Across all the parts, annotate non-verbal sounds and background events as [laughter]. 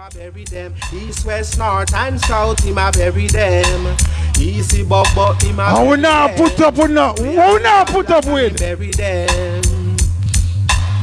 I bury them. East, west, north, and south, him I bury them. Easy, but but him I bury them. put up with no. We not put up with. Bury them.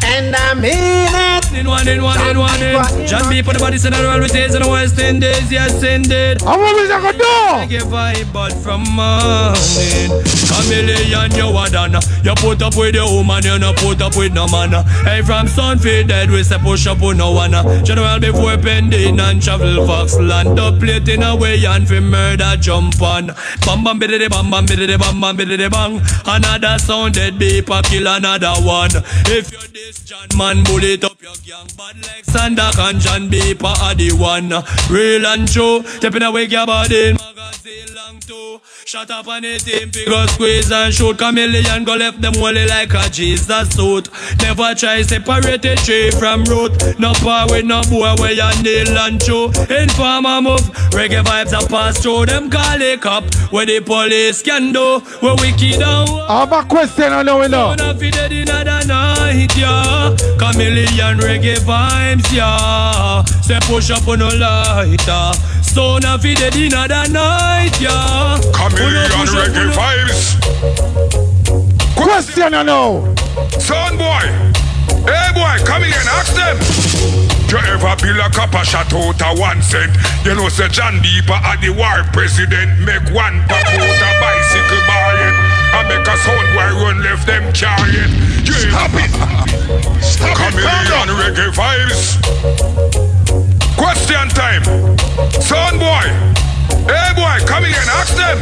And I mean it. In one, in one, in one, in. John B. put the body center all days in the West Indies, yes indeed. And what was I gonna do? I give vibe, but from morning. Chameleon, you a done. You put up with your woman, you no put up with no man. Hey, from Sunfield, dead, we say push up with no one. General before pending and travel fox land. Up plate in a way and fi murder jump on. Bam bam biddy bam bam biddy bam bam biddy bang. Another sound dead beep a kill another one. If you this this John man bullet up your gang Bad like Sander and John Beeper are the one. Real and true. Tapping away your body Magazine long too. Shut up on the team Figure squeeze and shoot. Chameleon go left them holy like a Jesus suit. Never try separate a tree from root. No power with no boy where you nail and chew. Informer move Reggae vibes are pass through. Them call it cop Where the police can do. Where we kid down I have a question I know we know Chameleon reggae vibes, yeah. Say push up on a lighter. Stone of it dead in the night, yeah. Chameleon reggae vibes. Question I know. Son boy. Hey boy, come here and ask them. You ever build a copper shot out a one cent? You know, say John Deeper at the war president make one pop out a bicycle bar I make a sound where run left them chariot. Yeah. Stop it! Stop Chameleon it, reggae vibes. Question time. Son boy. Hey boy, come here and ask them.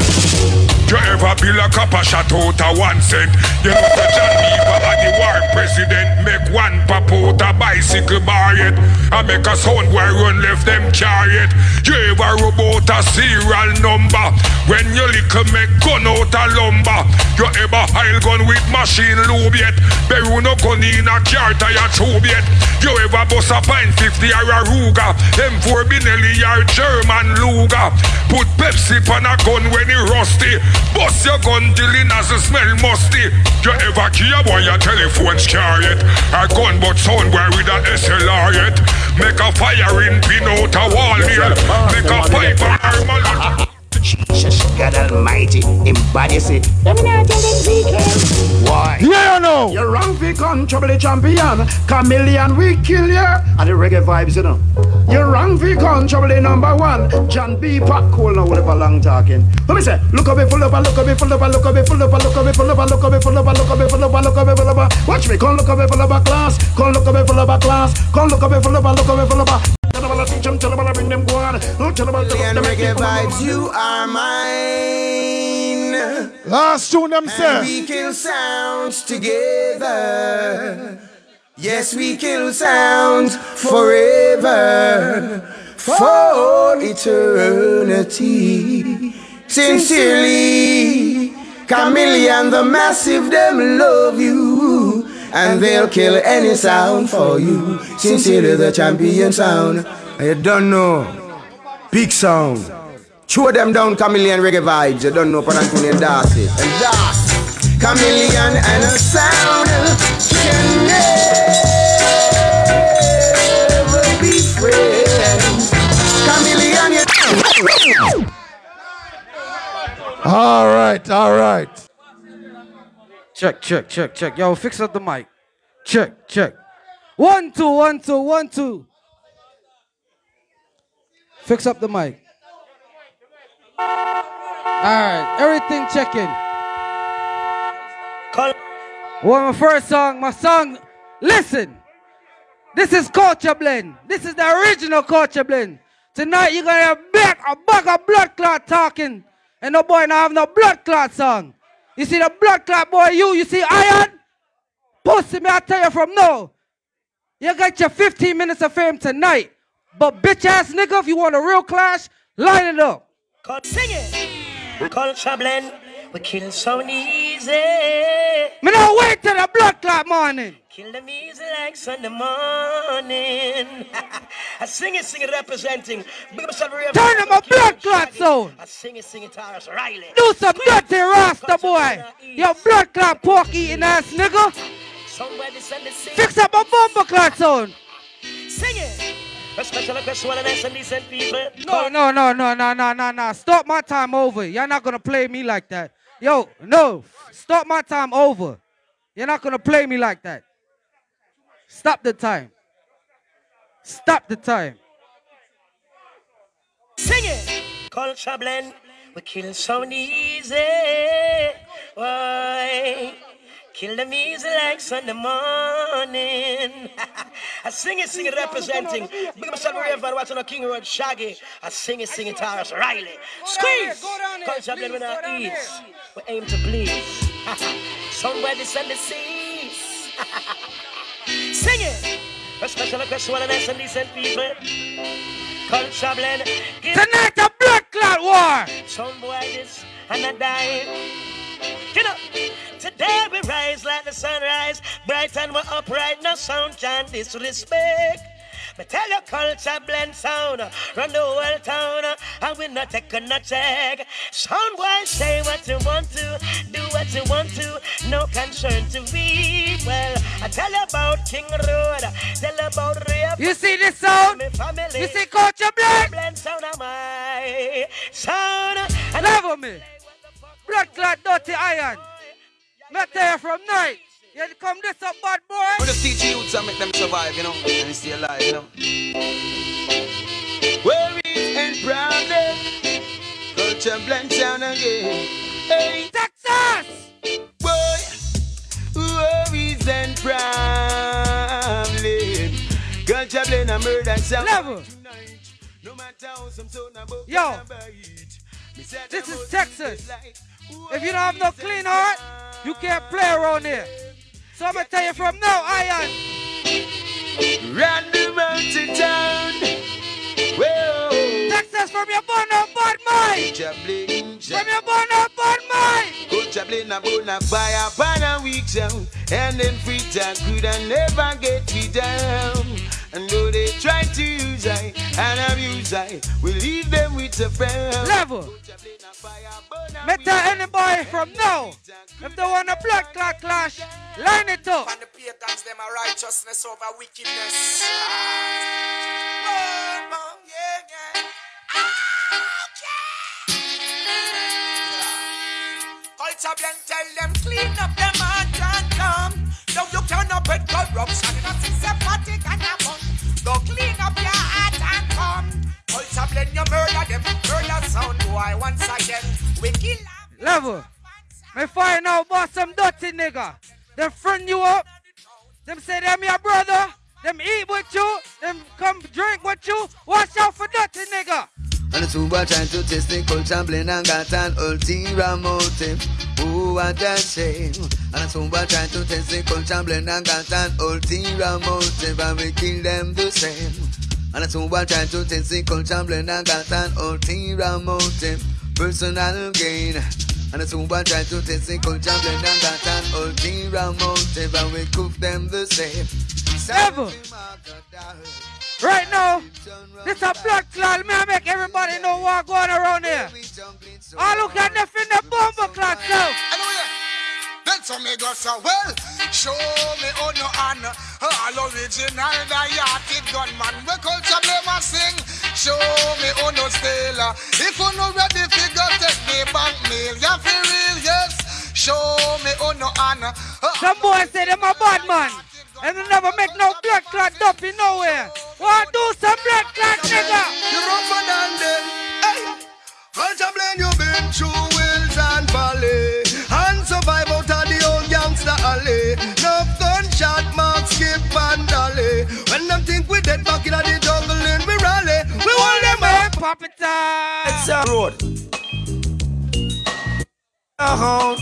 You ever build a copper shot out a one cent? You know the John Beaver and the war president make one pop out a bicycle bar yet. I make a sound where run left them chariot. You ever rub out a serial number? When you little make gun out a lumber. You ever hile gun with machine lube yet? Beru no gun in a car tire tube yet. You ever bust a pine 50 or a Ruger? M4 Benelli or German Luger. Put Pepsi on a gun when it rusty. Bust your gun till it has a smell musty. You ever care boy your telephone's carried? A gun but sound boy with a SLR yet. Make a fire in pin out a wall nail. Make a pipe and Jesus, God Almighty, embodies it. Let me not tell them Why? Yeah, you know. You're wrong for con trouble champion. Chameleon, we kill you. And the reggae vibes, you know. You're wrong for con trouble number one. John B. Pack cool now, whatever long talking. Let me say, look up, full up, look up, full up, look up, full up, look up, full up, look up, full up, look up, full up, look up, full up. Watch me, come look up, full up, class. Come look up, full up, class. Come look up, full up, look up, full up. Million reggae vibes, you are mine. Last tune them say. We kill sounds together. Yes, we kill sounds forever. For eternity. Sincerely, Chameleon the Massive, them love you and they'll kill any sound for you. Sincerely, the champion sound. You don't know. Big sound. Throw them down chameleon reggae vibes. You don't know Panantoni Darcy. And Darcy. Chameleon and a sound can never be friends. Chameleon, you. All right, all right. Check, check, check, check. Yo, fix up the mic. Check, check. One, two, one, two, one, two. Fix up the mic. All right, everything checking. One my first song, my song. Listen, this is Culture Blend. This is the original Culture Blend. Tonight you're gonna have a bag of blood clot talking, and no boy now have no blood clot song. You see the blood clot boy, you, you see iron? Pussy, me I tell you from now. You got your 15 minutes of fame tonight. But bitch ass nigga, if you want a real clash, line it up. Sing it. Culture blend. We kill so easy. Me not wait till the blood clot morning. Kill them easy like Sunday morning. [laughs] I sing it, sing it representing. Big up Turn them a blood clot zone. I sing it, sing it Tarrus Riley. Do some dirty rasta boy. Yo blood clot pork eating ass nigga. Somebody send the Fix up a bomber clot zone. Sing it. A special request to all the and decent people. No, no, no, no, no, no, no, no. Stop my time over. You're not gonna play me like that. Yo, no. Stop my time over. You're not gonna play me like that. Stop the time. Stop the time. Sing it. Culture blend. We kill sound easy. Why? Kill them easy like Sunday morning. [laughs] I sing it, sing it, representing. Big up Shabba River, watching a King Road Shaggy. I sing it, sing it, Tarrus Riley. Squeeze! Culture blend with our ease. We aim to please. [laughs] Somewhere descend the seas. sing it! A special request to all the nice and decent people. Culture blend. Give Tonight a blood clot war. some boy this and I die. Get up. Today we rise like the sunrise, bright and we're upright, no sound can disrespect. But tell your culture blend sound, run the whole town, and we not take no check. Sound boy, say what you want to, do what you want to, no concern to me. Well, I tell you about King Road, tell about Rape. You see this sound? Family. You see Culture Blood? blend sound of my sound. And Level me. Blood clot dirty iron. Tell you from night. You come this up, bad boy. We just teach youths and make them survive, you know, and stay alive, you know. Worries and problems, culture blend sound again. Hey, Texas! boy, worries and problems, culture blend and murder sound. Level. Tonight, no matter how some sound about Yo, can bite. Me say this is Texas. If you don't have no clean heart, you can't play around here. So I'm gonna tell you from now, Iron. Run the mountain town. Whoa. Texas from your bun up, bad mind. From your bun up, bad mind. Culture blend a bona fire pan a week down And then free time could I never get me down And though they try to use I and abuse I We leave them with a frown Level. Culture blend a fire Me tell down. anybody from now, if they want a blood clot clash, line it up. And the pagans, them a righteousness over wickedness. Yeah, yeah. Culture blend, tell them clean up them heart and come. Now you cannot put corruption in a systematic and a. Go clean up your heart and come. Culture blend, you murder them, murder sound boy once again. We kill 'em. Level. Me find out about some dirty nigga. Them friend you up. Them say them your brother. Them eat with you. Them come drink with you. Watch out for dirty nigga. And the two boy trying to test the culture blend and got an ulterior motive. Oh, what a shame. And the two boy trying to test the culture blend and got an ulterior motive. And we kill them the same. And the two boy trying to test the culture blend and got an ulterior motive. Personal gain. And the two boy trying to test the culture blend and got an ulterior motive. And we cook them the same. Ever. Right now, this a blood clot. Me I make everybody know what going around here. I look at them in the bomber clot self. Hallelujah. Then some me go so well. Show me on your hand. All original, the yachted gunman. We culture blame a sing. Show me oh, on your style. If you no ready, figure take me bank mail. Yeah, for real, yes. Show me oh, on your hand. Some boys say them a bad man. And they never make no blood clot dumpy nowhere. What do some blood clot nigga? You rougher than them. Hey, culture blend you been through hills and valley alley. No gunshot marks, skip and dolly. When them think we dead back in the jungle in we rally, we hold them up. pop it time. It's a road. Uh-huh.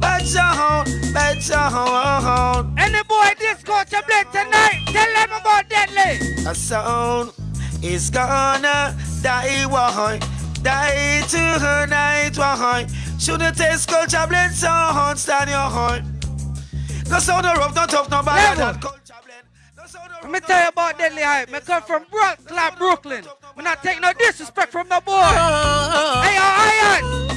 Better home, better home. Any boy this culture blend tonight, tell them about Deadly. A sound is gonna die, why? Die tonight, why? Shouldn't taste culture blend sound, stand your heart. No sound no rough, no tough, no bad Level. than culture blend. No sound no Let me tell you about Deadly Hype. Me come from Brooklyn, Brooklyn. Me not take no disrespect from no boy. Hey, yo, Iron.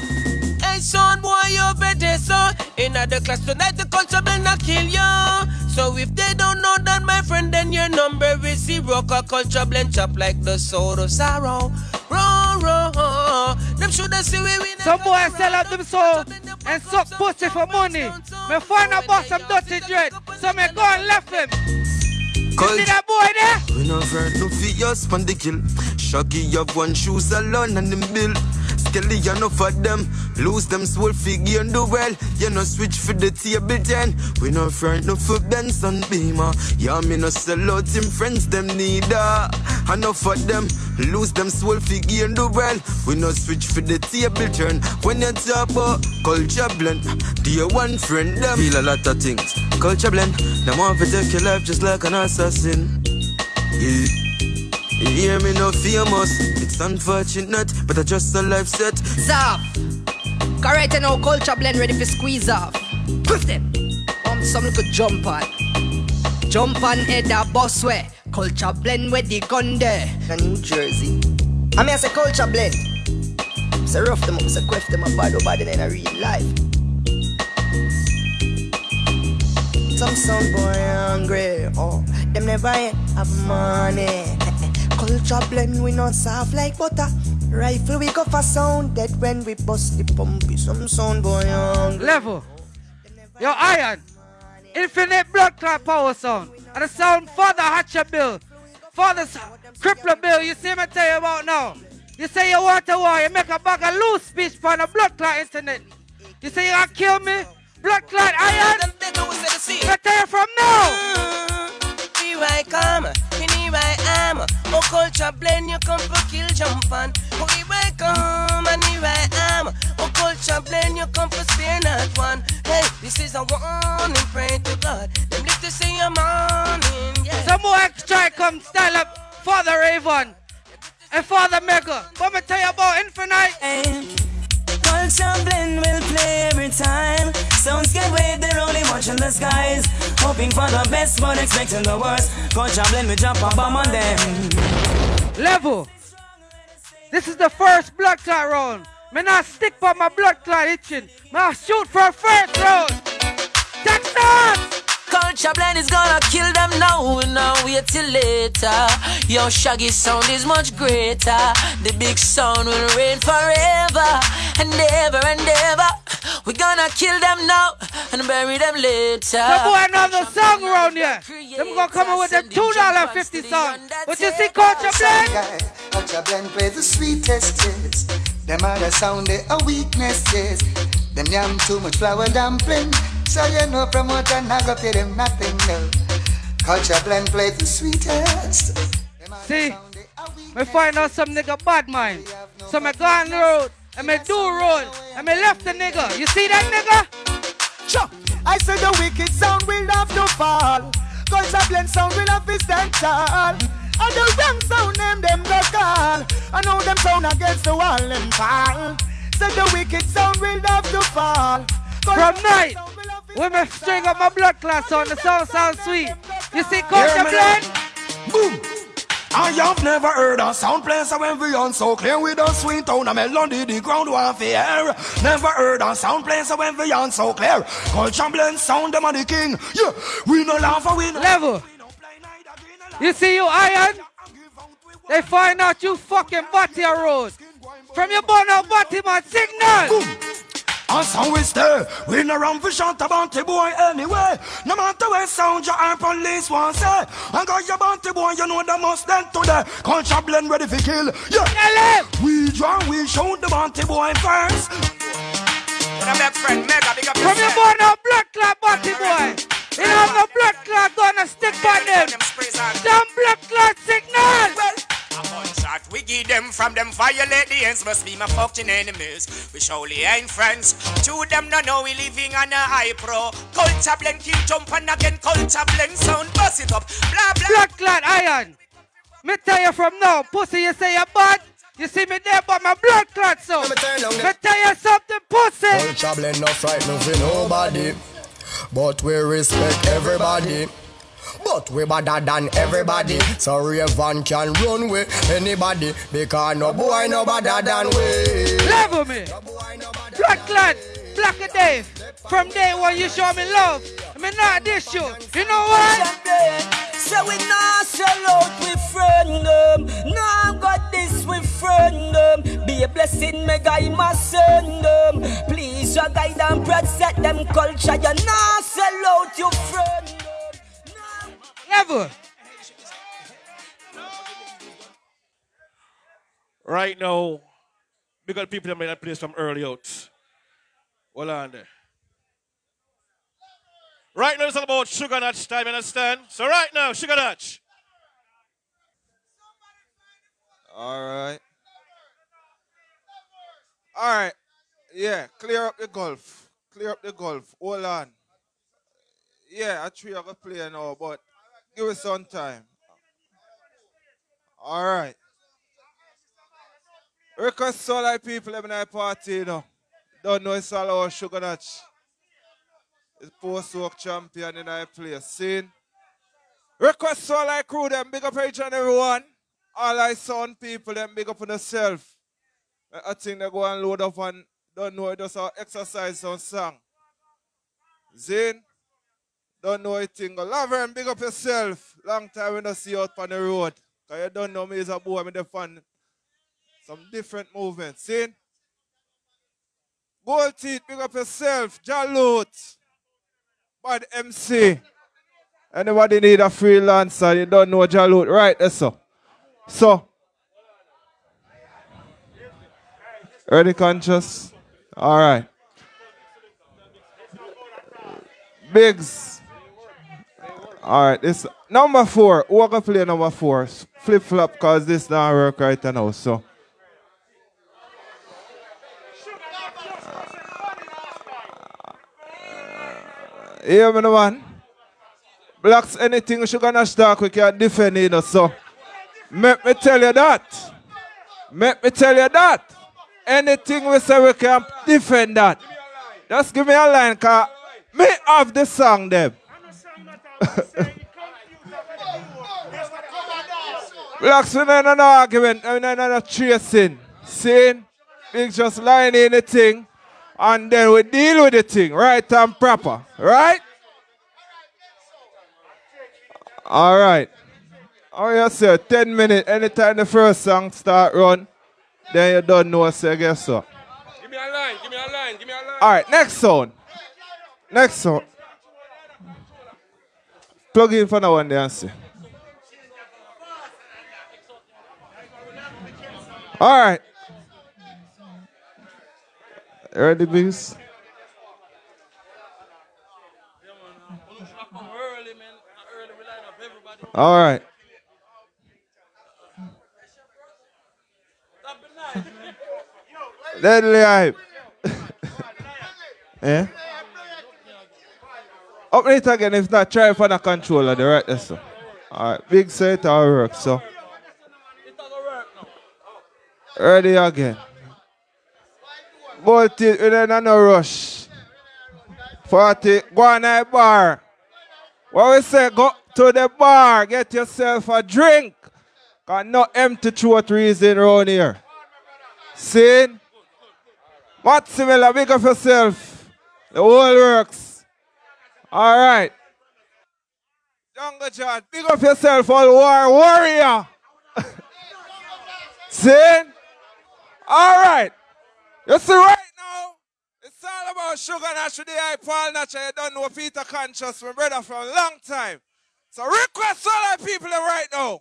Hey son, boy, you better son. In the class tonight, the culture will not kill you. So if they don't know that, my friend, then your number is pussy rock a culture blend chop like the sword of sorrow. Roll, roll. Them shoulda see we win. Some boy sell out them soul and suck pussy for money. Me find out about some dirty dread. So me go and left him. You see that boy there? We no afraid no figures on the kill. Shaggy have one shoes alone and them bill. Skelly enough for them. Lose them soul figure and do well. You no switch for the table ten. We no afraid no for Benson Beamer. Yeah, me no sell out him friends them neither. I Enough for them. Lose them soul figure and do well. We no switch for the table turn. When you talk about culture blend, dear one friend them. Feel a lot of things. Culture blend. Them want to take your life just like an assassin. Yeah. You hear me no famous. It's unfortunate, but I just a life set. Stop. Correct and now culture blend ready for squeeze off. Quick them. Um, some little jump on. Jump on head a boss way. Culture blend with the gun there. in New Jersey. I mean, I say culture blend. Say rough them up, say quiff them up, bad over than in a real life. Some sound boy hungry, oh, them never yet have money. Culture blend, we not soft like butter. Rifle we go for sound dead when we bust the pumpy. Some sound boy hungry. Level. Yo, Iron. Infinite blood clot power sound. And the sound Father Hatcher Bill. Father's Crippler Bill. You see me tell you about now. You say you want a war, you make a bag of loose speech on the blood clot internet. You say you gonna kill me? Blood clot iron? I tell you from now. Mm, here I come, and here I am. Oh, culture blend, you come for kill jump on. Oh, here I come, and here I am. Oh, culture blend, you come for spare not one. Hey, this is a warning, pray to God. Them live to see a morning, yeah. Some more extra come style up Father Raven and Father Mega. What me tell you about Infinite? Culture blend will play every time. Sounds get wave, they're only watching the skies. Hoping for the best, but expecting the worst. Culture blend, we drop a bomb on them. Level. This is the first blood clot round. Me not stick by my blood clot itching. Me I shoot for a first round. Texas! Culture blend is gonna kill them now. We now wait till later. Your shaggy sound is much greater. The big sound will reign forever and ever and ever. We're gonna kill them now and bury them later. The boy know the song around here. Them gonna come up with them two dollar fifty song. But you see culture blend? Culture blend play the sweetest yes. Them other sound they a weakness yes. Them yam too much flour dumpling. So you know promoter not go pay them nothing no. Culture blend play the sweetest. See, me find out some nigga bad mind. So me go on the road and me do road and me left the nigga. You see that nigga? Sure. I said the wicked sound will have to fall. Culture blend sound will have to stand tall. And the wrong sound name them go call. I know them sound against the wall them fall. Said the wicked sound will have to fall. From night, when me string up my blood class on the sound sound sweet. You see culture blend? Boom. I have never heard a sound place when we on so clear with a sweet tone, a melody, the ground one fear. Never heard a sound place when we on so clear. Culture blend sound, them the king. Yeah, we no laugh, we no Level. You see you iron? They find out you fucking body a road. From your born out body man signal. And so we stay. We no run for shot a bounty boy anyway. No matter where sound your arm police want say. And got your bounty boy, you know the must then today. Culture blend ready for kill. Yeah. We draw, we show the bounty boy first. From your born out blood clot body boy. You know no blood clot gonna stick by them. Them blood clot signal. Shot we give them from them violate the ends must be my fucking enemies. We surely ain't friends. Two them no know we living on a high pro. Culture blend keep jumping again. Culture blend sound bust it up. Blah blah. Blood clot iron. Me tell you from now, pussy, you say you're bad. You see me there, but my blood clot so. Me tell you something, pussy. Culture blend no frightened for nobody, but we respect everybody. But we better than everybody, so Raven can run with anybody because no boy no better than we. Level me. Blood clot, Black a Dave. From day one you show me love. I mean not this you. You know what? So we nah sell out with friend them. Nah got this with friend them. Be a blessing, me guy my send them. Please, your guide and protect them culture. You nah sell out your friend them. Never. Right now, because people that made that place from early out. Hold on there. Right now it's all about sugar notch time, you understand? So right now, sugar notch. All right. All right. Yeah, clear up the golf. Clear up the golf. Hold on. Yeah, I three are gonna play now, but give us some time. All right. Request all like people in the party, you know. Don't know it's all our sugar notch. It's post work champion in our place. Seen? Request all like crew them, big up each and everyone. All I sound people, them big up on themselves. I think they go and load up and don't know it a exercise on song. Zin, don't know a thing. Laverne, big up yourself. Long time we don't see you out on the road. Cause you don't know me as a boy, I'm the fun. Some different movements. See? Gold teeth, big up yourself. Jalute. Bad MC. Anybody need a freelancer, you don't know Jalute. Right, that's so. So. Ready conscious? Alright. Biggs. Alright, this number four. Who gonna play number four? Flip flop cause this not work right now. So uh, Hear me, no man? Blacks, anything sugar nash dark, we can defend know, so. Let me tell you that. Let me tell you that. Anything we say, we can defend that. Just give me a line, cause me have the song them. Blacks, we no no argument, we no no chasing. Seeing? We just line in the thing and then we deal with the thing right and proper. Right? All right. Oh, yes, sir. 10 minutes. Anytime the first song start run, then you don't know, so guess so. Give me a line, give me a line, give me a line. All right, next song. Next song. Plug in for now one day and see. All right. Ready, please? All right. Deadly hype. yeah? [laughs] Up it again, if not, try for the controller, the right there, so. Alright, big set all work, so. Ready again. Bolt it within no rush. 40, go on a bar. What we say, go to the bar, get yourself a drink. Got no empty throat reason around here. See? Similar, big of yourself. The whole works. All right. Jungle John, big up yourself, all war warrior. [laughs] See? All right. You see right now, it's all about Sugar Nash with the high Paul Nash. You don't know Peter Conscious, my brother, for a long time. So request all our people right now.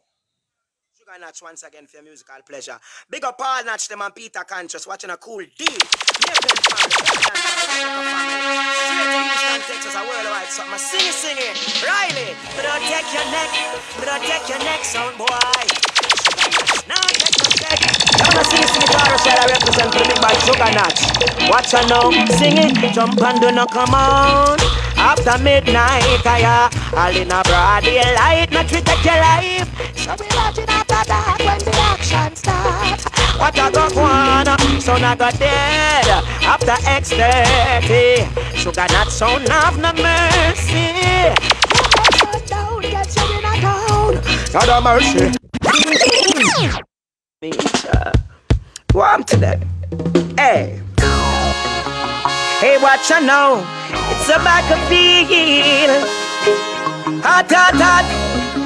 Sugar Natch once again for your musical pleasure. Big up Paul Natch, them and Peter Conscious watching a cool deal. A. Riley, protect your neck, protect your neck, sound boy. Now. I'm gonna sing it, sing it, I represent the big bad. Watch her now, sing it, jump and do not come on. After midnight, I uh, all in a broad daylight, not to take your life. So be watching after that when the action starts. What I go on, son I got dead after X30. Sugar not sound have no mercy. Down, get you in a town. God have mercy. Nature. Warm today. Hey. Hey, what you know? It's a back of field. Hot, hot, hot.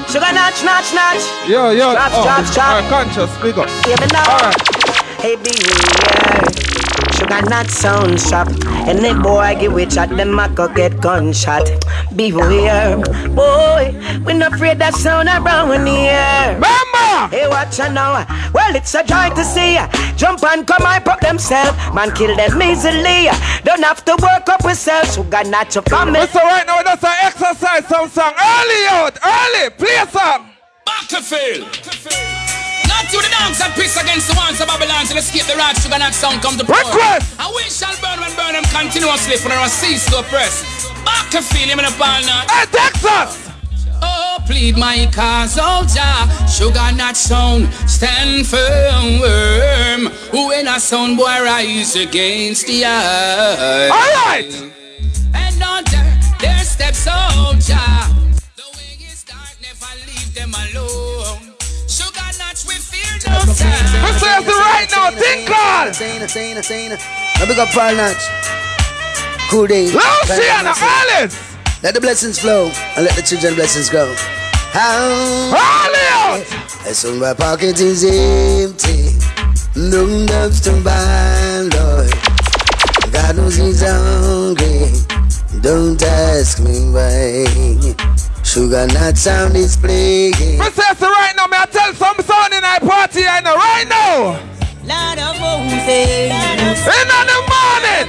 Sugar notch, notch, notch. Yo, yo. Chop, oh, chop, chop. Alright, conscious, big up. Now. Alright. Hey, beware. Sugar not sound sharp. Any boy I give it shot, them a go get gunshot. Beware, boy. We not afraid that sound around here. Mama! Hey, watch out now. Well, it's a joy to see ya. Jump and come hype up themselves. Man, kill them easily. Don't have to work up yourself. Sugar not your family. So right now, that's an exercise some song. Early out, early. Play some. Battlefield. Not to the dance and piss against the ones of Babylon till escape the rod sugar not sound come to pour. Request. And we shall burn when burn them continuously for our cease to oppress. feel him in the ball now. Hey, Texas! Oh, plead my cause, oh Jah. Sugar not sound, stand firm. Worm. When a sound boy rise against the eye. All right. And don't their steps, oh Jah. The way is dark, never leave them alone. Sugar nuts, we fear no sound. We say it right now, think on. Sane, sane, sane. Now big up Paul Natch. Cool day. Luciana, Alice. Let the blessings flow and let the children blessings grow. How? As soon my pocket is empty, no enough to buy, Lord. God knows he's hungry. Don't ask me why. Sugar not sound is playing. We say it right now, may I tell some sound in our party I know right now. Lord of Moses. In the morning.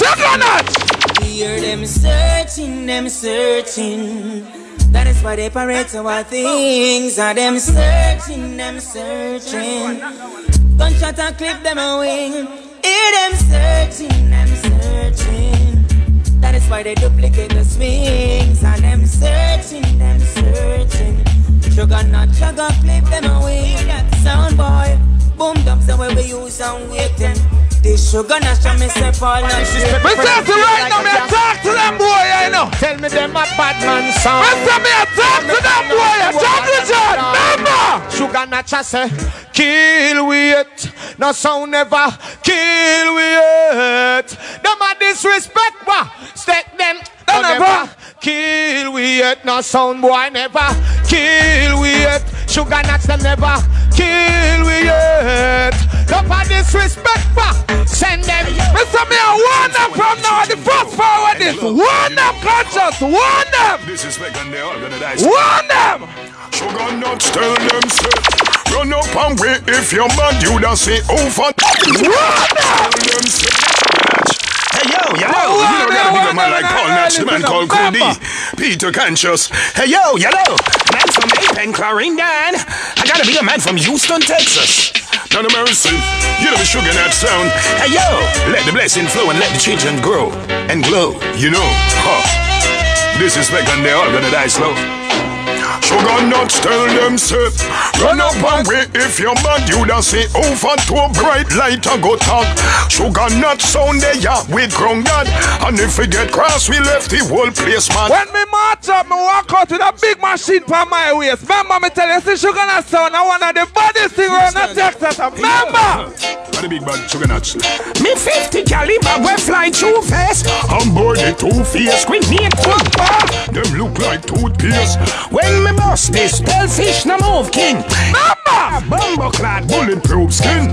Sugar nuts. We hear them searching, them searching. That is why they parade so our things. Are them searching, them searching. Gunshot and clip them away. Hear them searching, them searching. That is why they duplicate the swings. And them searching, them searching. Sugar not sugar, clip them away. Sound boy, boom dubs the way we use and waiting. This sugar not show me say fall not We say it right now, may I talk to them boy, I know. Tell me them a bad man sound. We say me I talk to them boy, I talk to John, remember. Sugar Natcha say, kill we it. No sound never kill we it. Them a disrespect wa. Step them. They never kill we it. No sound boy never kill we it. Sugar Natch them never kill we it. Them a disrespect wa. Send them. Mr. Me, warn them from now. The first forward is warn them, conscious, warn them. This is Megan, they all gonna die. Warn them. Sugar nuts, tell them, say, run up and wait if you're mad, you da say, oh, for Tell them, say, Hey yo, yo, you know gotta be a man like Paul Natch, the man called Cool D, Peter Conscious. Hey yo, yellow, man from May Pen, Clarendon. I gotta be a man from Houston, Texas. None of mercy, you know the sugar nut sound. Hey yo, let the blessing flow and let the children grow and glow, you know. Huh. This is Megan, they all gonna die slow. Sugar nuts tell them say Run up and wait. If you're mad You da say over to a bright light and go talk. Sugar nuts sound there yeah, with ground God And if we get cross we left the whole place man. When me march up, me walk out with a big machine for my waist. Remember me tell you, see sugar nut sound, I one of the baddest thing around the Texas. Remember? What the big bad sugar nuts? Me 50 caliber we fly too fast I'm board the two face. Grenade football Them look like toothpaste When me bust this spellfish no move king Mama Bumbo clad bulletproof skin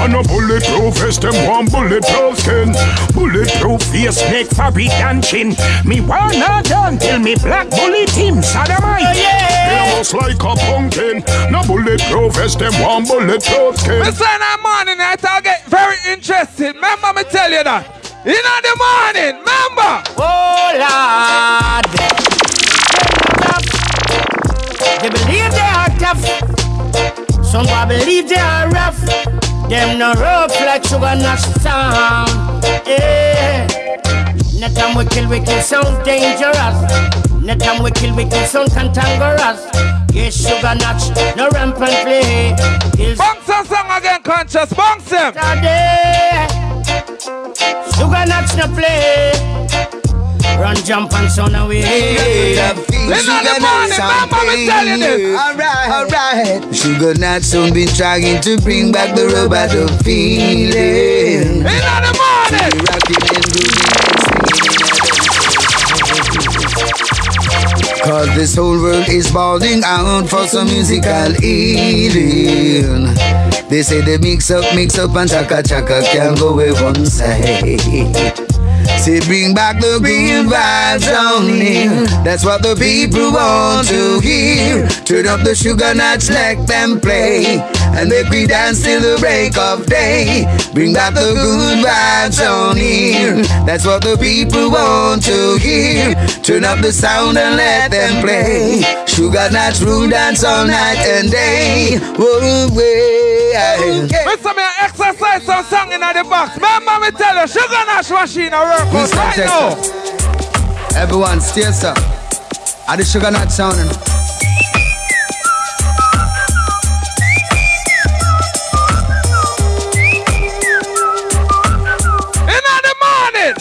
And a bulletproof vest them one bulletproof skin Bulletproof face neck fabric and chin Me wanna done till me black bullet him sodomite oh, yeah. Almost like a pumpkin No bulletproof vest them one bulletproof skin Me say that morning night I get very interested. Remember me tell you that. In the morning, remember. Oh Lord. They believe they are tough. Some boy believe they are rough. Them no rough like sugar nut sound. Yeah. No time we kill, we kill sound dangerous. No time we kill, we kill sound cantankerous. Yes, sugar nuts, no rampant play. Bounce a song again, conscious. Bounce him. Sugar nuts no play. Run, jump, and son away. Alright, alright. Sugar nuts soon been trying to bring back the robot of feeling. In the morning. Rocking and grooving and swinging. Cause this whole world is bawling out for some musical healing. They say they mix up, mix up and chaka chaka can go away one side. Say bring back the good vibes down here. That's what the people want to hear. Turn up the sugar nuts, let them play. And make we dance till the break of day. Bring back the good vibes on here. That's what the people want to hear. Turn up the sound and let them play. Sugar nuts, rude dance all night and day. Whoa, way. Mr. Me exercise some song in the box. Remember me tell you, Sugar Nash machine a work out right now. Everyone, stay up. Are the sugar nut sounding? In the morning.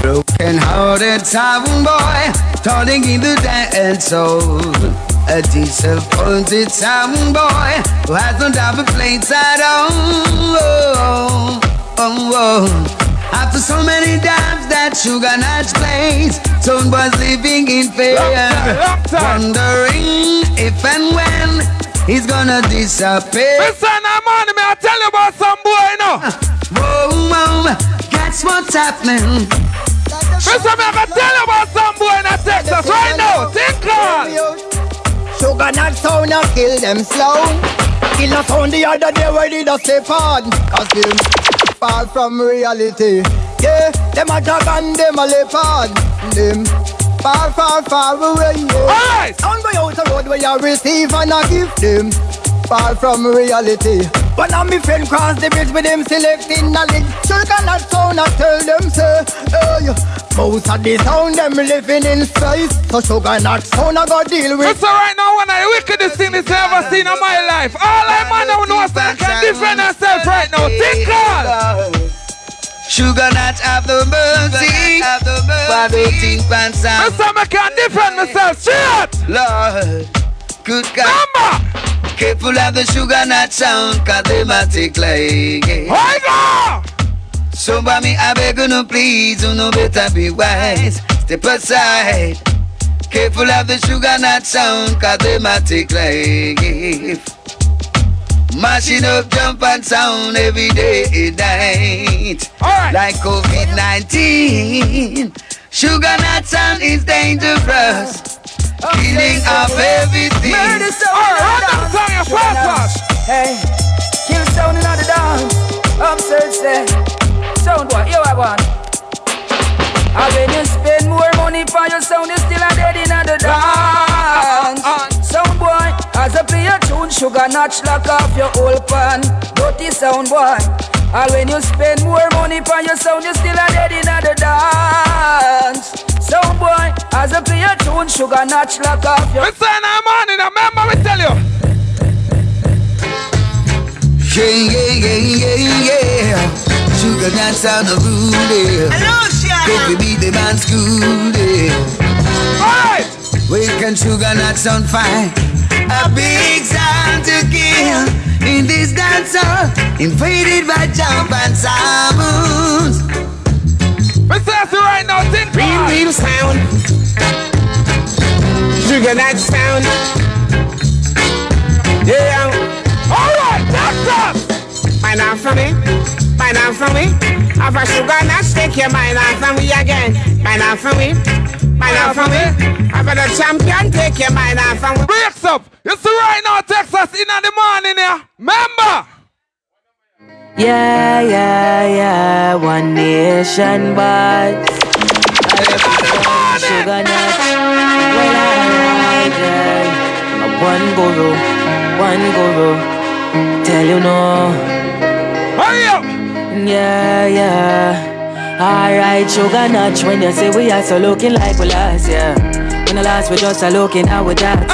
Broken hearted town boy, turning in the dance hall. A disappointed town boy who has no double plates at all. Oh, oh, oh. After so many times that sugar nuts plays, Tone was living in fear, wondering if and when he's gonna disappear. Listen, I'm on me. I tell you about some boy, you know. Whoa, whoa, that's what's happening. Listen, me, I can tell you about some boy in Texas right now. Think on. Sugar not sound a kill them slow. Kill a sound the other day where did I step on? Cause them far from reality. Yeah, them a dog and them a leopard. Them far, far, far away. Yeah. Alright. Sound go out the road where you receive and I give them. Far from reality. One of me friend cross the bridge with them selecting knowledge. Sugar not sound I tell them say, hey. Most of the sound them living in space. So sugar not sound I go deal with. It's alright now, one of the wickedest things this I ever seen in my life. All I man now know is that I can defend myself right now. Think on. Sugar not have the mercy, have the mercy. Think sound. Listen, I can defend myself. Straight. Lord, good God. Number. Careful of the sugar nut sound, cause they might take like on! So by me, I beg you no please, you know better be wise. Step aside. Careful of the sugar nut sound, cause they might take life. Mashing up jump and sound every day and night. Like COVID 19. Sugar nut sound is dangerous. Killing off everything. Murder sound Alright, in run the them song, you dance. fast, fast. Hey, kill sound in the dance. Upstairs there. Sound boy, you have one. And when you spend more money for your sound, you still a dead in the dance. Sound boy, as I play a tune, sugar notch lock off your whole pan. Dirty sound boy. And when you spend more money for your sound, you still a dead in the dance. Sound boy, as I play a tune, sugar notch lock off your. Listen, I'm on it. Remember me tell you. Yeah, yeah, yeah, yeah, yeah. Sugar nut sound of rude. Hello, Coffee be the man school. Alright. Where can sugar not sound fine? A big sound to kill in this dance hall, invaded by jump and sounds. Mr. Essie right now, think Real, real sound. Sugar nut sound. Yeah. Alright, Texas. Mind off from me. Mind off from me. Have a sugar nut, take your mind off from me again. Mind off from me. Mind off from me. Have a the champion, take your mind off from me. Breaks up. See right now, Texas, in the morning here. Remember. Yeah, yeah, yeah, one nation, but sugar nut. Well, alright, yeah. One guru, one guru. Tell you no. Hurry up. Yeah, yeah. Alright, sugar notch. When you say we are so looking like we last, yeah. When the last we just are looking how we that.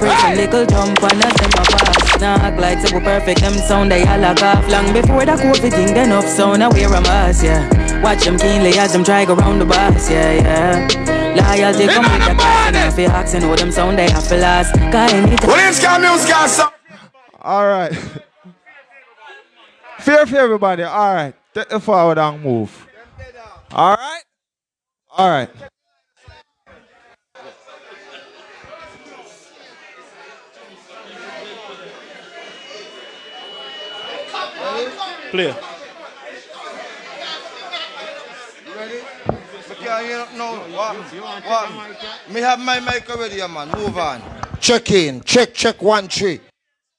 Break a little jump and a them a pass. Now act like so perfect. Them sound they all lock off long before the COVID thing. Then up sound I wear a mask, yeah. Watch them keenly as them try go round the bus, yeah, yeah. Loyalty come with the cost. And if you asking how them sound they have to last. Cause anytime. Williams got music got some. All right. [laughs] Fear for everybody. All right. Take the forward and move. Alright All right. Play. Okay, you know what, what? Me have my mic already, yeah, man. Move on. Check in. Check, check, one, three.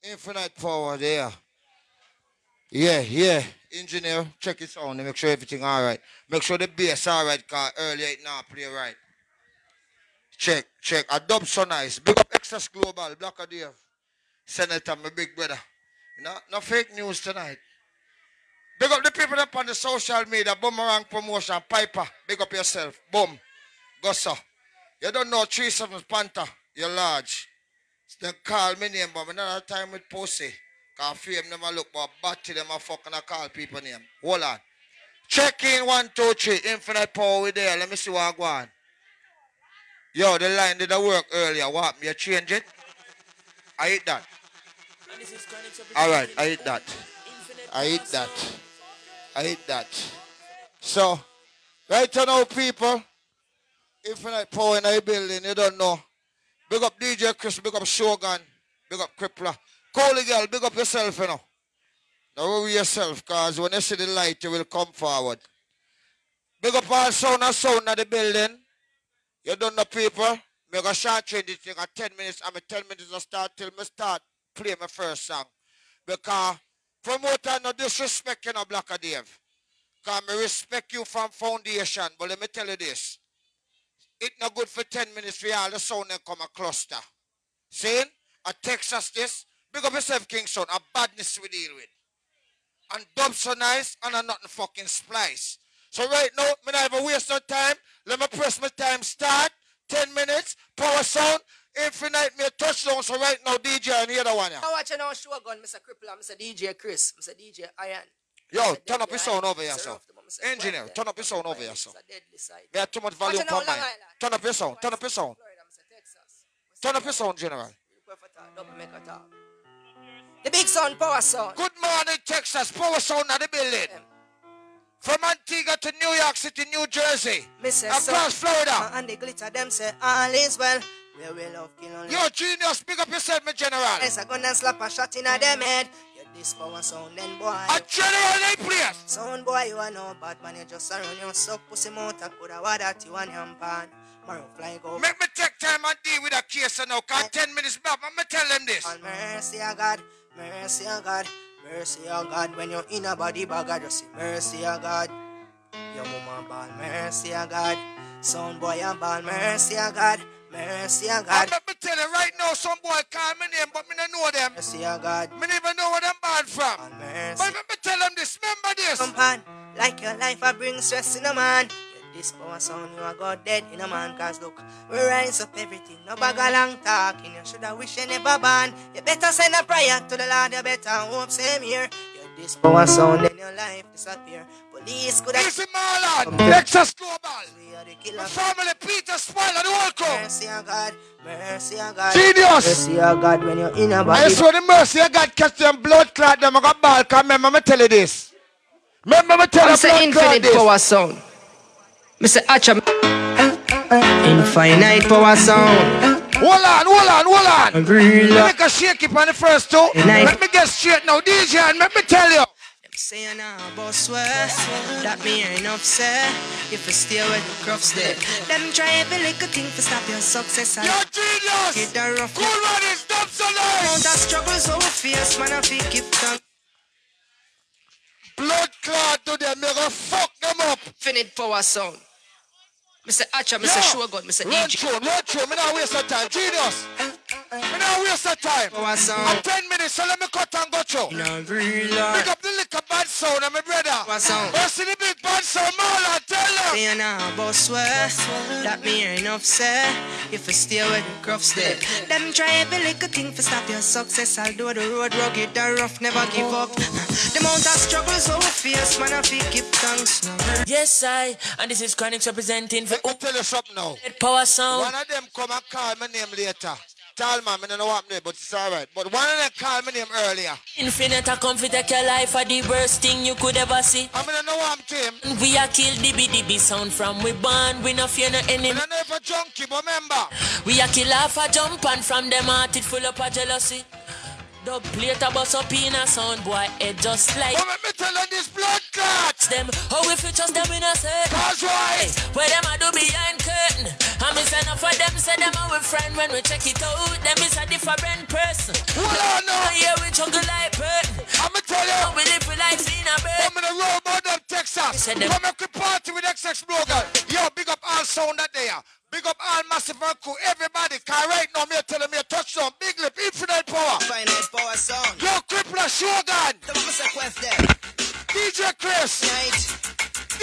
Infinite power there. Yeah, yeah. Engineer, check it sound. Make sure everything all right. Make sure the bass all right, cause earlier it now play right. Check, check. A dub so nice. Big up Excess Global, Black Dave. Senator, my big brother. No, no fake news tonight. Big up the people up on the social media, Boomerang Promotion, Piper. Big up yourself. Boom. Gossa. You don't know 37 Panther. You're large. They call me name, but another time with pussy. Cause fame a look, but batty them a fucking call people name. Hold on. Check in one, two, three. Infinite power with there. Let me see what I go on. Yo, the line did not work earlier. What? You change it? I hit that. Alright, I hit that. I hit that. I hit that. So, right now, people, Infinite Power in the building, you don't know. Big up DJ Chris, big up Shogun, big up Crippler. Coley girl, big up yourself, you know. Now worry yourself, cause when you see the light, you will come forward. Big up all sound and sound in the building. You don't know people. Me go short this thing at 10 minutes. I'm 10 minutes to start till me start play my first song. Because promoter no disrespect you know, Black Dave. Because me respect you from foundation. But let me tell you this. It no good for 10 minutes for all the sound and come a cluster. Saying? A Texas this. Big up yourself, Kingston. A badness we deal with. And dub so nice and a nothing fucking splice. So right now, me not even waste no time. Let me press my time start. 10 minutes. Power sound. Infinite me touch touchdown. So right now, DJ and the other one. Yeah. I watch you now Shogun, Mr. Cripple, Mr. DJ Chris, Mr. DJ Iron. Yo, turn up your sound over here, sir. Engineer, turn up your sound over here, sir. We have too much volume for mine. Turn up your sound. Turn up your sound. Turn up your sound, General. The big sound, power sound. Good morning, Texas. Power sound at the building. From Antigua to New York City, New Jersey. Mr. Across Florida. Uh, and the glitter them say all is well. Where we love kill only. Yo, genius, pick up yourself, my general. Yes, I gonna slap a shot in a them head. You this power sound then boy. A general they place. Sound boy, you are no bad man. You just around your suck pussy mouth. I coulda what that you and your pan. Marrow fly go. Make me take time and deal with a case now. Cause 10 minutes back, I'm gonna tell them this. Mercy, of God. Mercy, of God. Mercy, of God. When you're in a body bag, I just say mercy, of God. Your mama ball, mercy, of God. Sound boy, I'm ball, mercy, of God. Mercy, of God. I let me tell you right now, some boy call me name, but me don't know them. Mercy, of God. Me never know where them bad from. mercy. But me tell them this. Remember this. Come on, like your life, I bring stress in a man. This power sound, you are God dead in a man. Cause look, we rise up everything. No bag a long talking. You shoulda wish you never born. You better send a prayer to the Lord. You better hope same here. Get this power sound, then your life disappear. Police could have. Listen, Marlon. Texas Global. We are the killer. My family, Peter Spoiler, the whole. Mercy of God, mercy of God. Genius. Mercy of God when you're in a I body. swear the mercy of God catch them blood clot them. I got ball. Cause remember me tell you this. Remember me tell you I'm saying infinite power sound. Mr. Acha. Infinite power sound. Hold on, hold on, hold on. Let me shake it on the first two. Nice. Let me get straight now, DJ, and let me tell you. Say you now, boss swear that me ain't enough say. If you stay where the crops there, them try every little thing to stop your success. You're genius. Get the rough. Cool one is stop so nice. Amount of struggle so fierce, man. I feel give thanks. Blood clot to them, me go fuck them up. Infinite power sound. Mr. Archer, Mr. Shogun, Mr. Run through, run through. Me not waste your time. Genius. Me not waste your time. Oh, Power sound. I'm 10 minutes, so let me cut and go through. No, real. Pick up the little bad sound, and my brother. Power sound. Oh, see the big bad sound, Marlon, tell them. Say you now, boss swear that me ain't enough say. If you stay where the crops there, them try every little thing to stop your success. Although the road rugged and rough, never give up. The amount of struggle so fierce, man. I feel give thanks. Yes, I, and this is Chronics representing for Let me tell you something now. Power Sound. One of them come and call my name later. Tell man, I don't know what name, but it's alright. But one of them called my name earlier. Infinite a come take your life for the worst thing you could ever see. I mean, I know what I'm Tim. We are kill DB DB sound from we born. We no fear no enemy. I never junkie, but remember. We are kill half a jump and from them heart it full up of jealousy. Dub plate a bust up in a sound boy head just like. What me tell you this blood clots? Them how if you trust them in a set. Cause why? Where them a do behind curtain. I miss enough for them say them our friend when we check it out. Them is a different person. Well, I know. Yeah, we juggle like bird. I'ma tell you. We live like in a bird. I'm in a row about them Texas. Come make a party with XX Blogan. Yo, big up all sound that there. Big up all massive and cool. Everybody, cause right now me telling me a touchdown. Big lip, infinite power. Finite power sound. Yo, Crippler Shogun. Tell me say quest there. DJ Chris. Night.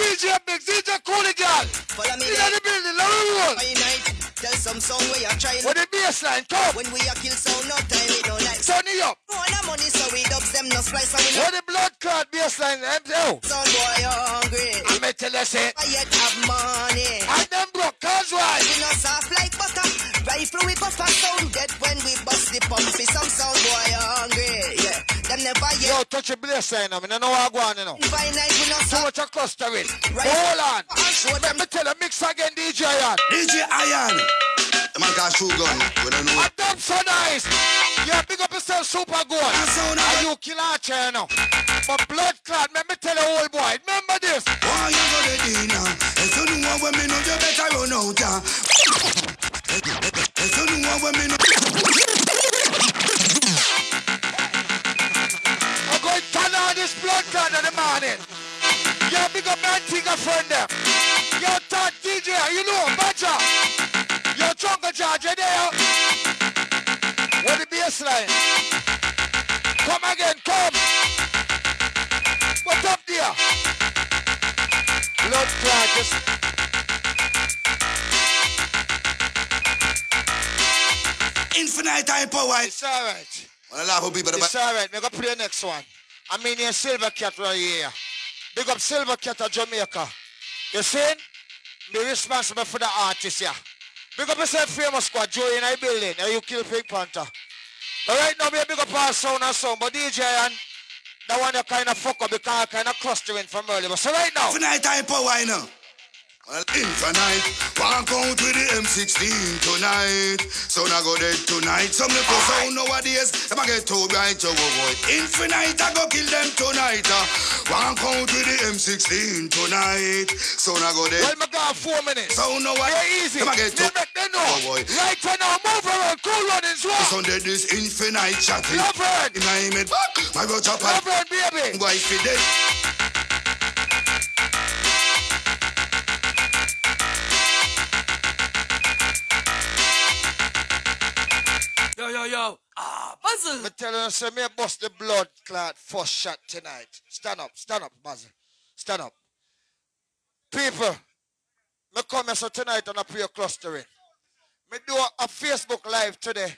DJ Big, DJ Cooligan. Follow me In the building, me roll. Tell some song where you're trying. With the baseline, come. When we a kill sound, no time we don't like. Turn it up. Want the money so we dubs them no splice and we. With the blood clot baseline, MTO. Sound boy you hungry. I may tell you say. I yet have money. And them broke, cause why? We no soft like butter. Rifle we bust a sound dead when we bust the pump. Some sound boy hungry. Yeah. Them never yet. Yo, touch a baseline now. I don't know what I'm going on. By night we no Too much a clustering. Right. Hold on. Show Let me tell you, mix again, DJ Iron. DJ Iron. The man got Shogun. We don't know. A dump so nice. Yeah, big up yourself, super good. Are you kill Archer, you know? But blood clot, let me tell you, old boy. Remember this. Why you go to dinner? If you know what me know, you better run out. ah. If you know what going to turn on this blood clot in the morning. Yeah, big up my Antigua friend them. Yo, Todd DJ, you know, Badger. Yo, Chunga George, you there? Where the baseline? Come again, come. What up there? Blood clot, just Infinite high power. It's alright. Wanna laugh at people, It's alright. We're gonna play the next one. I mean, your Silver Cat right here. Big up Silver Cat of Jamaica. You see? Be responsible for the artist here. Big up yourself, famous squad, Joey in the building. And you kill Pink Panther. But right now, we big up our sound and sound. But DJ and that one you kind of fuck up because kind of clustering from earlier. So right now, Infinite high power, know. Well, infinite, walk out with the M16 tonight. So now go dead tonight. Some little sound nowadays, them a get too bright, yo, boy, boy. Infinite, I go kill them tonight. Uh. Walk out with the M16 tonight. So now go dead. well, my God, four minutes. So now what? Yeah, easy. Them a get too. Them know. Oh, boy. Right now, move around, cool runnings, what? Sunday this infinite chatting. Reverend. In my head, my brother chopper. Reverend, baby. Wife is dead. Yo, yo. Ah, Basil. Me tell you, say me bust the blood clot first shot tonight. Stand up, stand up, Basil. Stand up. People, me come here so tonight and I pray clustering. Me do a, a Facebook live today.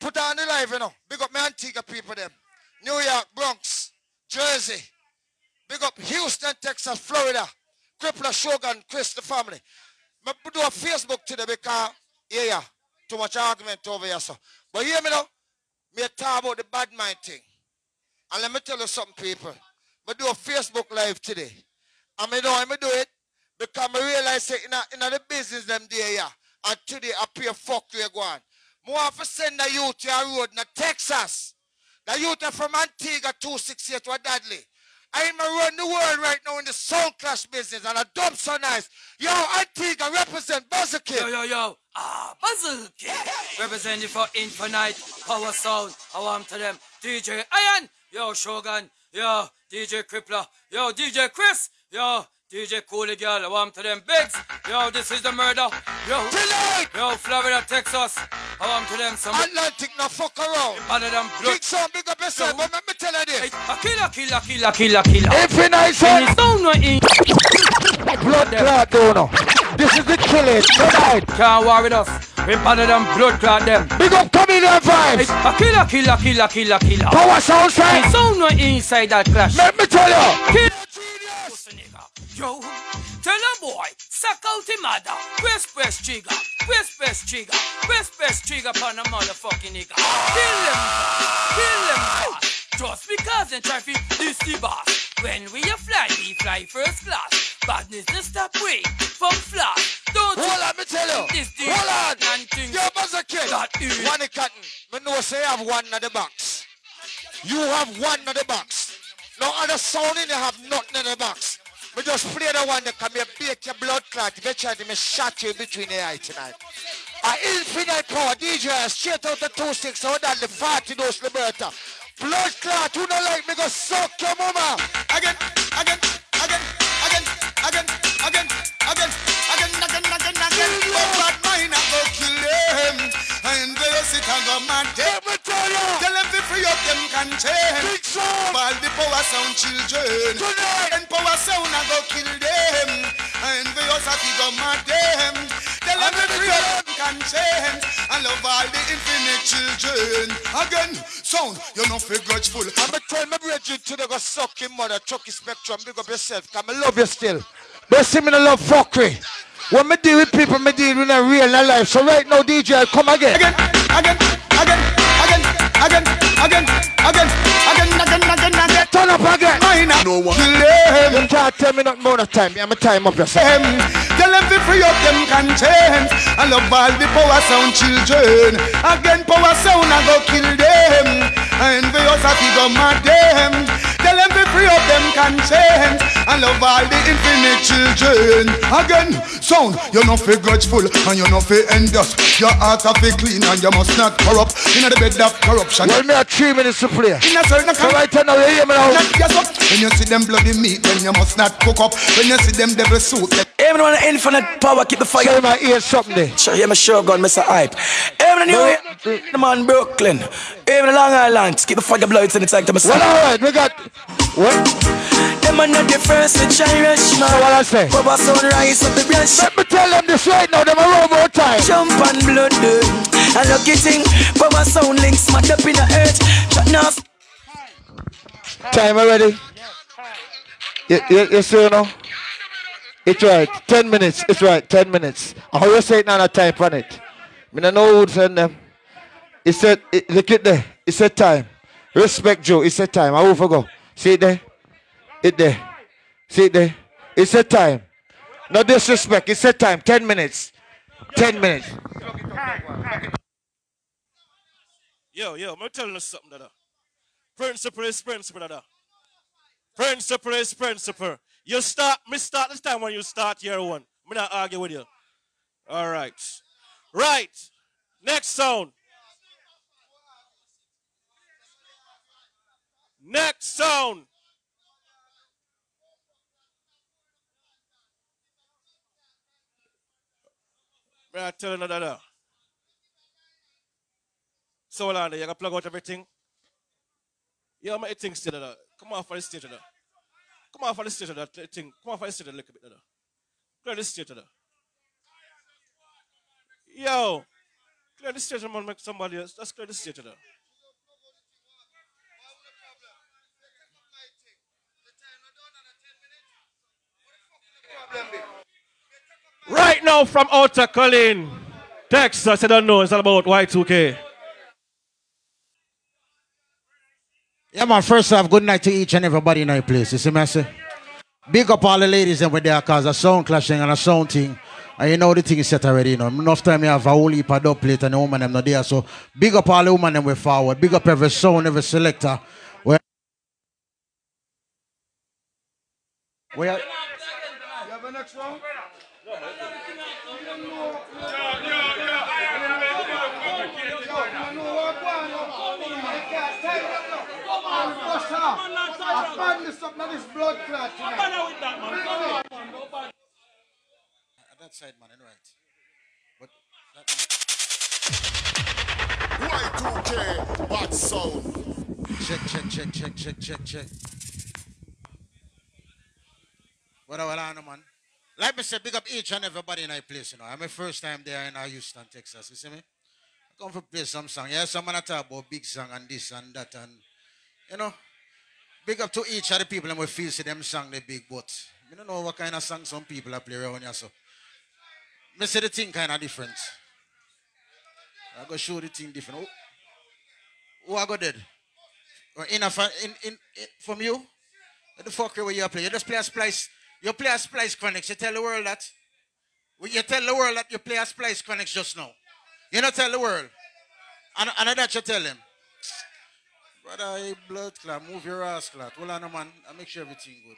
Put on the live, you know. Big up my Antigua people them. New York, Bronx, Jersey. Big up Houston, Texas, Florida. Crippler, Shogun, Chris, the family. Me do a Facebook today because, yeah, yeah, too much argument over here, so. But hear me now. Me talk about the bad mind thing. And let me tell you something, people. Me do a Facebook live today. And me know how me do it because me realize that in, a, in a the business them there, yeah. And today I pay fuck you go on. More have to send the youth to a road in Texas. The youth are from Antigua 268 to Dudley. I'm around the world right now in the soul clash business and I dump so nice. Yo, Antigua represent Buzzer. Yo, yo, yo. Ah, Basil. Representing for Infinite Power Sound. I want to them. DJ Iron. Yo, Shogun. Yo, DJ Crippler. Yo, DJ Chris. Yo, DJ Coolie Girl. I want to them. Bigs. Yo, this is the murder. Yo, Tonight. yo, Florida, Texas. I want to them. Some Atlantic no fuck around. other than blood. Big son, big up yourself. But let me tell you this. A killer, killer, killer, killer, killer. Infinite. Sound no in. Blood clot donor. This is the killing tonight. Can't war with us. We better than blood clot them. Big up comedian vibes. A killer, killer, killer, killer, killer. Power sound strength. Sound no inside that clash. Let me tell you. Kill Yo, tell a boy, suck out him mother. Press, press trigger, press, press trigger, press, press trigger upon a motherfucking nigga. Kill them, kill them, boss. Just because they try to this the boss. When we a fly, we fly first class. Badness to stop we from flash. Don't Hold on, me tell you. This thing Hold on. and things Yo, Buzzer Kid. that is. One cotton. Me know say I have one at the box. You have one in the box. No other sound in you have nothing in the box. We just play the one that can be bake your blood clot. If you try to me shot you between the eye tonight. A infinite power DJ straight out the two six so that the 40 dose Liberta. Blood clot, who don't like me go suck your mama. Again, again, again, again, again, again, again, again, again, again. But bad mind I go kill them. And they sit and go mad. Tell them to free up them conscience. All the power sound children. And power sound I go kill them. And they also go mad them. Tell them to free up them conscience. And love all the infinite children. Again, sound, you're not feel grudgeful. I'm a tell my brethren to the go suck your mother, chuck your spectrum, big up yourself, cause I love you still. But see me no love fuckery. When me deal with people, me deal with a real life. So right now, DJ, come again. Again, again, again, again, again, again, again, again, again, again, again. Turn up again. Mine, no one. You can't tell me not more time. I'm a time up yourself. Tell them to free up them conscience. I love all the power sound children. Again, power sound, I go kill them. And we also have to go mad them. Tell them to free up them conscience. I love all the infinite children. Again, sound, you're not feel grudgeful and you're not feel envious. Your heart have be clean and you must not corrupt. In the bed of corruption. Well, me have three minutes to play. In a certain So right now, you hear me now. Yes, up. When you see them bloody meat, then you must not cook up. When you see them devil suit, then Even on the infinite power, keep the fire. Say my ear something there. Sure, hear my sure gun, Mr. Hype. Even the New York, the man Brooklyn. Even the Long Island, keep the fire blood in the tank to my Well, all right, we got. What? Them are not the first to cherish, man. So what I say? Power sunrise of the branch. Let me tell them this right now, them a robot time. Jump and blood, dude. And lucky thing, power sound links, smacked up in the earth. Shut now. Time already? You, you, you see now? It's right. Ten minutes. It's right. Ten minutes. I always say it now a time on it. Me no know who send them. It said, look at there. It a time. Respect Joe. It's a time. I will forgo. See it there? It there. See it there? It's a time. No disrespect. It's a time. Ten minutes. Ten minutes. Yo, yo, I'm telling you something, Dada. Principle is principle, Dada. Principle is principle. You start, me start this time when you start year one. I'm not argue with you. All right. Right. Next sound. Next sound. May I tell you, Dada? So there, you gotta plug out everything. Yeah, my thing still there. Come on for the stage. Come on for the stage there. Come on for the stage a little bit there. Clear the stage there. Yo, clear the stage and make somebody else. Let's clear the stage there. Right now from Outer Colleen, Texas, I don't know, it's all about Y2K. Yeah, man. First off, good night to each and everybody in our place. You see me? Big up all the ladies and with there cause a sound clashing and a sound thing. And you know the thing is set already, you know. Enough time you have a whole heap of dub plate and the woman them not there. So big up all the woman them way forward. Big up every sound, every selector. Where Where You have a next round? that side, man, right. But Y2K, bad sound. Check, check, check, check, check, check, check. What well, on, man? Like me say, big up each and everybody in our place, you know. I'm my first time there in Houston, Texas, you see me? I come to play some song. Yeah, some man talk about big song and this and that and, you know, big up to each of the people and we feel see them song they big, but you don't know what kind of song some people are play around here, so. Me say the thing kind of different. I go show the thing different. Who, who I go dead? Or in, a, in, in, in from you? The fuck where you play? You just play a splice. You play a splice connects. You tell the world that. You tell the world that you play a splice connects just now. You not tell the world. And, and that you tell them. Brother, hey, blood clot, move your ass clot. Hold on, man. I make sure everything good.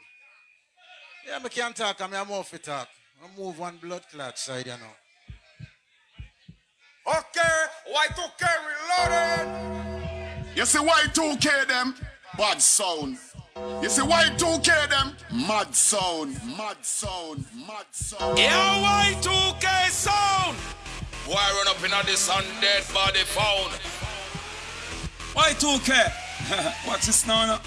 Yeah, I can't talk. I'm off it talk. I move one blood clot side, you know. Okay, Y2K reloaded. You see Y2K them, bad sound. You see Y2K them, mad sound, mad sound, mad sound. Yo, Y2K sound. Why run up in all this undead body found? Y2K. Watch this now. now.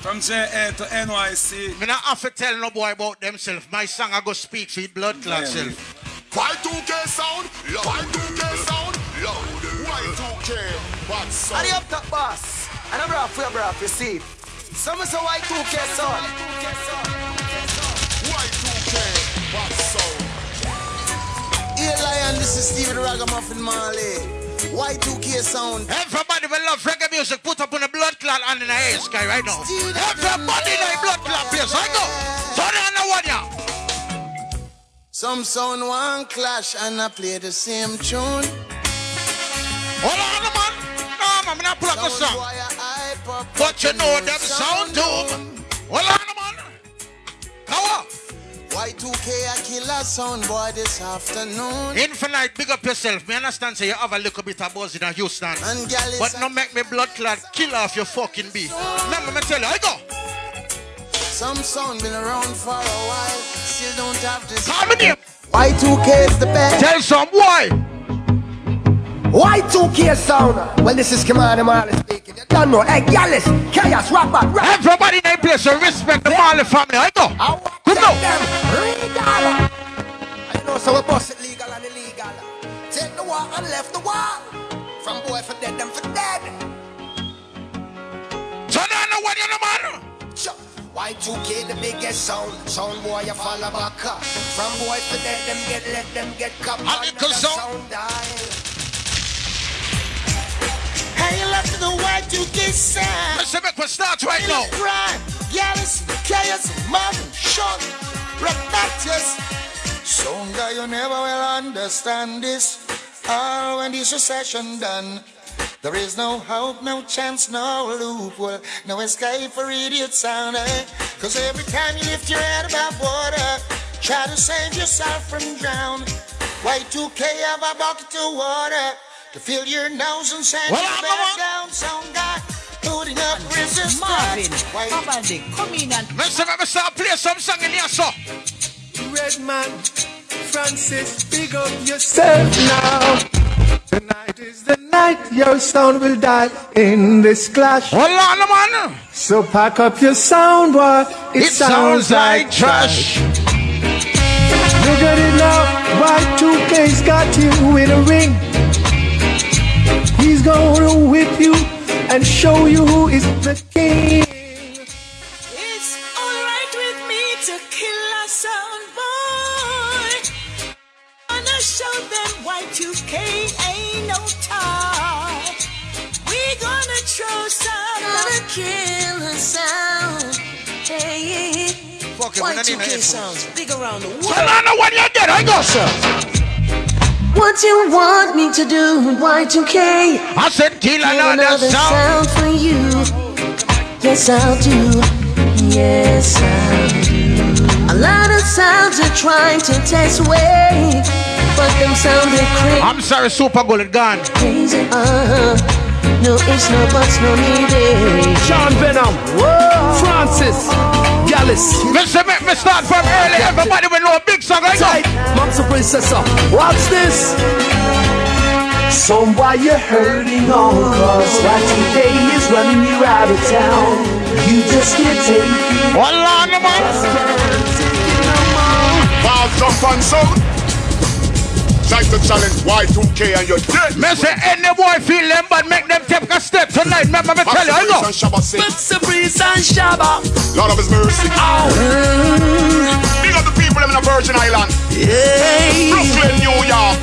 From JA to NYC. Me not have to tell no boy about themselves. My song I go speak for it blood clot Yeah, self. Y2K sound, loud. Y2K sound, loud. Y2K, bad sound. And the up top boss. And I'm rough, we're rough, you see. Some say Y2K son. Y2K, bad sound. Hey Lion, this is Stephen Ragamuffin Marley. Y2K sound. Everybody will love reggae music. Put up on a blood clot and in the air sky right now. Everybody in blood clot place. I go. Turn on the one ya. Some sound one clash and I play the same tune. Hold on, man. No, I'm not pull up the song. But you know them sound doom. Hold on, man. Power. Y2K a killer sound boy this afternoon. Infinite, big up yourself. Me understand say you have a little bit of buzz in Houston. And But no make me blood clot kill off your fucking bee. Remember me tell you, I go. Some sound been around for a while, still don't have this. Name. Y2K is the best. Tell some boy. Y2K sound. Well, this is Commander Marley speaking. You don't know. Hey, Gallus, Chaos, Back, Rock. Everybody in that place, so respect the Marley family. I go. Good now. I know, so we bust it legal and illegal. Take the war and left the war. From boy for dead, them for dead. Turn on the one, you know, man. Y2K the biggest sound, sound boy you follow back up. From boy for dead, them get let them get cup. Little sound. dial. Hey, you left to the Y2K sound. Let's make we start right now. Prime, Gallus, Chaos, Sean, Rebecca's. Some guy you never will understand this. All when this recession done. There is no hope, no chance, no loophole, no escape for idiot sound. Eh? Cause every time you lift your head above water, try to save yourself from drown. Y2K have a bucket of water to fill your nose and send Well, you I'm back down. Some guy putting up resistance. Marvin, Why- come on, Dick, come in and Mr. Let me start play some song in here, so. Redman, Francis, big up yourself now. Tonight is the night your sound will die in this clash. Hold on, man. So pack up your sound, boy. It, It sounds like trash. Look at it now. Y2K's got you in a ring. He's gonna whip you and show you who is the king. It's alright with me to kill a sound boy. Gonna show them Y2K ain't no tie. We gonna throw some. Gonna kill a sound. Hey, Fuck it, we don't need no Y2K sounds big around the world. Hold on the one you get, I go, sir. What you want me to do, Y2K? I said kill another sound. for you. Yes, I'll do. Yes, I'll do. A lot of sounds are trying to test away, but them sounding crazy. I'm sorry, Super Golden gone. Crazy, uh-huh. No ifs, no buts, no needed. Sean Venom, Francis, Gallus. Mr. Make me start from early. Everybody will know a big song. I Tight, go. Mamsa Princessa. Watch this. Somewhy you're hurting on cause Y2K is running you out of town. You just can't take it. Hold on, man. Wow, jump on sound. Like to challenge Y2K and you're dead. Me say any boy feel them but make them take a step tonight. Remember me tell you, I go. and Shabba sing. Mamsa Breeze and Shabba. Lord of his mercy. Oh. Big up the people in the Virgin Island. Brooklyn, New York.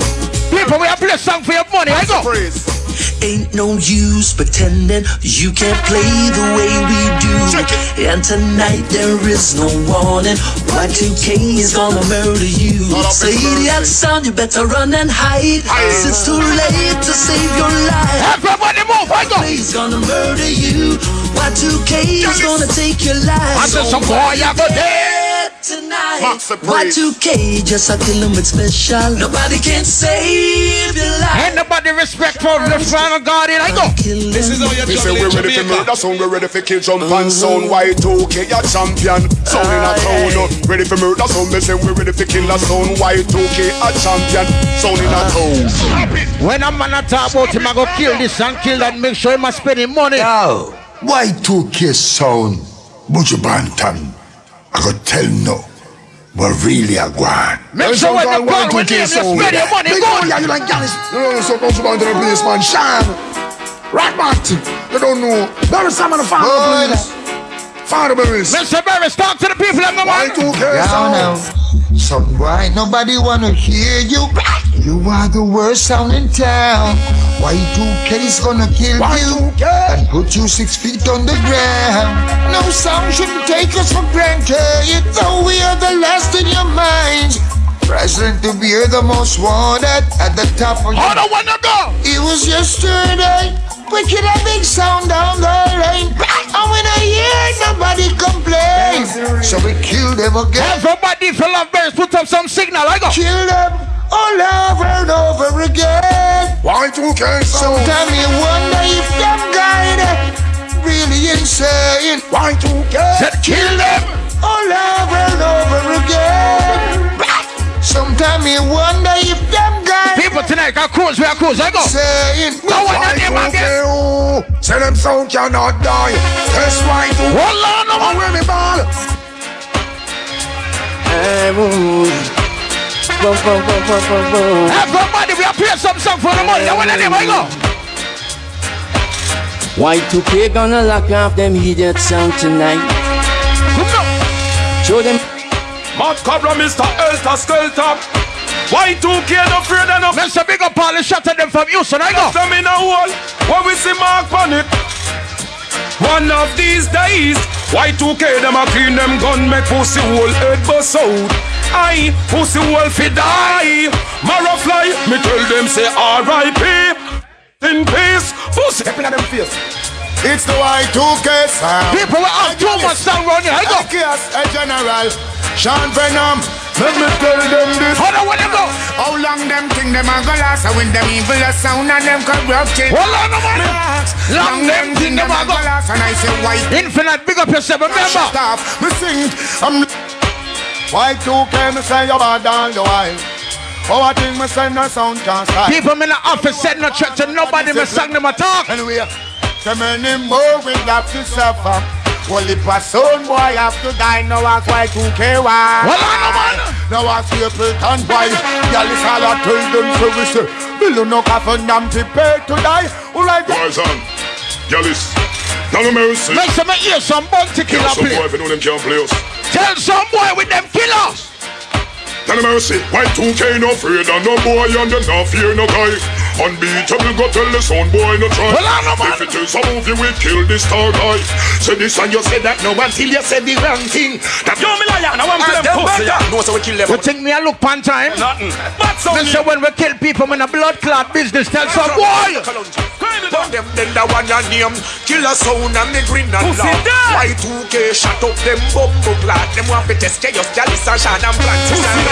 People, we have play song for your money. I go. Praise. Ain't no use pretending you can't play the way we do. And tonight there is no warning. Y2K is gonna murder you. Say that sound, you better run and hide. Cause it's too late to save your life. Everybody move, I go. He's gonna murder you. Y2K is gonna take your life. I said some boy, I go dead. Tonight, Max. Y2K just a killing with special. Nobody can save your life. Ain't nobody respect for the final guardian. I go. This is how you We say we're ready for murder sound, we're ready for kill jump and sound. Y2K, your champion. Sound in a town. uh, Ready for murder sound, we say we're ready for kill a sound. Y2K, a champion. Sound in a town. When a man a talk about him, I go kill this and kill that, make sure he must spend him money. Yo, Y2K sound, Buju Banton. I go tell no, but really a guan. Make sure when the call when you spend your money, Big go. boy, you like Giannis. You don't know so Buju Banton the place, man. Sean, Rockmart. You don't know. Barry Salmon, the father, please. Father, Barry's. Mr. Barris, talk to the people of the man. Y2K Down sound. now. Something right, nobody wanna hear you. You are the worst sound in town. Y2K's gonna kill you and put you six feet on the ground. No sound shouldn't take us for granted, though we are the last in your minds. President to be the most wanted at the top of your. Hold on, wanna go. It was yesterday. We get a big sound down the lane. And when I hear nobody complain. So we kill them again. Everybody for love birds, put up some signal. I go. Kill them all over and over again. Y2K sound. Sometimes you wonder if them guys really insane. Y2K. Said kill them. all over and over again. Sometimes you wonder if them guys People tonight, I cruise, we are cruise. I go. saying. Go on your name again. Y2K. Say them sound cannot die. Test Y2K. Hold on, no Oh, where me ball? Everybody, we are playing some song for the money. I want to name. I go. Y2K gonna lock off them idiot sound tonight. Show them. Mad Cobra, Mr. Elter Skelter. Y2K no afraid enough. Mr. Big up all the shots at them from Houston. I go. Them in a hole, where we see Mark on it. One of these days, Y2K them a clean them gun, make pussy hole head bust out. I pussy hole fi die. Mara fly, me tell them say R.I.P. In peace, pussy. Stepping at them face. It's the Y2K sound. People will have too much sound around here. I go. Chaos, a general. Sean Venom. Let me tell them this. Hold on, where go? How long them think them a go last? And when them evil a sound and them corrupted. Hold on, no man. Long them think them a go. last. And I say why? Infinite, big up yourself. Remember. Shut up. Me sing. I'm. Y2K me say you bad all the while. Oh, I think me say no sound can style. People in the office said no church and nobody me sang them a talk. Anyway, so many more will have to suffer. Well, if a son boy have to die, now I quite to care why. Well, I know, man. Now I see a and why. Y'all is all I tell them so we say. Bill no coffin them prepare to pay to die. Who like Boys on. Gyalis. Now no mercy. Make some hear some bounty Kill killer some boy if you know them can't play us. Tell some boy with them killers. Tell them mercy. Y2K no afraid and no boy and them not fear no guy. Unbeatable go tell the son boy no try. Well, I know. If it is a movie we kill the star guy. Say this and you say that no until you say the wrong thing. That Yo, me lion, I want to them pussy. yeah. No, so we kill them. You think me I look pan time? Nothing. But so Me say when we kill people in a blood clot business, tell some boy. But them then the one your name Killer sound and me grin and Pussy laugh dead. Y2K shut up them bumbo clad Them want to test you just Jalis and Sean and Plant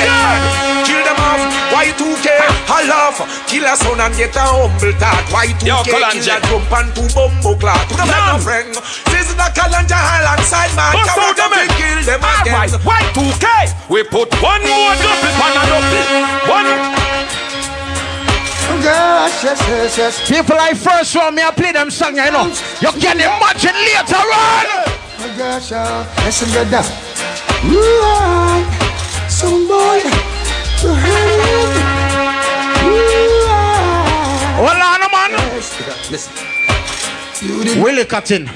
Pussy dead. Kill them off Y2K I laugh Killer sound and get a humble thought Y2K Yo, kill Kalanja. a jump and two bumbo clad To the Nam. man friend This is the Kalanja alongside man Bust Come out them, on, eh? kill them Alright, again Y2K. We put one more double pan and double. One. Gosh, yes, yes, yes. People like first one, me I play them song, you know. You can imagine later on. Oh gosh, oh, listen to that. Some boy, you heard it. Hold on, man. Listen. Willie Cotton.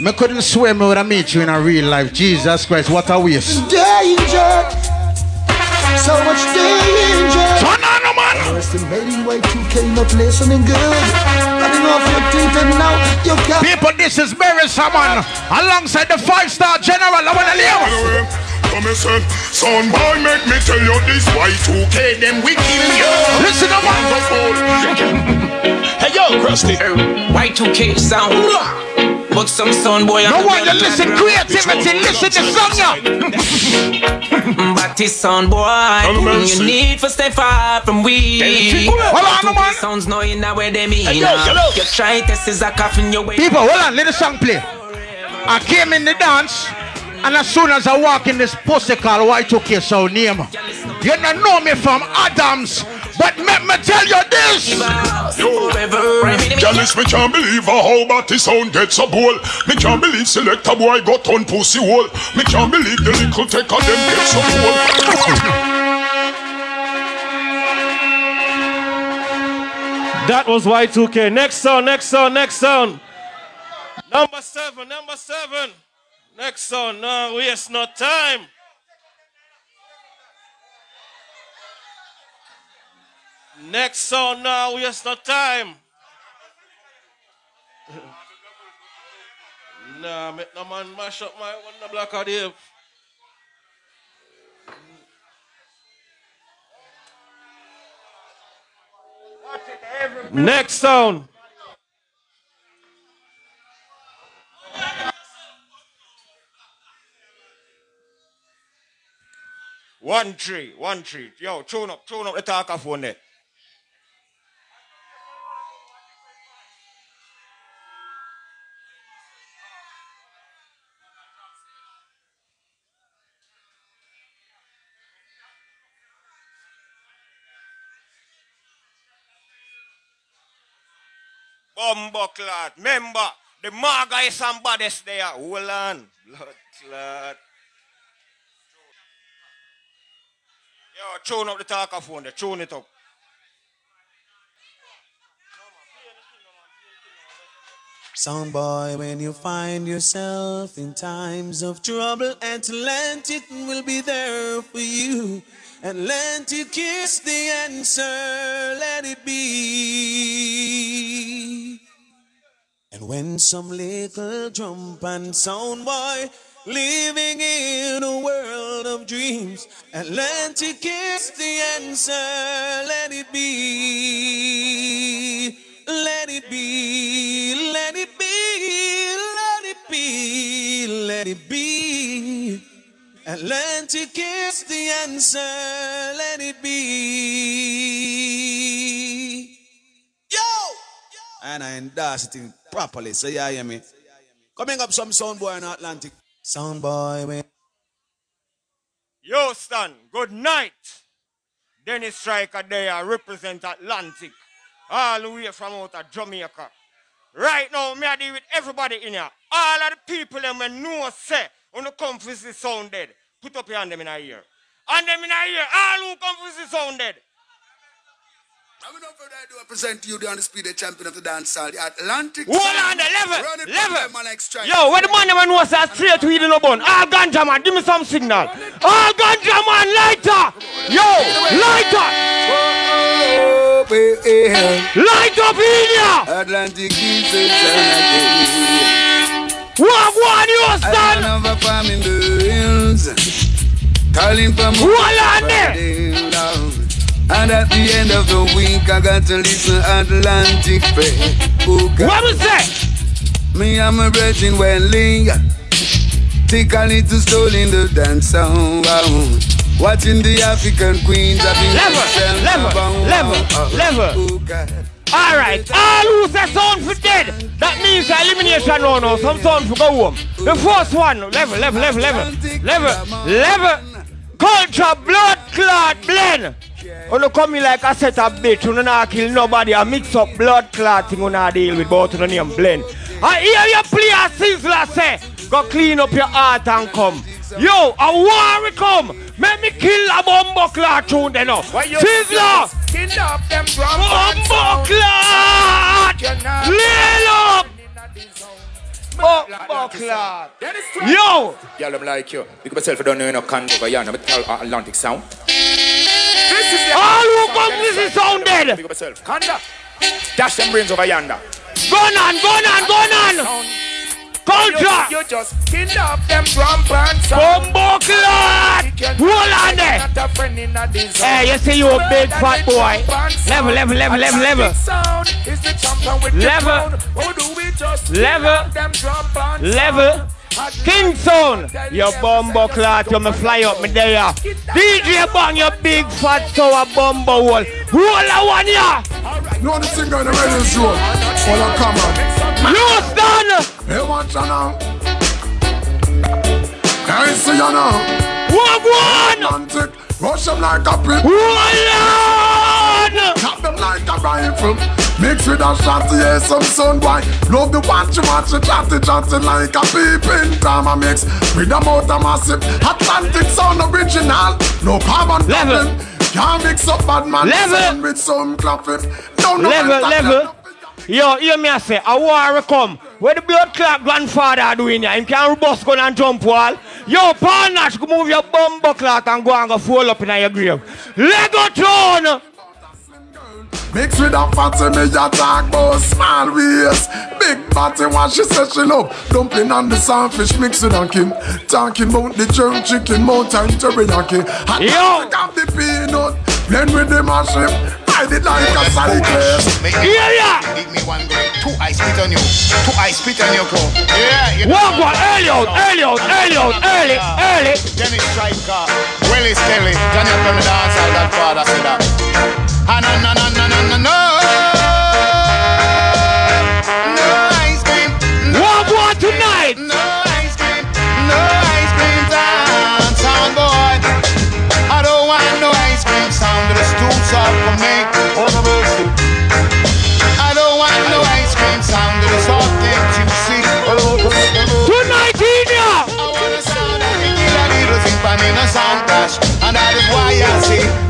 Me couldn't swear me would have meet you in a real life. Jesus Christ, what a waste. Danger, so much danger. Turn on, man. Estimating Y2K not listening good. I mean, know if you think it now, you can. People, this is Mary Salmon alongside the five star general. I want to live. Come and son boy, make me tell you this Y2K, them we kill you. Listen to Hey yo, Krusty. Y2K sound. But some son boy. No one to listen creativity, listen to song [laughs] But this sound boy, you need to stay far from we. Hold on, man. Sounds know you where they mean. You try test is a coffin your way. People, hold on, let the song play. I came in the dance, and as soon as I walk in this pussy called Y2K sound name, you don't know me from Adams, but let me tell you this. Janice, me can't believe how bad this sound gets so bold. Me can't believe selector boy got on pussy hole. Me can't believe the little take of them get so bold. That was Y2K. Next song, next song, next song. Number seven, number seven. Next song, no waste no time. Next song, no waste no time. [laughs] nah, make no man mash up my one the black of Next song. One tree, one tree. Yo, tune up, tune up the talker phone there. Bumbuckler, remember, the maga is somebody's there. Hold on. Blood clot. Yo, tune up the talker phone there. Tune it up. Soundboy, when you find yourself in times of trouble, Atlantic will be there for you. Atlantic is the answer, let it be. And when some little drum and soundboy living in a world of dreams, Atlantic is the answer, let it be. Let it be, let it be, let it be, let it be. Atlantic is the answer, let it be. And I endorse it properly, so yeah, hear me. Coming up some sound boy in Atlantic. Soundboy, man. Yo, Stan, good night. Dennis Striker there represent Atlantic. All the way from out of Jamaica. Right now, me I deal with everybody in here. All of the people them when know say on the come for the sound dead. Put up your hand them in a ear. And them in a ear. All who come for the sound dead. And without further ado, I present to you the undisputed champion of the dance hall, the Atlantic. Hold on the level, Run it level. man, like strike. Yo, when the man them know say straight weed in the bun. All ganja man, give me some signal. All ganja man, lighter. Yo, lighter. Light up in here. Atlantic is a Atlantic. What one you stand? I have a farm in the hills. Calling from Hold on there. And at the end of the week, I got to listen Atlantic Fair. What was that? Me and my brethren welling. Take a little stroll in the dance sound. Watching the African queens. I've been Level, level, level, level. All right, all who say sound for dead, that means elimination no no, some sound for go home. The first one, level, level, level, level, level, level. Culture, blood clot, blend. You no come in like a set of bitch, you no kill nobody, I mix up blood clot thing you not deal with, both of the name blend. I hear you play a Sizzla say, go clean up your heart and come. Yo, a war come. Make me kill a bumbo clot tune then up. Sizzla! Them Bumbo clot! Lay up! Clot! Yo! Y'all them like you. Because myself I don't know no can over yonder, but tell Atlantic sound. All who come this is sounded. Big up yourself. Dash them brains over yonder. Go on, go on, go on. Culture. You, you just kidnap them from pants. Bumbo clot. Hold on there. Hey, you see you a big fat boy. Level, level, level, level, level. Level. Level. Level. King Sound, your bumbo clot, you me fly up me there. DJ bang your big fat sour bumbo wall. Roll a one ya. You want to sing on the radio show? Well, I come on. Houston. Hey, watch out now. I see you now. Walk one. Atlantic. Rush them like a pit. Roll Tap them like a rifle. Mix with a shot, yeah, some sun boy. Love the watch you watch it, chatty chatty like a peeping Time I mix with a motor massive Atlantic sound original. No carbon Level. Can't mix up bad man Level. with some clapping. Don't know Level, level. Yo, hear me I say, a war come. Where the blood clot grandfather doing here? Him can bust gun and jump wall. Yo, Paul Nash, move your bumbo clot and go and go fall up in your grave. Lego throne. Mix with a fatty, me a talk about small waist. Big body, what she say she love. Dumpling and the sandfish mix with a king. Talking about the jerk chicken, mountain teriyaki. Hot Yo! dog of the peanut. Blend with the mushroom. Ride it like a salad Yeah, yeah. Give me one grade. Two I spit on you. Two I spit on your core. Yeah. You Walk one early out, early out, early out, early, early. Dennis Striker. Uh, Willis Kelly. Johnny up on the dance hall. That father said that. Ah, no, no, no, no, no, no, no. No ice cream. One tonight. No ice cream. No ice cream. Sound boy. I don't want no ice cream sound. It's too soft for me. I don't want no ice cream sound. It's soft thing to see. Tonight, Tina. I want a sound that can kill a little symphony in a sound crash. And that is why I say.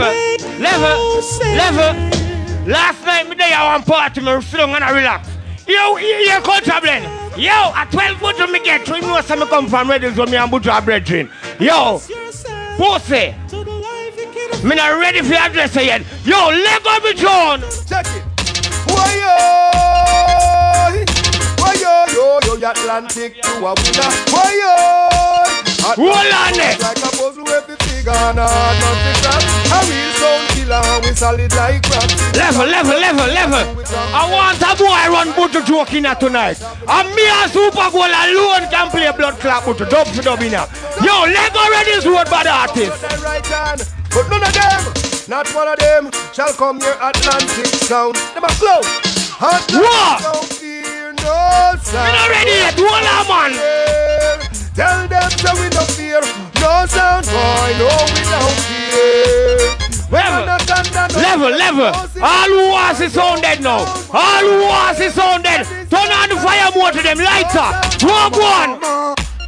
Level, level, level. Last night, me there, I want party, me down and I relax. Yo, you culture. Yo, at 12 butcher me get to, you know, so me come from Reddings when me and butcher are brethren. Yo, pussy. Me not ready for your address yet. Yo, Lego me John. Check it. Why yo? Why yo? Yo yo Atlantic to a winner. Why yo? Hold on there. Like a puzzle with the figure and a nothing that. A real sound killer, we solid like rock. Level, level, level, level. I want a boy run butcher joke in here tonight. And me and Super Goal alone can play blood clot butcher. Dub for dub in. Yo, Lego Reddings road bad artist. That right hand, but none of them, not one of them, shall come near Atlantic sound. Them a flow. Atlantic fear no sound. Me not ready yet. Hold on, man. Tell them so we no fear, no sound boy, no we don't fear. Level, level, level. All who wants is sound dead now. All who wants is sound dead. Turn on the fire more to them lighter. Walk one.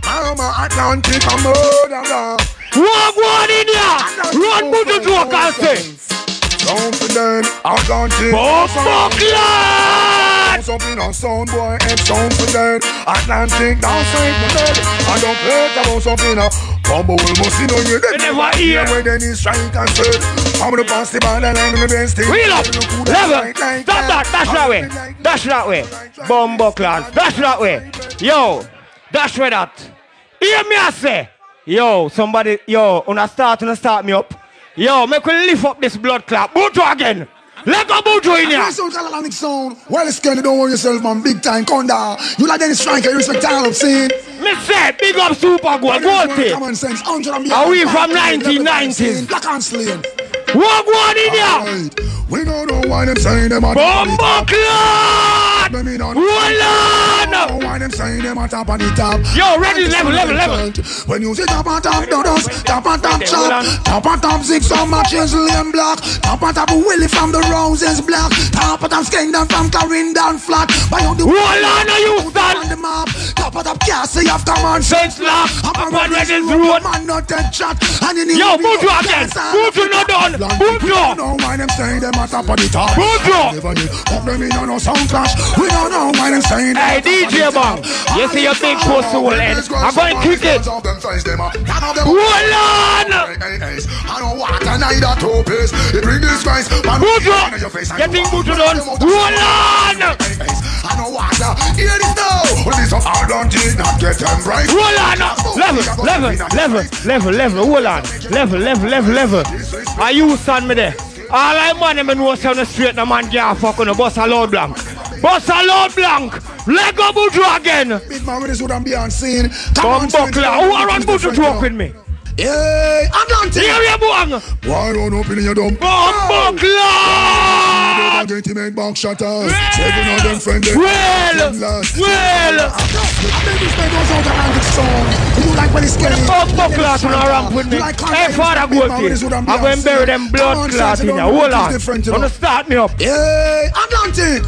I'm a Atlantic, I'm murder. Walk one in here. Run butcher joke and say. Sound for them, Atlantic. Bumbo clot. Something on sound boy and sound for them. Atlantic, down side for them. I don't play about something uh, Bumbo will must see no you You never hear. Where then he strike and said, I'm gonna pass the ball and I'm gonna best thing. Wheel up. Level. Stop that. Dash that way. Dash that way. Bumbo clot. Dash that way. Yo. Dash way that. Hear me I say. Yo, somebody, yo, when I start, when I start me up. Yo, make we lift up this blood clot. Buju again. Let go Buju in here. Yes, sound. Well, scared, don't worry yourself, man. Big time, come down. You like Dennis Striker, you respect all of scene. Me say, big up Super. Goal team. Common sense, 100 and Are we from beyond. 1990s? Black and slain. Walk one in here. We don't know why them saying them are Bumbo clot. Hold on. Why them saying them on top of the top? Yo, ready, level, level, level. When you say top on top, dodos, top on top chop, top on top six some matches lane block, top on top Willie from the Roses block, top on top Skengdon from Clarendon flat. Why you do? Hold on, you stand. on the map. Top on top Cassie have common Sense lock. Up on on Redding's road. Man not dead shot. And in the Yo, video, Buju again. I Buju not it. Long Buju. people know why them saying them on top of the top. Never did. Put them in on no sound clash. We don't know why they saying Hey, DJ Bang, you see your big pussy will end. I'm going to kick it. Hold on! I don't want neither two piece. It bring disgrace. Buju! Getting Buju done. Hold on! I don't want to hear this now. This up hard on teeth, not get them right. Hold on! Level, level, level, level, level. Hold on. Level, level, level, level. Are you stand me there? All I man them know say on the street, the man can't fuck on the bus a load blank. Bus a load blank. Let go Buju again. Big man with this would be unseen. Come buckler. Who are on Buju to with me? Hey, Atlantic. Here you bang. Why don't open in your buckler. Going to make back shutters. Seven of them friendly. Well, well. You like when it's scary. Come buckler to no rank with me. Hey, father, go to I'm going to bury them blood clot in here. Hold on. Gonna start me up. Hey, Atlantic.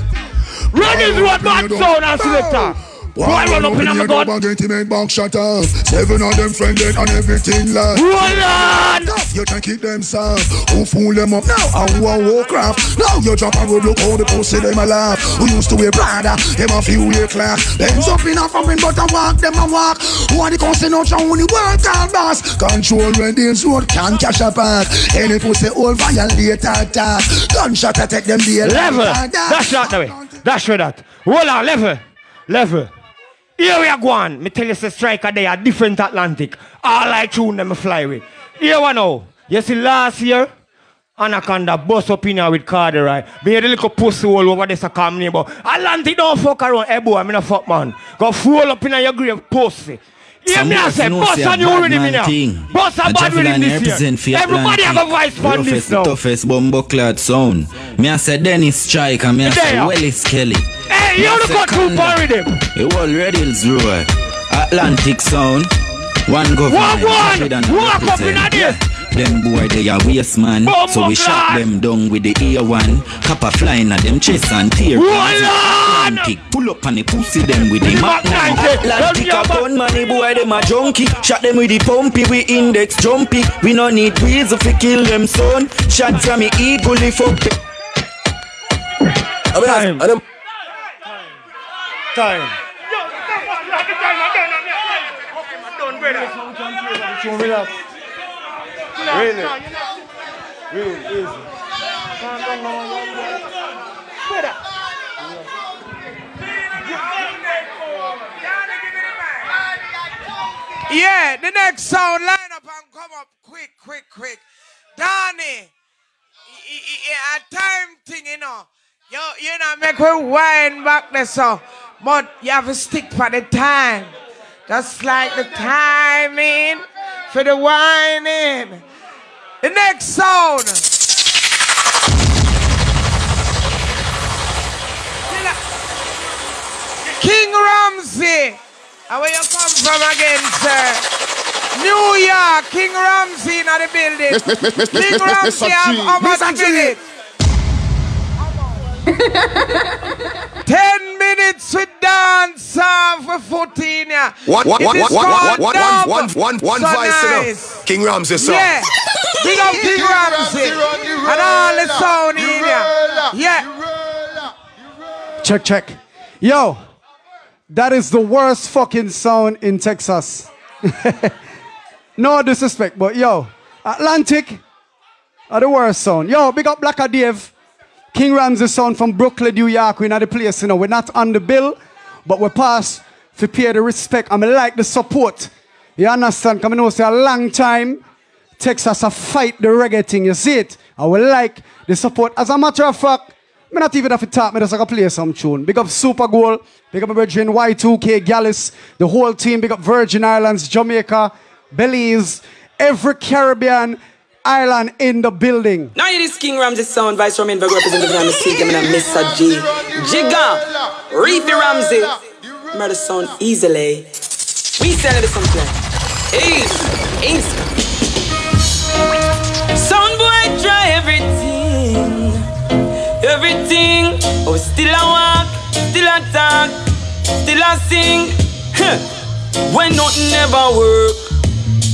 Run this road, man, sound and selector. Why run up in my god? Going to make back shutters. Seven of them friendly and everything like. Hold on. You can keep them soft. Who fool them up now? I want Warcraft. Now you drop a road, look how the pussy them alive. Who used to wear Prada? Them a few year class. Them up in a fucking but I walk, them a walk. Who are the cousin out when the world called boss? Control when this road can cash a pass. Any pussy all violate attack. Gunshot attack them the Level. Not the way. That's for that. Hold on, level. Level. Here we are going. Me tell you, say striker they are different Atlantic. All I tune them fly with. Here we know. You see last year, Anaconda bust up in here with Carter, right? Me hear the little pussy all over this a come neighbor. Atlantic don't fuck around. Hey boy, I'm in a fuck man. Go fool up in your grave pussy. Some me I say, say a a new rhythm man in here. thing. Bust a A bad rhythm this year. Everybody have a voice for this now. toughest bumbo clad sound. Me I say Dennis Strike and me I say There. Willis Kelly. Hey, you look got two for him. You all ready, Road. Atlantic sound. One government. Walk one. Madrid and Walk up in represent. a this. Them boy they a waste man. Bumbo So we shot them down with the ear one. Copper flying at them chest and tear. Hold. Atlantic pull up on the pussy them with the Back Mac 90. Atlantic Don't a give a- gun money boy them a junkie. Shot them with the pumpy we index jumpy. We no need reason to kill them son. Shot from me eagle if I can. equally fuck. Time. Time. Really? Really easy. Yeah, the next sound line up and come up quick, quick, quick. Donnie, a time thing, you know. You, you know, make we wind back there, so. But you have to stick for the time. Just like the timing for the whining. The next sound. King Ramsey. And where you come from again, sir? New York, King Ramsey in the building. King Ramsey Mr. have G. how [laughs] Ten minutes with dance uh, for 14 yeah. One, one, It one, is one, one, called one, dub. one, one, one So voice, nice. King Ramsey song. Yeah. [laughs] Big up King Ramsey. And all the sound in here. Yeah. Check, check. Yo, that is the worst fucking sound in Texas. [laughs] no disrespect, but yo, Atlantic are the worst sound. Yo, big up Blacker Dave. King Ramsey sound from Brooklyn, New York. We're not the place, you know. We're not on the bill, but we pass to pay the respect. I mean, like the support. You understand? Come know, say a long time. Texas a fight the reggae thing. You see it? I will like the support. As a matter of fact, me not even have to talk, me just like play some tune. Big up Super Goal, big up Virgin Y2K, Gallus, the whole team, big up Virgin Islands, Jamaica, Belize, every Caribbean island in the building. Now it is King Ramsey sound, Vice Roman Virgo representing on the seat, I'm Mr. G. Jigga, Reefy Ramsey. Murder sound easily. We sell it something. Hey, Insta. Sound boy try everything. Everything. Oh, still I walk, still I talk, still I sing. Huh. When nothing ever work.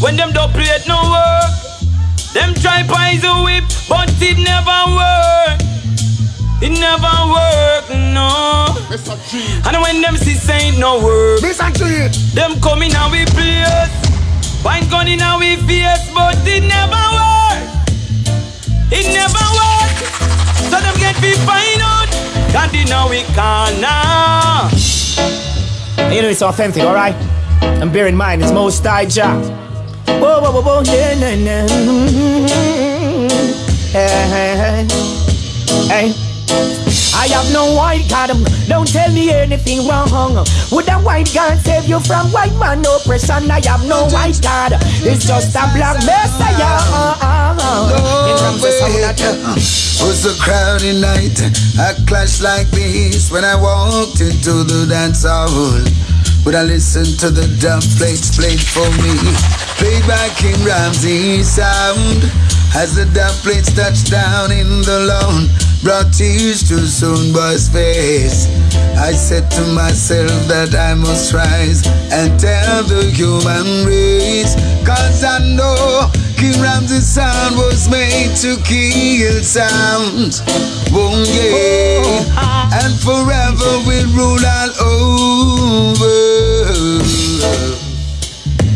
When them don't play it no work. Them try pies a whip, but it never work. It never work, no. And when them see say ain't no work, them come in and we place. Point gun in and we face, but it never work. It never work. So them get me find out. God in now we can't. You know it's authentic, alright? And bear in mind, it's most high job. Yeah, nah, nah. Hey, hey, hey. I have no white card, um, don't tell me anything wrong. Would a white God save you from white man oppression? I have no white card, it's just a black messiah. Uh, was a crowded night, a clash like this when I walked into the dance hall. Would I listen to the drum plates played for me? Played by King Ramsey sound. As the dub plates touched down in the lawn, brought tears to Soonboy's face. I said to myself that I must rise and tell the human race. Cause I know King Ramsey's sound was made to kill sound. Oh yeah, and forever will rule all over.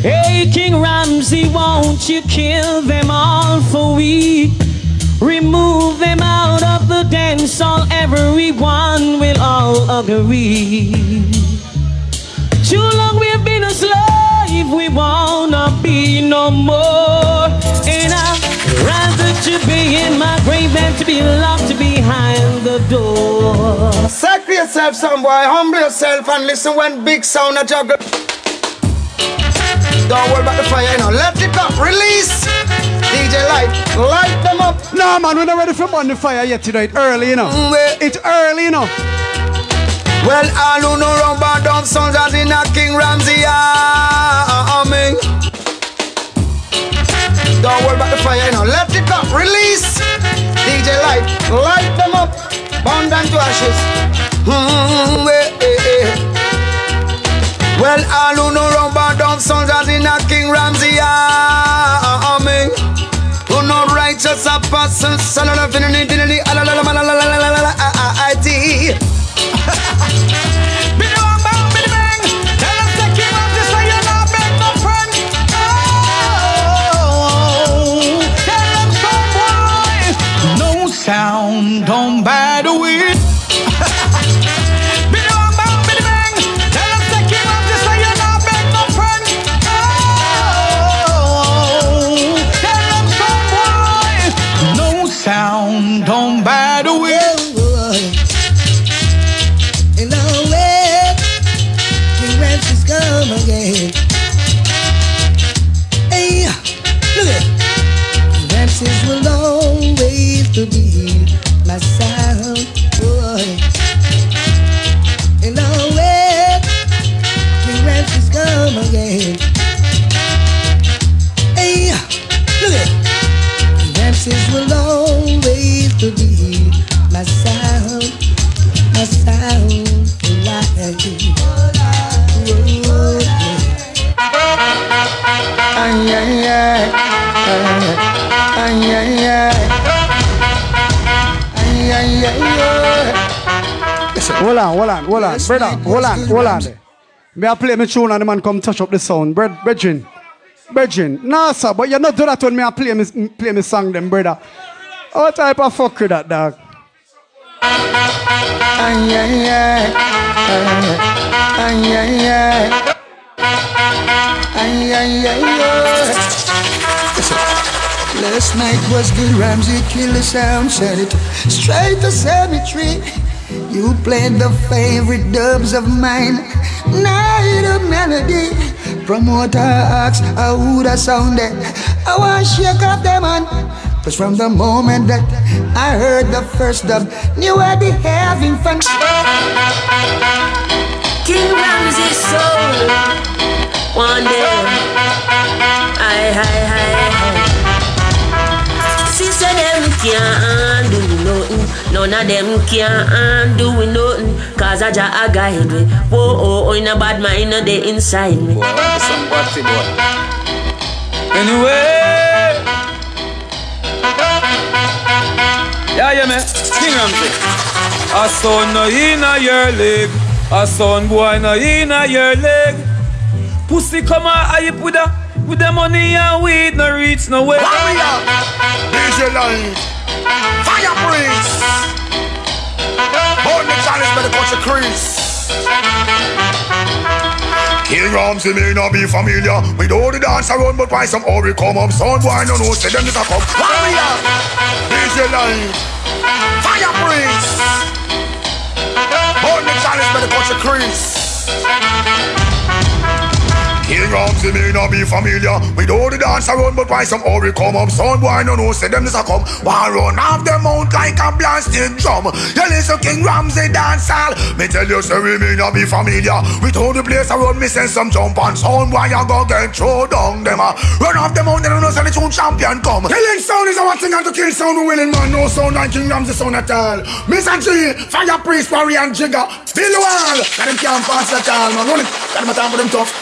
Hey, King Ramsey, won't you kill them all for we? Remove them out of the dance hall, everyone will all agree. Too long we've been a slave, we wanna be no more. And I'd rather to be in my grave than to be locked behind the door. Yourself, some boy. Humble yourself and listen when big sound a juggle. Don't worry about the fire, you know. Let it up. Release. DJ Light, light them up. No, man, we're not ready for burn the fire yet tonight. Early, you know. Mm, it's early, you know. Well, all who know rubber dub as in a King Ramsey ah, ah, ah, army. Don't worry about the fire, you know. Let it up. Release. DJ Light, light them up. Burn them to ashes. Mm, eh, eh, eh. Well, all who know rubber dub soldiers in a King Ramsey army. Who know righteous apostles, salala finini dinini, alalala Hold on, hold on, hold on, brother, hold on, hold on. May I play my tune and the man come touch up the sound, Bred, brethren, brethren. Nah, sir, but you not do that when me I play me play me song, them brother. What type of fucker that dog? Ay, ay, ay. Ay, ay, ay. Ay, ay, ay. Last night was good, Ramsey killer sound, sent it straight to cemetery. You played the favorite dubs of mine, night of melody. Promoter asked how would I sound it. Oh, I want to shake up them man. Cause from the moment that I heard the first dub, knew I'd be having fun. King Ramsey soul. One day, I, I, I, Sister them can't do nothing. None of them can't do nothing. Cause I just a guide me. Whoa, oh, oh, in a bad mind, no, they inside me. Anyway. Yeah, yeah, man. King Ramsey. A son no in a your leg. A son boy no in a your leg. Pussy come out hype with a with the money and weed no reach no way. Warrior, DJ Line, Fire Prince, Burn the by the bunch of Chris. King Ramsey may not be familiar. With all the dance around, but why some Ori come up? Son boy no know, say them is a come. Warrior, DJ Line, Fire Prince, Burn the chalice by the bunch of King Ramsey may not be familiar with all the dance around, but why some Ori come up? Son boy no know, say them is a come. One run off the mount like a blasted drum. You listen King Ramsey dance hall. Me tell you, say we may not be familiar with all the place around. Me send some jump and son boy you go get throw down them. Uh. Run off the mountain and know say the tune champion come. Killing sound is our thing and to kill sound we winning man. No sound like King Ramsey sound at all. Mr. G, Fire Priest, Warrior and Jigger. Bill Wall. Got them can't pass at all man. Run it. Got them a time for them tough.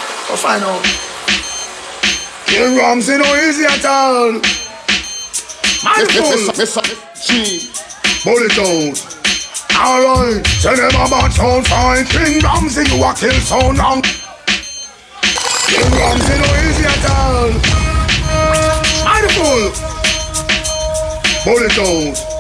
Find out. King Ramsey no easy at all. Mindful. Bullet out. Alright, tell them about sound fine. King Ramsey, you a kill sound now. King Ramsey no easy at all. Mindful. Bullet out.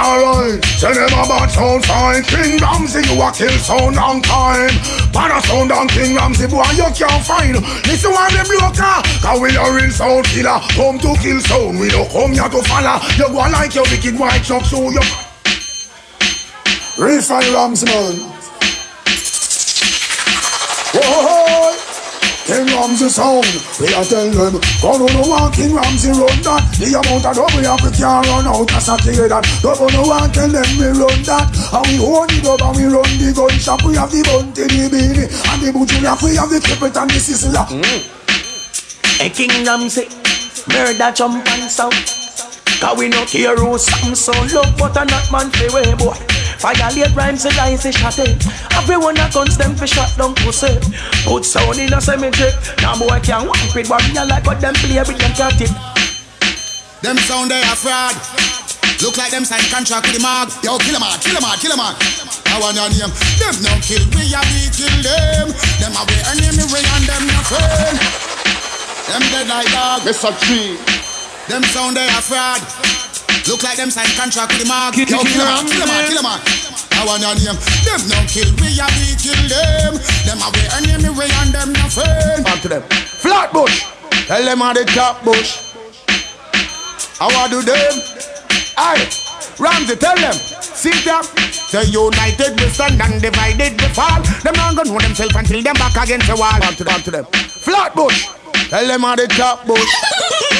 Alright, tell them about sound fine. King Ramsey, you a kill sound on time. Pan a sound on King Ramsey, boy, you can't find. Listen what them blow cause we are real sound killer. Come to kill sound, we don't come here to follow. You go like your wicked white chuck, so you. Real fine Ramsey, man. Whoa, King Ramsey sound, we are tell them Go to the one King Ramsey run that. The amount of double up we can't run out. Not the that. To the one tell them we run that. And we own it up and we run the gun shop. We have the bunty, the Beenie And the butcher We have the clipper and the Sizzla Hey mm. King Ramsey, murder jump and sound Cause we no care who some so love but a not man fi way boy Violate rhymes and lies is shot it Everyone a guns them fi shot down pussy Put sound in a cemetery Now boy can't walk with warrior like what them play with them cat it Them sound they a fraud. Look like them sign contract with the mag. Yo, kill 'em all, kill 'em all, kill 'em all. I want your name. Them no kill we, a we kill them. Them a we enemy, we and them no friend. Them dead like dog. Mr. G. Them sound they a fraud. Look like them sign contract with the mag. Yo, kill 'em all, kill 'em all, kill 'em all. I want your name. Them no kill we, a we kill them. Them a we enemy, we and them no friend. Back to them. Flatbush. Tell them on the top bush. How I do them? Aye. Ramsey, tell them. See them. The united we stand and divided we fall. Them not gonna know themselves until them back against the wall. Back to them. Back to them. Flatbush. Tell them on the top bush.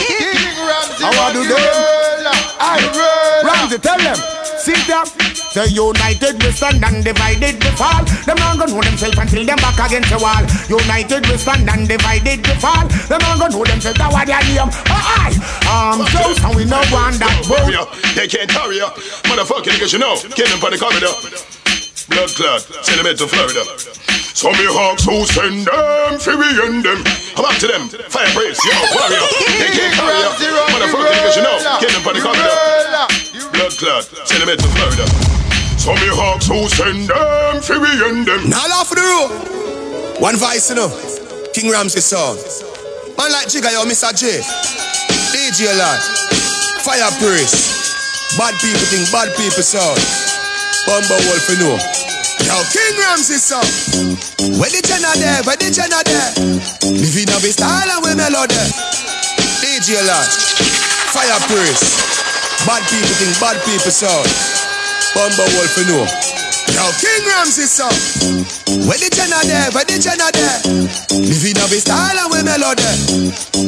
How I want to do them? Aye. Ramsey, tell them. See them. The united we stand and divided we fall. Them not gonna know themselves until them back against the wall. United we stand and divided we fall. Them not gonna know themselves that what their name. Aye. Um, so and we know one that boat. They can't hurry up. Motherfucking niggas, you know, kill them for the corridor. Blood clot, send them to Florida. So me hawks who send them, free we end them. How about to them? Fire praise, yo, warrior. [laughs] They can't hurry up. Motherfucking niggas, you know, kill them for the corridor. Blood clot, send them to Florida. So me hawks who send them, free we end them. Now laugh for the room. One voice, you know. King Ramsey song. Man like Jigga, yo, Mr. J. DJ Lad. Fire Priest. Bad people think bad people sound. Bumbo Wolf, you know. Yo, King Ramsey song. Where the Jenna there? Where the Jenna there? Living up his style and we melody. DJ Lad. Fire Priest. Bad people think bad people sound. Bumbo Wolf, you know. Yo, King Ramsey song. Where the Jenna there? Where the Jenna there? Living up his style and we melody.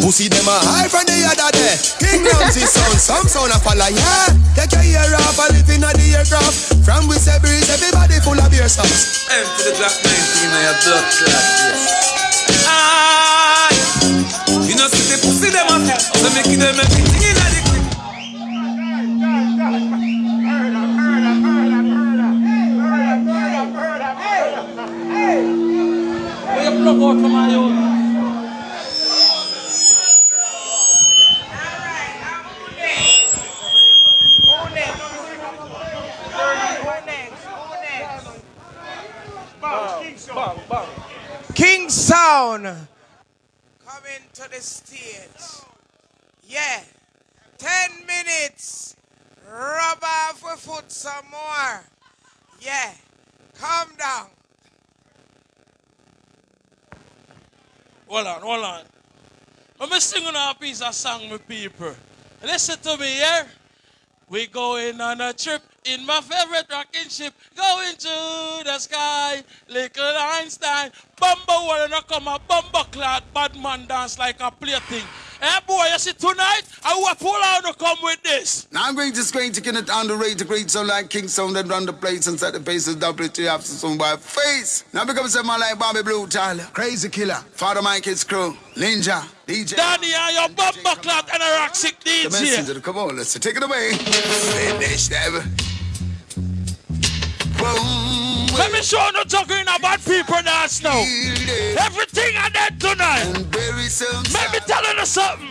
Pussy them a high from the other day. King Ramsey sound, [laughs] some sound a follow, yeah. Take your ear off and live in the aircraft. From we say breeze, everybody full of beer sauce. To the Glock 19 and your blood clot, yes. Aye. 10 minutes. Rub off your foot some more. Yeah. Calm down. Hold on, hold on. I'm singing a piece of song with people. Listen to me, yeah? We going on a trip in my favorite rocking ship, going to the sky, little Einstein. Bumble wanna come a bumble clad, bad man dance like a plaything. Hey boy, you see tonight, I will pull out to come with this. Now I'm going to screen to get it on the rate to great sound like King Sound and run the place and set the paces double to have some by face. Now become some man like Bobby Blue Tyler, Crazy Killer, Father Mike's crew, Ninja, DJ. Danny and your bumper clock and a rock sick The DJ. messenger, come on, let's take it away. Finish them. Let me show you talking about people dance now. Everything I did tonight. Let me tell you something.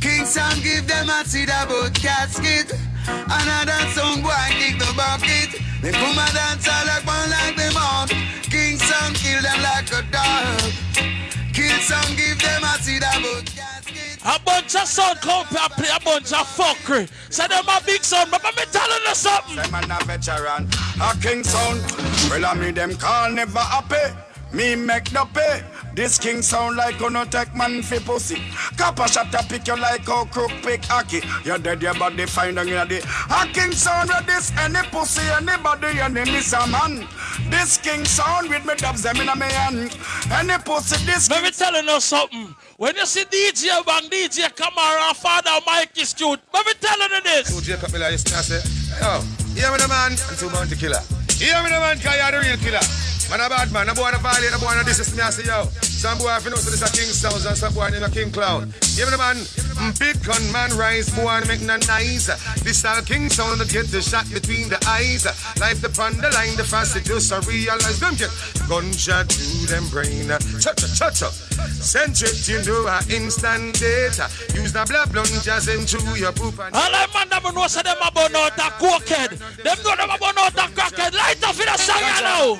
King Sound give them a seed about casket. Another song boy kick the bucket. They come and dance all like one like them out. King Sound kill them like a dog. King Sound give them a seed about A bunch of sound come and play a bunch of fuckery. So them a big sound, but me tell you something. Them man a veteran, a king sound. Well, I mean them call never happy. Me make the pay. This king sound like gonna take man fi pussy. Copper shot a pick you like how crook pick hockey. You dead your body find on your day. A king sound with this any pussy anybody and any miss a man. This king sound with me dubs them in a me hand. Any pussy this. Let me tell you something. When you see DJ Bang, DJ Kamara, Father Mike is cute. Let me tell you this. Two Jacob Miller to say, yo, hear me the man, and two bounty killer. Hear me the man, cause you're the real killer. Man a bad man, a boy a violate, a boy a this I say, yo. Some boy have to know so this a king sounds and some boy name a king clown. Hear me the man, big gun man rise, boy make no nice. This is a king sound that get the shot between the eyes. Life upon the line, the fast it just a realize them get gunshot to them brain. Cha cha cha cha. Send it into a instant data. Use the blood plungers into your poop and All them man them know say them about out a cokehead. Them know them about out a crackhead. Light up in a song you know.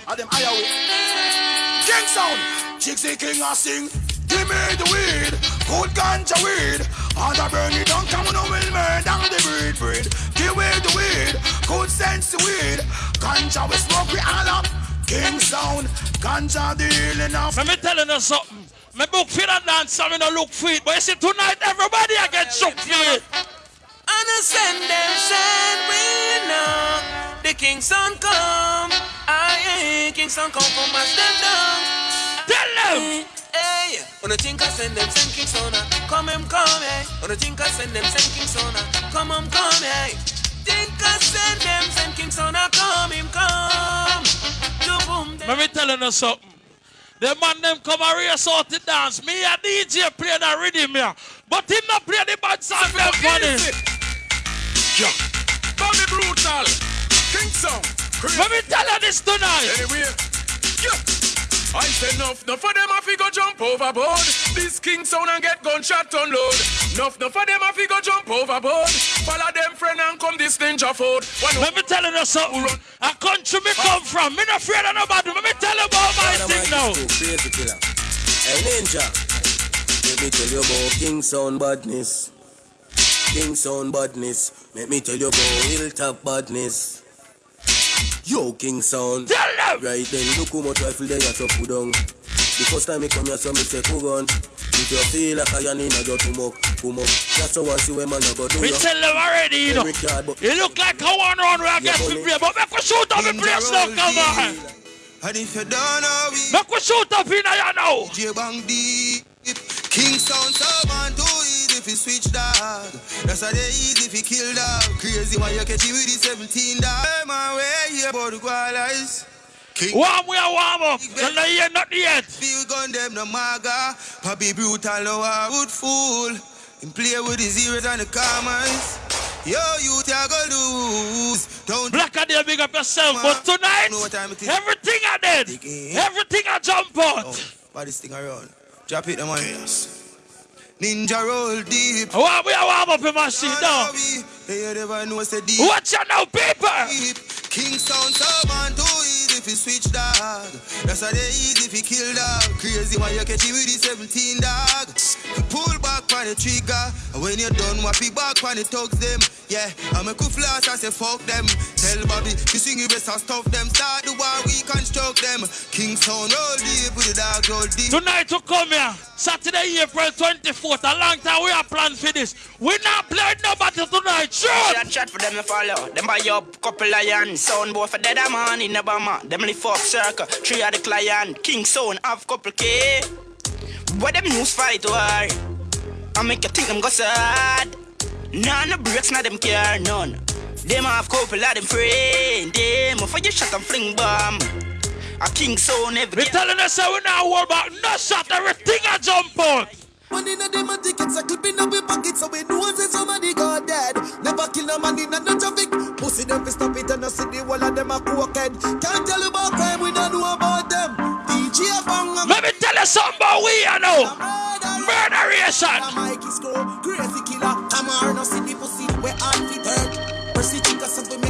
King sound, Chixie King a sing. Give me the weed, good ganja weed. And I burn it down, come on, will murder the breed, breed. Give me the weed, good sense weed. Ganja we smoke, we all up. King sound, ganja dealing off. Let me tell you something. Me book for that dance, I mean, I look for it. But you see, tonight, everybody I get shook for it. And I send them send we know the King Son come. I King Son come from mash them down. Tell them. Eh, eh. Hey, on the think I send them eh. send King Son come him come hey. On the think I send them send King Son come him come hey. Think I send them send King Son come him come. To boom Let me tell you something. The man them come and race out the dance. Me a DJ play the rhythm here. But him not play the bad song them funny. Yeah. Bobby Brutal, King Sound. Let me tell you this tonight. Anyway, yeah. I say enough, enough for them have to go jump overboard. This king sound and get gunshot unload. Enough, enough for them have to go jump overboard. Follow them friend and come this ninja food. Let me tell you something. A country me come from. Me not afraid of nobody. Let me tell you about my thing now. Crazy killer. Hey Ninja, let me tell you about King Sound badness. King Sound badness. Let me tell you about Hilltop badness. Yo, King Sound. Tell them. Right then, look how much rifle they are to put down. The first time me come here, so me say, "Who gun?" If you feel like I need a just come up, come up. That's how I see when man a go do We ya. tell them already, you know. Eric Yard, but- You look like a one round where I get to play. But make we shoot up the place now, come on. And if you don't know we Make we shoot up in here now. DJ Bang deep King sound so man too if you switch dog That's how they easy if you kill dog Crazy when you catch you with the 17 dog Hey man where you about to go lies Warm we are warm up. You're not here, not yet. Feel gun them no maga Papi brutal no would fool Him play with the zeros and the commas Yo you take go lose Don't Black and they big up yourself. But tonight, everything I did, everything I jump out. Oh, why this thing around? Drop it, the man. Ninja roll deep. Warm we are warm up in my seat now. Watch out now, people. King sound so man too easy easy fi switch dog. That's how they easy fi kill dog. Crazy why you catch it with the 17 dog. Pull back on the trigger. And when you're done, what be back on the thugs them. Yeah, I'm a cool flash, I say fuck them. Tell Bobby, you sing your best and stuff them. Start the war, we construct them. King Kingstown, roll deep with the dog, roll deep. Tonight to come here, Saturday, April 24th. A long time we are planned for this. We not playing nobody tonight, sure. Chat chat for them to follow. Them buy up couple lion. Sound boy for dead a man in the bomber. Them lift up circle. Three of the client. King sound have couple K. What them news fight war? I make you think them go sad. None no breaks, not them care none. Them have couple of them friend. Them for you shot and fling bomb. A king sound every. We telling us how we now worry about no shot. Everything I jump out. Money in them a tickets, a clip in the pocket, so we know say somebody got dead. Never kill no man in no traffic. Pussy them fi stop it and I see the wall of them a cokehead. Can't tell you about crime, we don't know about them. DJ Bang. Let me tell you something about we, you know. Murderation. Mikey Scroll, crazy killer. Tamar no see the pussy, we on fit hurt. Percy chica, so we make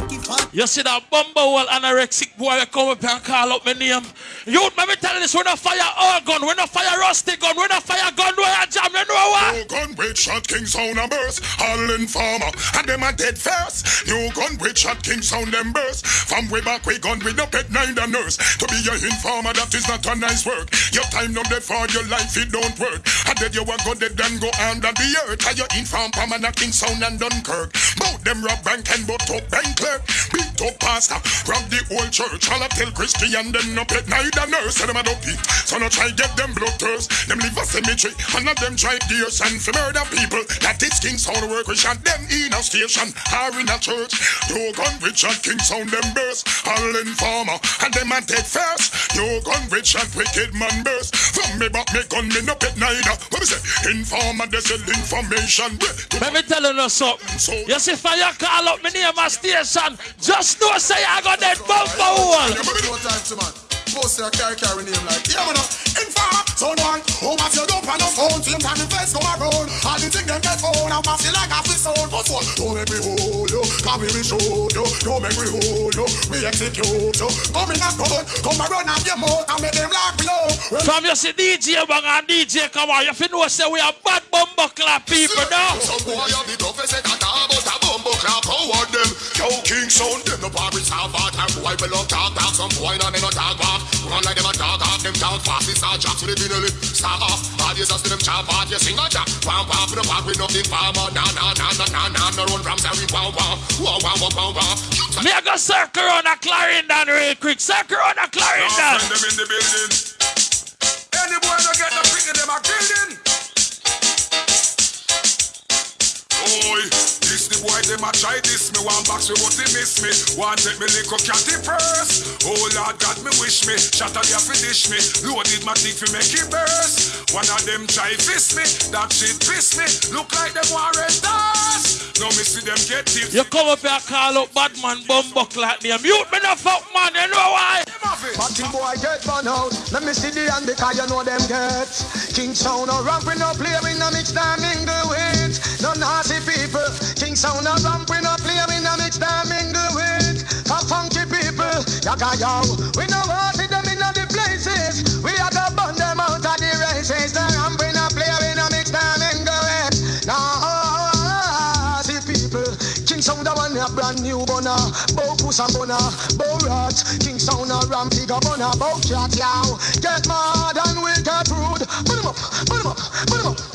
it fat. You see that bumble bumblewell anorexic boy that come up and call up my name. You let me tell you this, we not fire all gun, we're not fire rusty gun, we're not fire gun, we a jam, you know what? New gun with shot king sound and burst. All informer and them a dead first. New gun with shot king sound and burst. From way back we gun with no pet nine the nurse. To be a informer that is not a nice work. Your time not dead for your life it don't work. I dead you a go dead and go under the earth. Are you inform man a king sound and Dunkirk? Both them rob bank and both up bank clerk. Beat up pastor, rob the whole church. All I tell Christian them no pet neither nurse. So them a dopey. So no try get them blood thirst. Them live a cemetery. And of them try deers and for murder people. That is King Sound work. We shot them in a station or in a church. No gun shot King Sound them burst. All informer and them a dead first. No gun shot wicked man burst. From me back me gun me no pet neither. What me say? Informer they sell information. Let me tell you something. You see fire call up me name a station. Just know say I got that bumper hole. No time to man. Post your carry carry name like yeah man. Informer, son one, who must you dope on the phone? Same time the face go around. All the thing them get phone, I must feel like I feel sound. But what? Don't make me hold you, come here we show you. Don't make me hold you, we execute you. Come in and come, come around and your mouth and make them lock below. From you see DJ Bang and DJ come on, you fi know say we are bad bumper clap people now. Some boy have the toughest set a talk about a bumbo clap forward them. Yo King Sound them no Paris have heart and boy we love talk talk. Some boy no me no talk back. Run like them a talk off them talk fast. It's all jocks with the dinner Start off, all you just them chop out. You sing a jack, pam pam for the park with nothing farmer. Nah nah nah nah nah nah. No run from Sarri, wow wow, wow wow wow wow wow. Me a go circle on a Clarendon real quick. Circle on a Clarendon. Find them in the building. Any boy no get no prick in them a building. Oi, this the boy them a try this me one box we want to miss me. Want take me lick up catty first. Oh Lord God me wish me. Shot a fi dish me. Loaded my teeth fi make it burst. One of them try fist me. That shit piss me. Look like them want red dust. Now me see them get tips. You come up here and call up Badman Bumbo like me. Mute me the fuck man, you know why? Party boy get burn out. Let me see the hand because you know them get. King sound no ramp we no play we no mix them mingle with. No naughty King sound no ramp we no play we no mix them mingle with. A funky people. Yaga yo. We no want see them in the places. We are to burn them out of the races. The ramp we no play we no mix them mingle with. Naughty people. King sound a one a brand new bunna. Bow puss and bunna. Bow rat. King sound a ramp big a bunna. Bow cat yow. Get mad and we get rude. Put 'em up. Put 'em up. Put 'em up.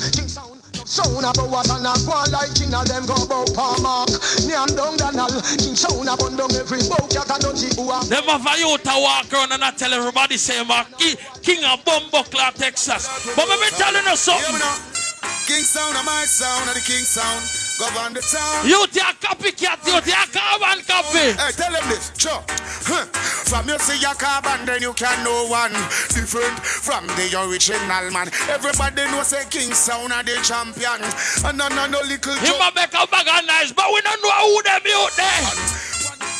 King sound. Sound a bow what and a go like king of them go bow palm mark. Nyam down Donald. King sound a bun down every bow cat and dirty boy. Them have a youth walk around and I tell everybody say I'm king of Bumbo Texas. But let me tell you something. King sound of my sound of the king sound. Govern the town. You take a copycat, you take a carbon copy. Hey, tell them this, sure. Huh. From you see your carbon, then you can know one different from the original man. Everybody knows say King Sound are the champion. And no, no, no little Him a make a bag of nice, but we don't know who them out there.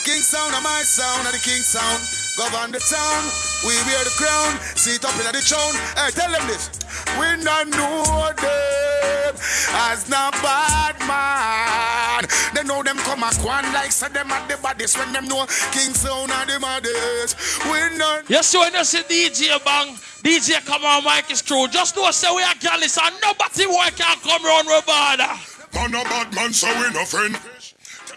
King Sound my sound of the King Sound. Govern the town, we wear the crown, sit up in the throne. Hey, tell them this. We not know them as not bad man. They know them come a one like say them at the baddest when them know King Sound are the maddest. We none. Yes, so when you see DJ bang, DJ come on, Mike is true. Just know say we are gallus and nobody boy can come round with border. Man a bad man, so we no friend.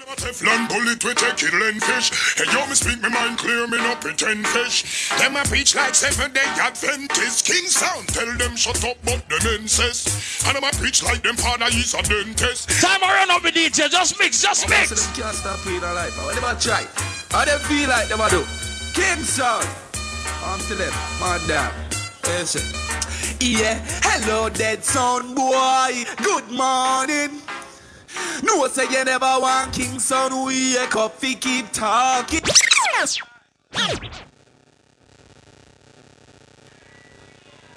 Tell them a Teflon bullet we take killing fish. Hey yo, me speak me mind clear, me no pretend fish. Them a preach like seven day Adventist. King sound, tell them shut up, but them incest. And them a preach like them father is a dentist. Time around up with DJ, just mix, just mix. them can't stop playing a life. What them a try? How them feel like them a do? King sound. I'm to them, my dad. Listen. Yeah, hello, dead son boy. Good morning. No say you never want King Son. Wake up, we keep talking.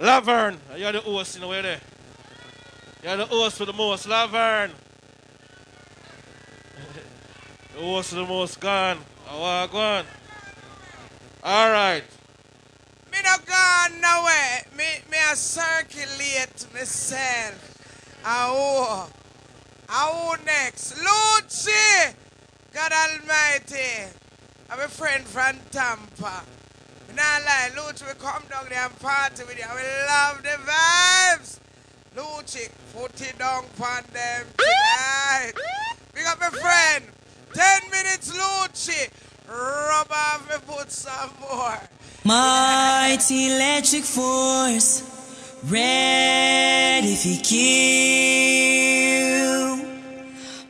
Laverne, you're the host in the way there. You're the host for the most. Laverne. [laughs] the host for the most gone. How are you going? All right. Me no gone nowhere. Me me a circulate myself. Ah who? Who next? Lucci! God Almighty. I'm a friend from Tampa. Not lie, Lucci, we come down there and party with you. We love the vibes. Lucci, foot it down on them tonight. Big up my friend. Ten minutes, Lucci. Rub off me put some more. Mighty electric force, ready for kill.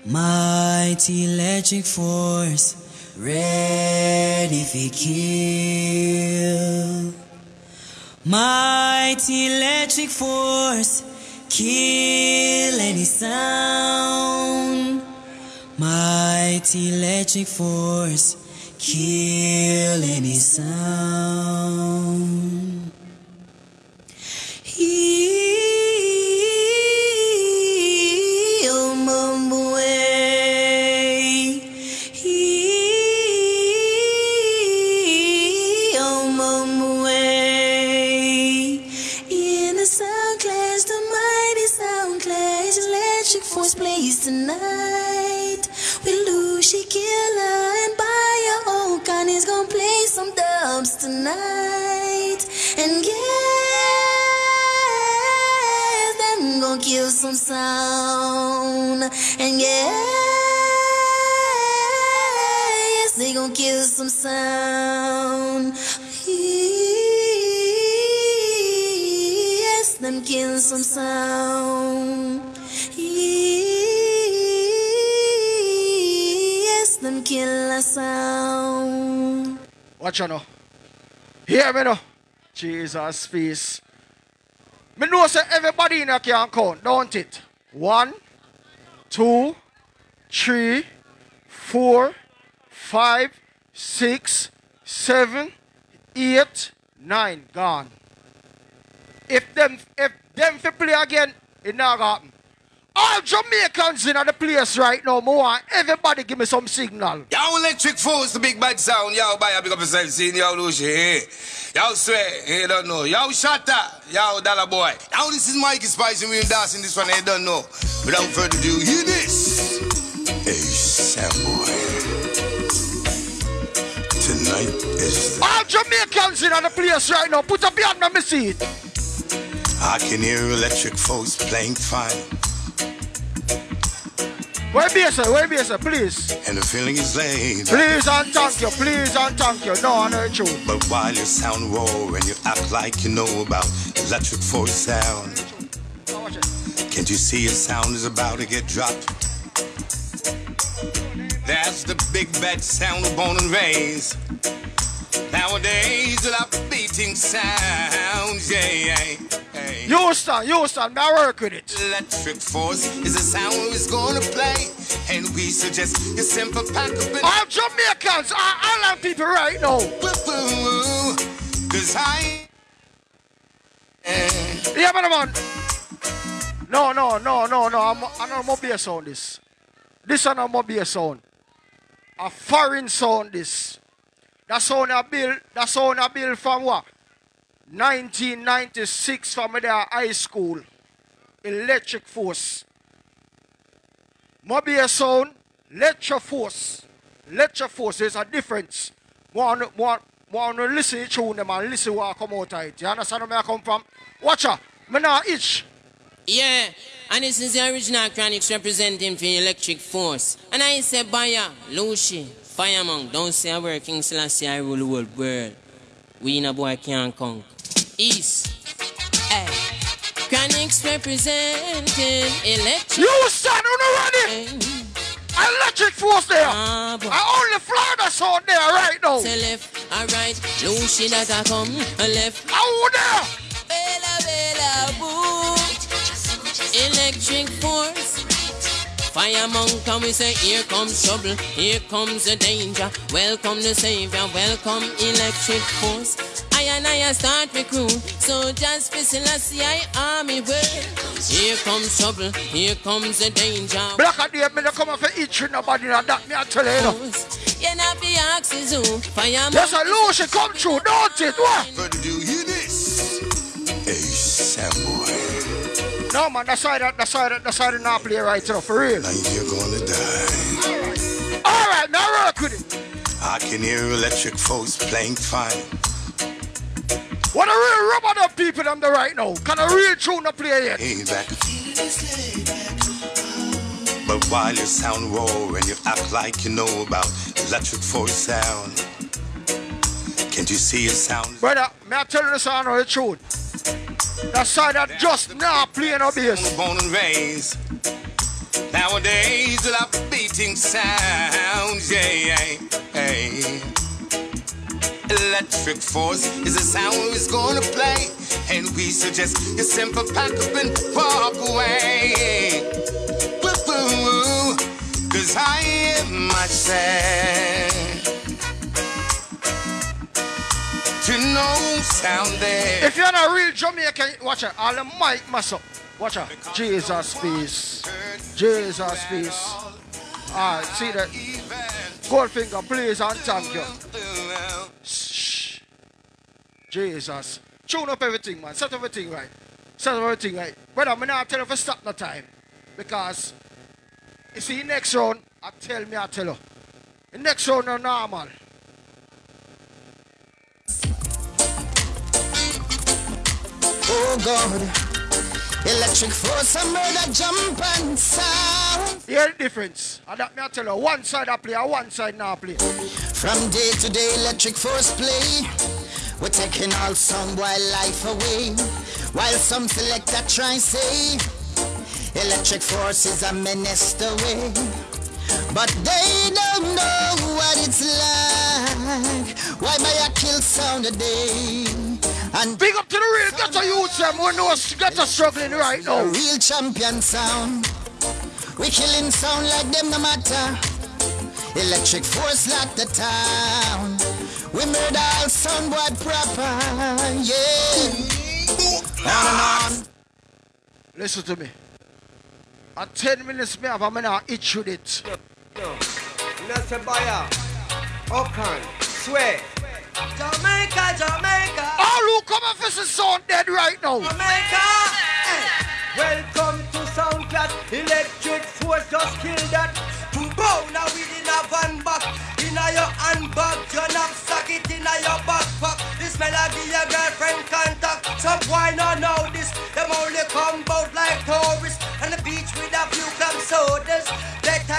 Mighty electric force, ready for kill. Mighty electric force, kill any sound. Mighty electric force, kill any sound. Sound. And yes, they gonna kill some sound. Yes, them kill some sound. Yes, them kill a sound. Watch out now. Hear me now. Jesus peace. Me know say everybody in here can count, don't it? One, two, three, four, five, six, seven, eight, nine. Gone. If them if them fi play again, it not happen. All Jamaicans in the place right now, want everybody give me some signal. Y'all electric force, the big bad sound. Y'all buy a big up yourself, seeing yo, Lucy. Hey. Yo, swear, you don't know. Yo, y'all Dollar Boy. Now, this is Mikey Spice, and we're dancing this one, you don't know. Without further ado, hear this. Hey, Boy. Tonight is the... All Jamaicans in the place right now, put up your hand on me seat. I can hear electric force playing fine. Where be sir? Where be sir? Please. And the feeling is laid. Please and thank you. Please and thank you. No, I hurt you. But while you sound raw and you act like you know about electric force sound, can't you see your sound is about to get dropped? That's the big bad sound of born and raised. Nowadays, without beating sounds, yeah, yeah. Hey. Houston, Houston, I work with it. Electric force is the sound we's gonna play, and we suggest you simple pack up All Jamaicans, all island people right now. Cause I. Yeah, man, man. No, no, no, no, no. I'm, I'm not mobile sound. This, this is not mobile sound. A foreign sound. This. That sound I built. That sound I built from what? 1996 from there high school. Electric force. Mobile sound. Lecture force. Lecture force, there's a difference. Want want want to listen to tune them and listen what I come out of it. You understand where I come from? Watch out. Me not itch. Yeah, and this is the original Chronics representing for Electric Force. And I say, Baya, Lucy, Firemonk, don't say a word, King Selassie, I rule the whole world. We in a boy can't conquer. East, eh. hey. Chronics representing Electric You son, who no ready? Eh. Electric force there. Ah. I only fly Florida sound there right now. Say left, alright, Lucy that I come, a left. How there? Bella, bella, boo. Electric force. Fire monk, and we say, here comes trouble, here comes the danger. Welcome the savior, welcome electric force. I and I start my crew, so just listen, I see I army well. Here comes trouble, here comes the danger. Black and day, me no come for each nobody na that me I tell you. know. You not be asking who, fire monk. Yes, a Lucy come true, don't it? What? But do you hear this? Hey, Sam boy. No man, that's why that that's why that that's why they not play right now, for real. Now you're gonna die. Alright, now work with it. I can hear electric force playing fine. What a real rubber them people them the right now. Can a real tune not play yet? Hey, back. But while you sound raw and you act like you know about electric force sound, can't you see it sound? Brother, may I tell you the sound of the tune? That side that just now playing no bass. Born and raised. Nowadays, without beating sounds, yeah, yeah. Electric force is the sound we're gonna play, and we suggest you simply pack up and walk away. Woo, woo, woo, Cause I am myself to no sound there. If you're not real Jamaican, watch it. All the mic mess up. Watch out. Jesus peace. Jesus peace. Alright, see that. Goldfinger, please and thank you. Shh. Jesus. Tune up everything, man. Set everything right. Set everything right. But I'm not tell you to stop the time. Because you see next round, I tell me I tell you. The next round are normal. Oh God, electric force, a murder jump and sound. Hear the difference. And that me I tell you, one side I play, and one side now play. From day to day, electric force play. We're taking all some wild life away. While some selector try and say, electric force is a menace the way. But they don't know what it's like. Why may I kill sound a day? And big up to the real ghetto youths, them who know ghetto struggling right now. Real champion sound. We killing sound like them no matter. Electric force like the town. We murder all sound boy proper. Yeah. On and on. Listen to me. At 10 minutes, me have a minute itch with it. Nasabaya, Okan, Swear, Jamaica, Jamaica. All who come and visit sound dead right now. Jamaica. Hey. Welcome to SoundCloud. Electric force just kill that. To bow now within a van back. In a your handbag, your knapsack it in a your backpack. This melody your girlfriend contact. Some why not know this? Them only come out like tourists. On the beach with a few club sodas.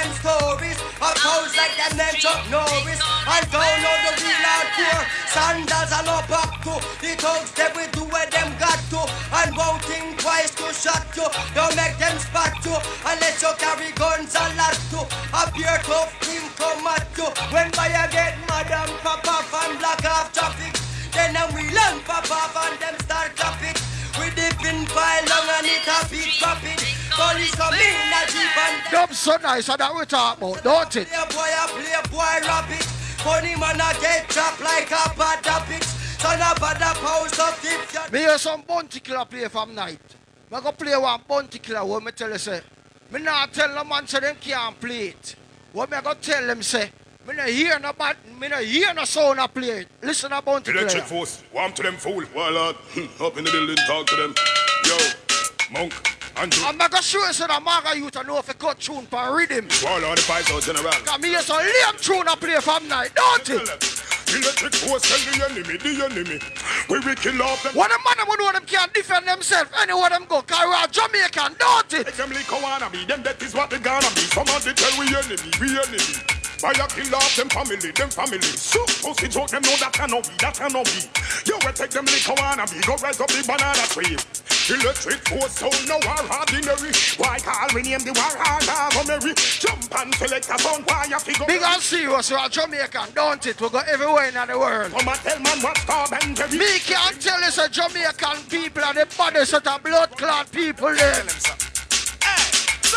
Bedtime stories. Of hoes like them named Chuck Norris. And don't know the real hardcore. Sandals and no back to. The thugs they will do where them got to. And won't think twice to shot you. Don't make them spot you. Unless you carry guns and lot to. A pure tough team come at you. When buyer get mad and pop off and block off traffic. Then them we learn pop off and them start traffic. We dip in file long and it a profit. Police Them so nice, and that we talk about, don't it? Play boy, I play boy rabbit. Funny man, I get trapped like a bad bitch. Son of a bad of tips. Me hear some bounty killer play from night. Me go play one bounty killer where me tell you say, me not tell no man say them can't play it. What me go tell them say, me no hear no bad, me no hear no sound a play it. Listen to bounty Electric killer. force, warm to them fool. While [laughs] out, up in the building, talk to them. Yo, monk, And I'm not gonna show you so that Maga youth know if a cut tune for rhythm. Wall on the five out general. Cause me is a lame tune I play from night, don't it? Electric force tell the enemy, the enemy. We will kill off them. What the man who know them can't defend themselves anywhere them go. Are Jamaican, don't it? Them liquor wanna be, them that is what they gonna be. Somebody tell we enemy, we enemy. Fire kill off them family, them family. So pussy joke them know that cannot be, that cannot be. You will take them liquor wanna be, go rise up the banana tree. Electric force so no are ordinary. Why call we name the war hard Mary? Jump and select a sound fire figure. Big and serious, we are Jamaican, don't it? We go everywhere in the world. Come and tell man what's Tom and Jerry. Me can't tell us a Jamaican people and the body set of blood clot people there.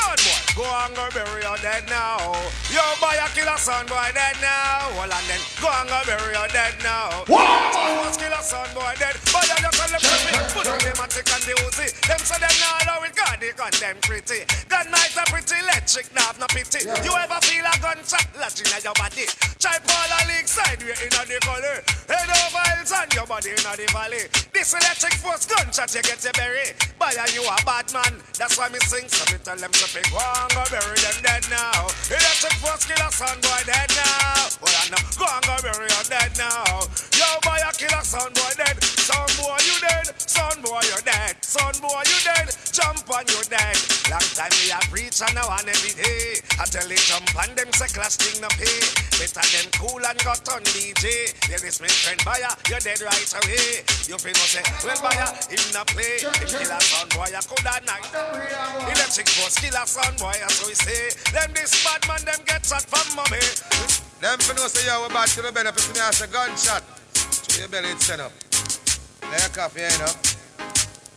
Son boy, go and go bury your dead now. Yo, boy, a killer son boy dead now. Well, and then go and go bury your dead now. What? Was killer son boy dead. Boy, you just tell them to me. Put on them and take and the Uzi. Them say them now allow it. God, they gun them pretty. Gun nice and pretty electric, now have no pity. You ever feel a gunshot lodging in your body? Try pull a link side in the color. Head over hills and your body in the valley. This electric force gunshot, you get your berry. Boy, you a bad man. That's why me sing. So me tell them to pick one, go bury them dead now. Electric force killer son boy dead now. Boy, I know. Go and go bury your dead now. Yo, boy, a killer son boy dead. You dead. Son boy, you dead. Son boy, you dead. Jump on you dead. Long time me a preach and now on every day. I tell it jump on them say class thing no pay. Better them cool and got on DJ. There is my friend buyer, you're dead right away. You feel no say, well buyer, him not play. If killer son boy, I could have night. Electric force killer son boy, as we say. Them this bad man, them get shot from mommy. Them for know say yo, we bad to the benefit me as a gunshot. To your belly it's send up. Lay a coffee, you know.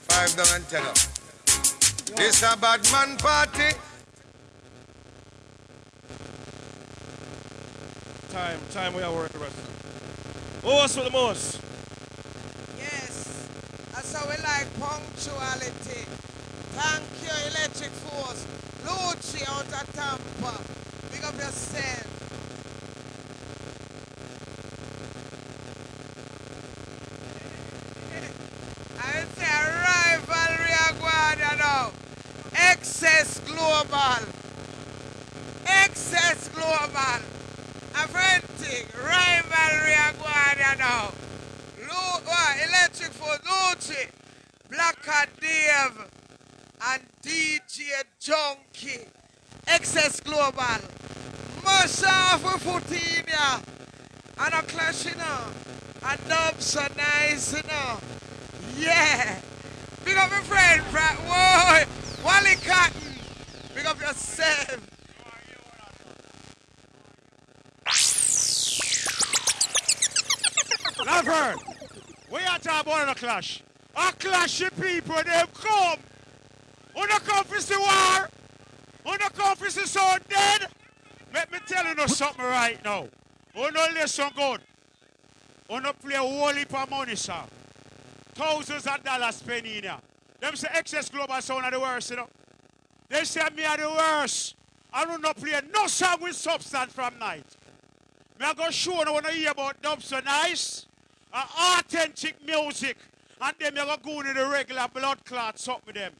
Five down and ten up. This a bad man party. Time, time we are work the rest. Oh, what's with the most? Yes, that's how we like punctuality. Thank you, Electric Force. Lucci out of Tampa. Big up yourself. I say a rivalry aguada now. Excess Global. Excess Global. Aventic. Rivalry aguada now. Lu- uh, Electric Force. Lucci. Blacker Dave. And DJ Junkie. Excess Global. Mash off with foot in ya. And a clash, you know. And dub so nice, you know. Yeah. Big up my friend, Pratt. Whoa. Wally Cotton. Big up yourself. Laverne, we are talking about a clash. A clash of people, they come. On the for the war. On the for the so dead. Let me tell you know something right now. On no listen good. On no play a whole heap of money, sir. Thousands of dollars spent in here. Them say excess global sound are the worst, you know. They say me are the worst. I do not play no song with substance from night. Me I go show you want to hear about dub so nice. Uh, authentic music. And then me I go go into the regular blood clot suck with them.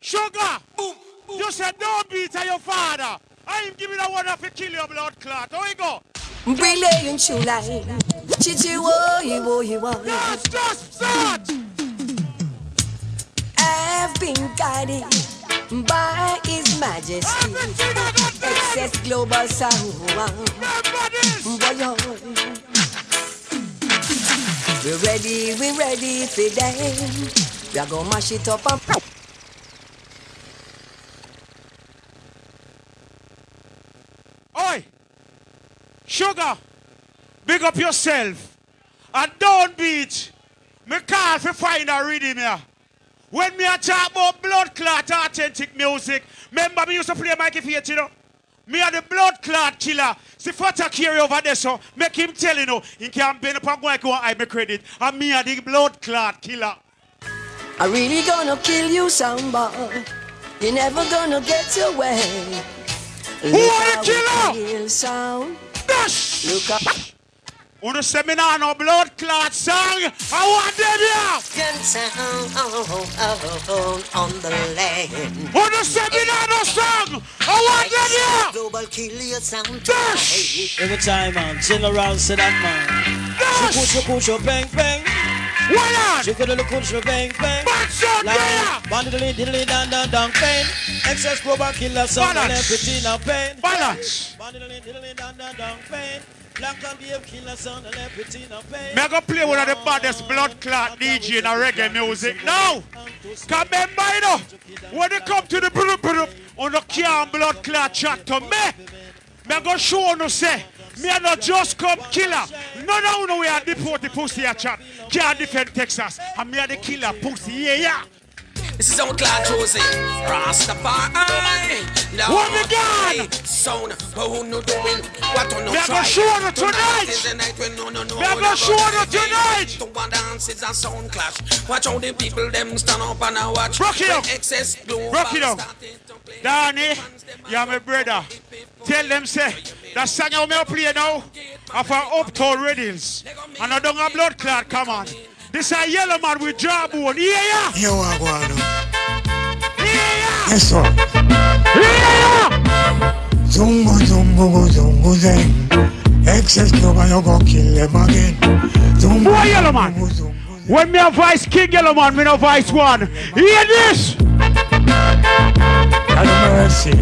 Sugar! Boom, You said don't beat your father. I am giving a one off to kill your blood clot. How you go? Shoe line. Chichi wo you wo you wo. Just, just start. I've been guided by His Majesty. Excess global sound. Boy, oh. We ready, we're ready for them. We are gonna mash it up and. Oi! Sugar! Big up yourself. And don't beat. Me call for find a rhythm here. When me a talk about blood clot authentic music, remember me used to play Mikey Faith, you know? Me are the blood clot killer. See Fata carry over there, so make him tell you know, he can bend up and go and go and me credit. And me are the blood clot killer. I really gonna kill you, soundboy. You're never gonna get away. Who are the killer? Sound. Dash! Look up. Wanna say me nah no blood clot song? I want them here. Can sound oh, oh, oh, on the land. Wanna say me nah no song? I want them here. Global kill your sound. Dash. Every time, man. General said that, man. Chuku, chuku, chuku, bang, bang. What on? Chuku, chuku, chuku, bang, bang. What's on there? Bandidly, diddly, dan, dan, dan, pain. Excess global killer sound and Balance. everything a pain. Balance. Bandidly, diddly, dan, dan, dan, pain. Black and Dave killer sound and everything a pain. Me I go play one of the baddest blood clot DJ in a reggae music now. Cause remember, you know, when they come to the brup brup, on the can blood clot chat to me, me I go show you say, me I not just come killer. No, no, you we are deport the pussy a chat. Can't defend Texas. And me are the killer pussy, yeah, yeah. This is our Clark Josie, Rastafari. What we got? Sound, but who no doing? What on no a go show you tonight. Is the night when no no no. Go show you tonight. To one dance is a sound clash. Watch how the people them stand up and a watch. Rock it up. Excess global Rock it up. started to play. Danny, you're my brother. Tell them say that song I will play now of our uptown readings. And I don't have blood clot, come on. This a Yellowman with jawbone. Yeah, yeah. You are going Yeah, yeah. Yes, sir. yeah. Zungu, zungu, go, zungu, zeng. Excess global, you go kill them again. Zungu, Boy, Yellowman. When me a vice king Yellowman, me no vice one. Hear this. Have mercy.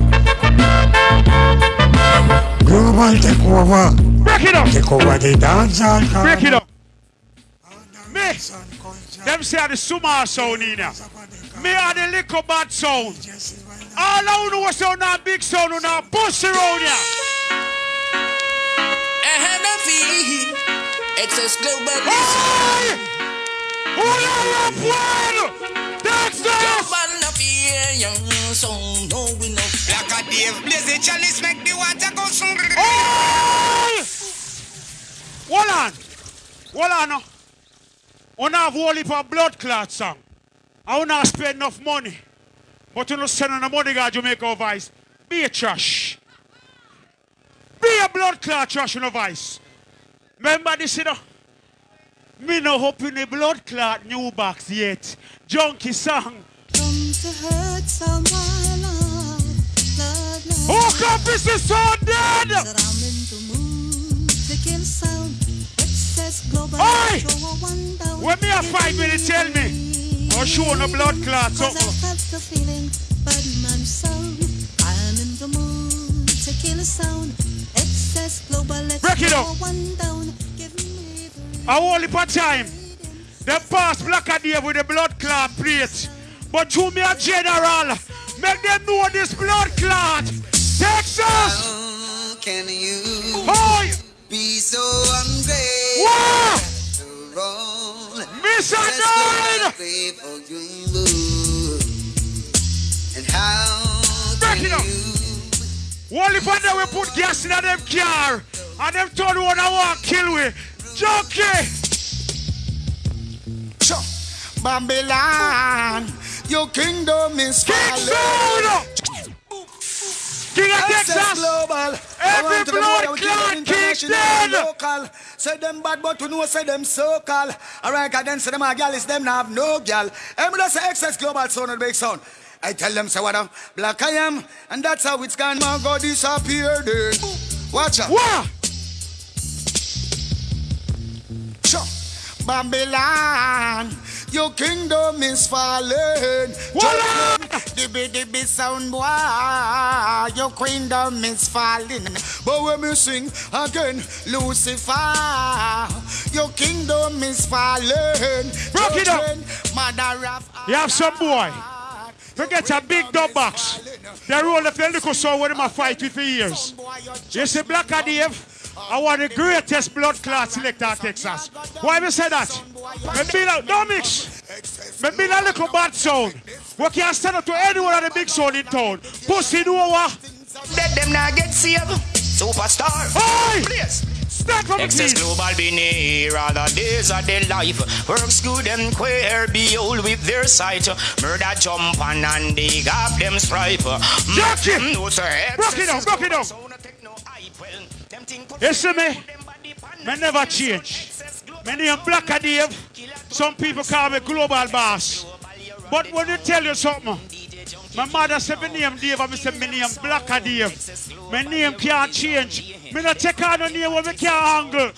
Global take over. Break it up. Take over the dance hall. Break it up. Me. Them say the Suma sound in here. Me are the little bad sound. All I know was on that big sound on that bus around here. Eh, eh, Ahead of me, excess global. Hey! Who are you, one? That's Global no fear, young so no we know. Like a Dave Blaze chalice make the water go soon. Hey! Hold on. Hold on We have whole heap of blood clot song. I will not spend enough money. But you know send on the money guard Jamaica Vice. Be a trash. Be a blood clot trash in a vice. Remember this, you know? Me no hope in the blood clot new box yet. Junkie song. Come to hurt someone, love, love, love. Oh, come this is so dead. Oi! Throw a one down. When me a five minutes tell me. I'll show no blood clot Cause I something. have the feeling, bad man sound. I'm in the mood to kill a sound. Excess global. Let's Break it throw up. one down. Give me the A whole heap of time. Them pass Black and Dave with the blood clot plate. But to me a general, make them know this blood clot. Texas! How can you Hoy! Be so hungry? Wow! To roll Miss Nine! play for you. And how Break can it up! you Whole heap of them we put gas in them car. And them turn one and walk kill we. Junkie! Sure. Babylon, your kingdom is King falling. Sound! King of Texas! global. Every I to blood boy, we keep clot them and dead. Local. Say them bad, but you know, say them so call. Alright, cause then say them a gal is them not have no gal. And just say excess global sound and big sound. I tell them, say what I'm black I am, and that's how it's gone. Man, go disappear then. Watch out. What? Sure. Babylon, your kingdom is falling. Voila! Dibby dibby sound boy, your kingdom is falling. But when we sing again, Lucifer, your kingdom is falling. Rock it up. Mother of You have some boy. Forget a big dub box. They roll up the little soul with him a fight with for years. You see Black Dave? I want the greatest blood clot selector in Texas. Why me say that? Me be like, no mix. Me be like little bad sound. We can stand up to anyone at the big sound in town. Pussy do what? Let them not get saved. Superstar. Hey! Please. Stand for me, Excess please. global be near all the days of their life. Works good and queer, be old with their sight. Murder jump on and they got them stripe. Jackie! Mm, no, sir. Rock it up, rock it up. See me? Me never change. My name Black Dave. Some people call me Global Boss. But when you tell you something, my mother said my name Dave, and I said my name Black Dave. My name can't change. Me not take on a name where me can't handle.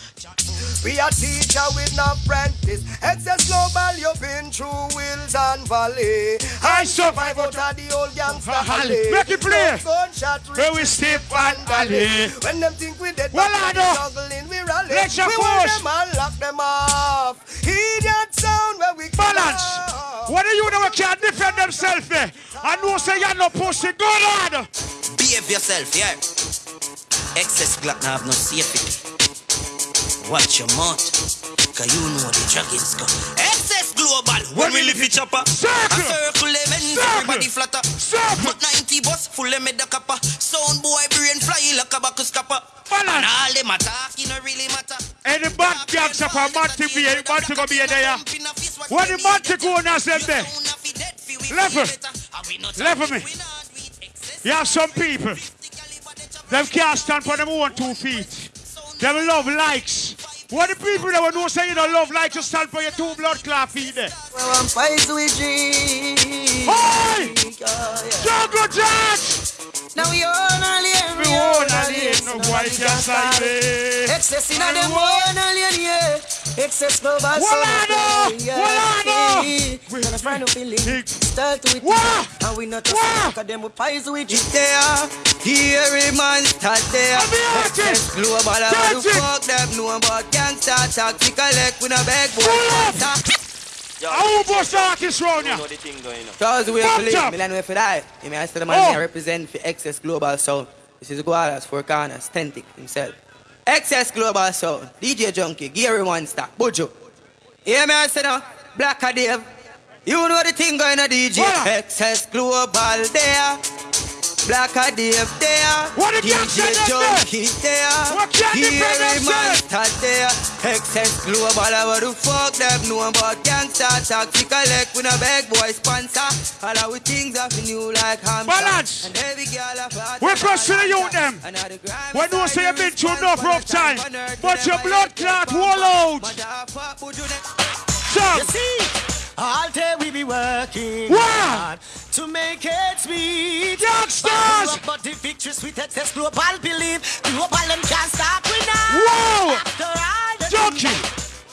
We are teacher with no apprentice. Excess global, you've been through hills and valley. I survive out of the old gangster alley. Make it play. No gunshot Where we step and alley. When them think we dead, Well, but I know. struggling, we rally. Let's your we hold push. them and lock them off. Idiot sound where we Balance. What do you know we can't defend themselves there? I know say you're no pussy. Go on. Behave yourself, yeah. Excess Glock now have no safety. Watch your mouth, cause you know the dragons go. Excess global, when we lift it uh. chopper. Circle, a circle lemon, everybody flatter. But 90 bus, full of the copper. Sound boy brain fly like a bacchus copper. And all them attack, you know really matter. Any bad gangster for Monty be a Monty go be a there. What the Monty go on as them there? Level. Level me. You have some people. Them can't stand for them own two feet. Them love likes. What the people that will know say you don't love likes to stand for your two blood clot feet there? Well, I'm fighting with dreams. Hey! Jungle Judge! Now we own a lane, We own a lane, no boy can side me. Excess in a them own a lane, yeah. Excess global Walado! sound, yeah. Walado! We gonna find a feeling, start with it, and we not just look at them with pies with it. there, here a monster there. Excess global, I want to fuck them, know about gangster tactic, collect with a bag boy. How bust artists round here? Charles way Fuck to live, up. Milan way for die. You may I say the man Oh. I represent for Excess Global Sound. This is Guadas, Four Corners, Tentic himself. Excess Global Sound, DJ Junkie, Gary Monster, Bujo. Hear me I say now, Black Dave. You know the thing going on DJ. Excess Global there. Black a Dave there. What the DJ Junkie there. What Gary? Monster there. Excess Global, I want to fuck them. Know about gangster tactic, collect with a bag boy sponsor. All our things are new like hamster. Balance. And every girl a part We're cross to the youth them. When you say you've been through enough rough time. time, On earth, but your blood clot wall out. Motherfuck, would you Jump. You see, all day we be working Wow. hard to make it sweet. Youngsters! But the victory sweet excess global believe global them can't stop we now. Whoa! After all the Junkie!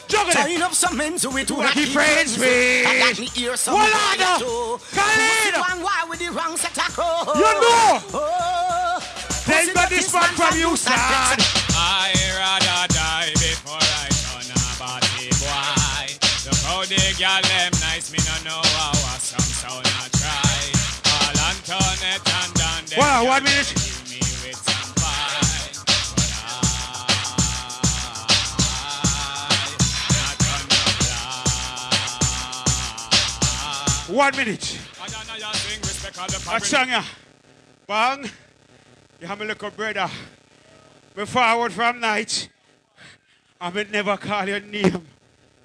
Junkie! Turn up some into it to Wanna keep friends with- I got me ear some Well, fire I know. too. Khalid! Why with the wrong set of code. You know! Oh, They pussy got this is man man from from Houston. I rather die before I turn a body boy. Look how the girl them me no know how some sound a try. All Antoinette and Dan them Wow, one minute. me with some pie. One minute. I sang ya. Bang. You have a little brother. Me forward from night. I may never call your name.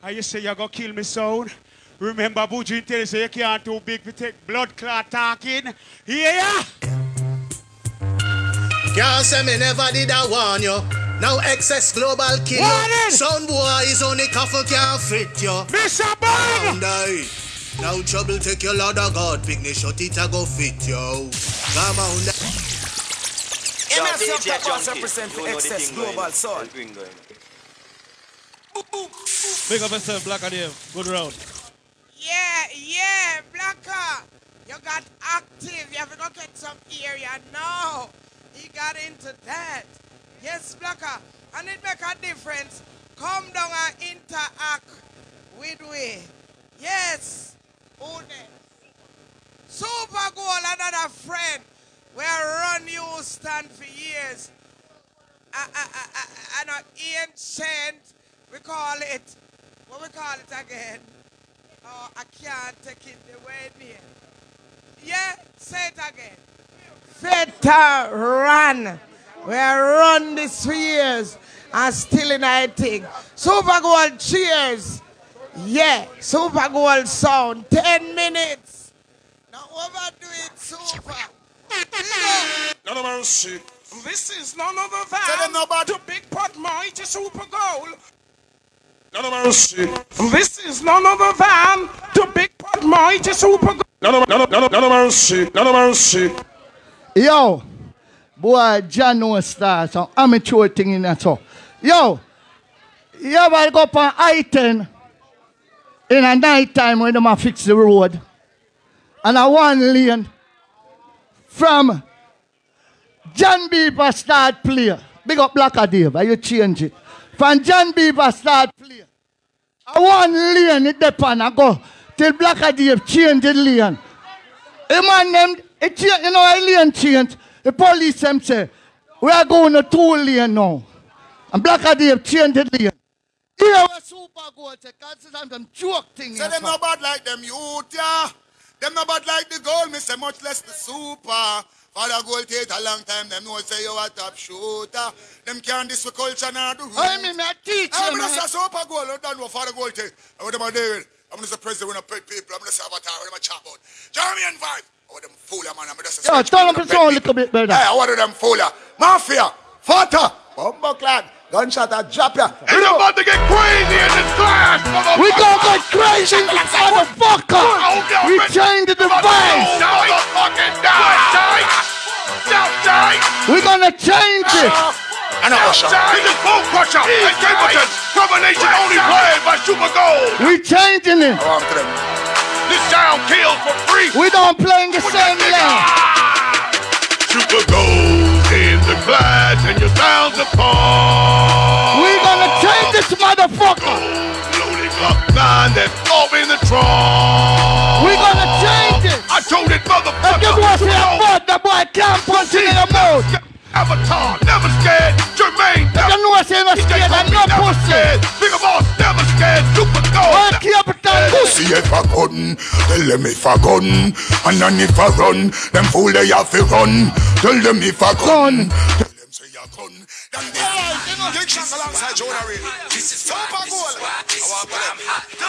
I you say you're gonna kill me sound. Remember Buju tell you say you can't too big to take blood clot talking. Yeah. Can't say me never did I warn you. Now excess global kill you. Sound boy is only coffin can't fit you. Mr. Bang! die. Now trouble take your Lord of God. Pick me shot it a go fit yo. Come on. Give me a sub represent for excess global sound. Big up yourself, Black and Dave. Good round. Yeah, yeah, Blacker. You got active. You have to go get some area now. He got into that. Yes, Blacker. And it make a difference. Come down and interact with we. Yes. Who? Super Gold, another friend. We run Houston for years. An ancient, we call it, what we call it again? Oh, I can't take it the way near. Yeah, say it again. Veteran. We are run this for years and still in I think. Super Gold cheers. Yeah, Super Gold sound. 10 minutes. Now overdo it, Super. None of mercy. This is none other than the Big Pot Mighty Super Gold. None of mercy. This is none other than the Big Pot Mighty Super Gold. None of, none of, none of, none of mercy. None of mercy. Yo, boy, John no star, some amateur thing in that. So, yo, you ever go up on I-10 in a night time when them a fix the road, and a one lane from John Beaver start play. Big up Blacker Dave, and you change it. From John Beaver start play. A one lane it depend and go till Blacker Dave change the lane. A man named, it change, you know, a lane change. The police them say, we are going to two lane now. And Blacker Dave change the lane. Here was super gold, say, consider them joke thing. Say them no bad like them youth, yeah. Them no bad like the goal, me say much less the super. Father goal take a long time, them know say you a top shooter. Them can't this for culture the rules. I mean, me a teacher, I'm gonna say super gold, I don't know father goal take. And what them a David? I'm gonna say president, when I pet people, I'm gonna say avatar, I'm a chat about. Jeremy and vibe. What them fool, man, I'm gonna say. Yo, turn up the sound a little bit better. Hey, what of them fool, ya? Mafia, Fata, Bumbo Clan, gunshot, I drop ya. It's about to get crazy in this class, We gonna get crazy motherfucker. We change the device. Motherfucking die, die. Now, die. We gonna change it. And Usher. This is Bone Crusher and Capleton. Combination only played by Super Gold. We changing it. This sound kills for free. We don't play in the same lane. Super Gold the and your sounds apart. We gonna change this motherfucker. Loading up nine that's off in the trunk. We gonna change it. I told it, motherfucker. If you boy say a fuck, the boy can't punch it in the mouth. Avatar, never scared. Jermaine, You know say no scared and no pussy. Bigger boss, never scared. Super Gold. One capital Pussy if I gun, tell them if I gun, and then if I run, them fool they have to run. Tell them if I gun, tell them say I gun. Then they Big shot alongside Jonah Ray. This is super gold. I want for them.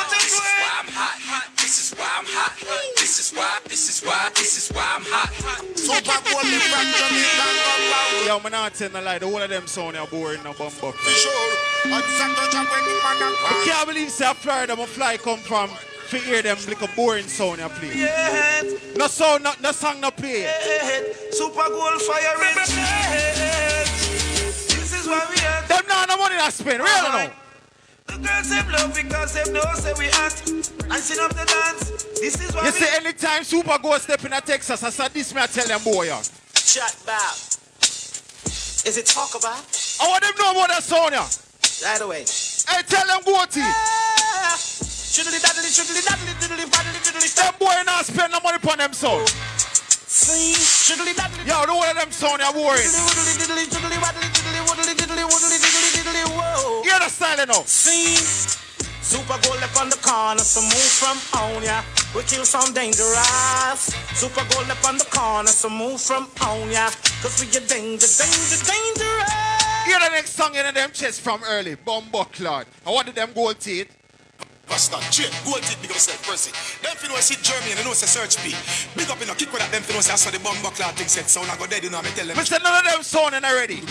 This is why I'm hot. This is why I'm hot. This is why. This is why. This is why I'm hot. Super gold me from Jamaica. Yo, man, not tell no lie. The whole of them sound are boring no bum buck. For sure. And Santo Jack when the man a I can't believe say Florida my fly come from to hear them like a boring sound you play. Yeah. No sound, no, no song, no play. Super goal fire rich. This is why we are. Them now no money to spend, really no. The girls them love because them know say we hot. Dancing up the dance. This is why You we see, anytime Super go step in a Texas, I said this me I tell them boy. Yeah. chat about. Is it talk about? I want them know about that yeah. Right away. Hey, tell them go to. Ah. Shiddly daddly, shiddly daddly, diddly faddly, diddly Them boy not spend no money upon them sound. See, shiddly daddly. Yo, the whole of them are boring. Diddly diddly, diddly waddly, diddly woodly, diddly woodly, whoa. Hear the style now. See, Super gold up on the corner, so move from on ya. We kill some dangerous. Super gold up on the corner, so move from on ya. Cause we a danger, danger, dangerous. Hear the next song in them chest from early. Bumbo Clod. I wanted them gold teeth. Bastard, chain, gold teeth, big up self, Percy. Them fin know say Germany, they know say search P. Big up in a kick with that, them fin know say I saw the bomb buckler thing set, so I go dead, you know, I tell them. Mr. None of them sounding already.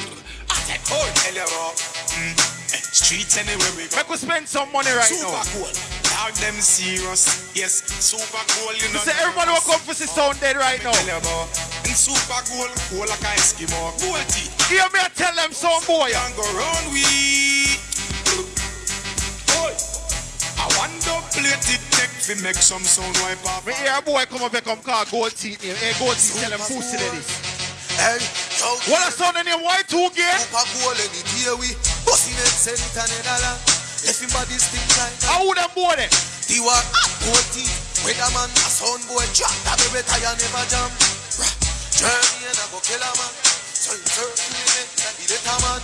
I said, oh, tell you, bro. Mm. Eh, Streets anywhere we go. Make we spend some money right Super now. Super cool. Now them serious. Yes, super cool, you know. Mr. Everybody will come for see sound dead right now. Tell you, bro. And super cool, cool like a Eskimo. Gold teeth. Hear me I tell them sound boy. And go round we. I wonder plate it take to make some sound wipe off. Me hear a boy come up here come call gold teeth name. Hey, gold teeth tell them pussy to this. Hey, yo. What a sound in name Y2 again? Super cool any day we it, send it and a dollar Everybody's think like that How would them boy them? Tiwa, gold teeth Weatherman, a man a sound boy Drop that baby tire never jam Journey and I go kill a man So you circulate like the little man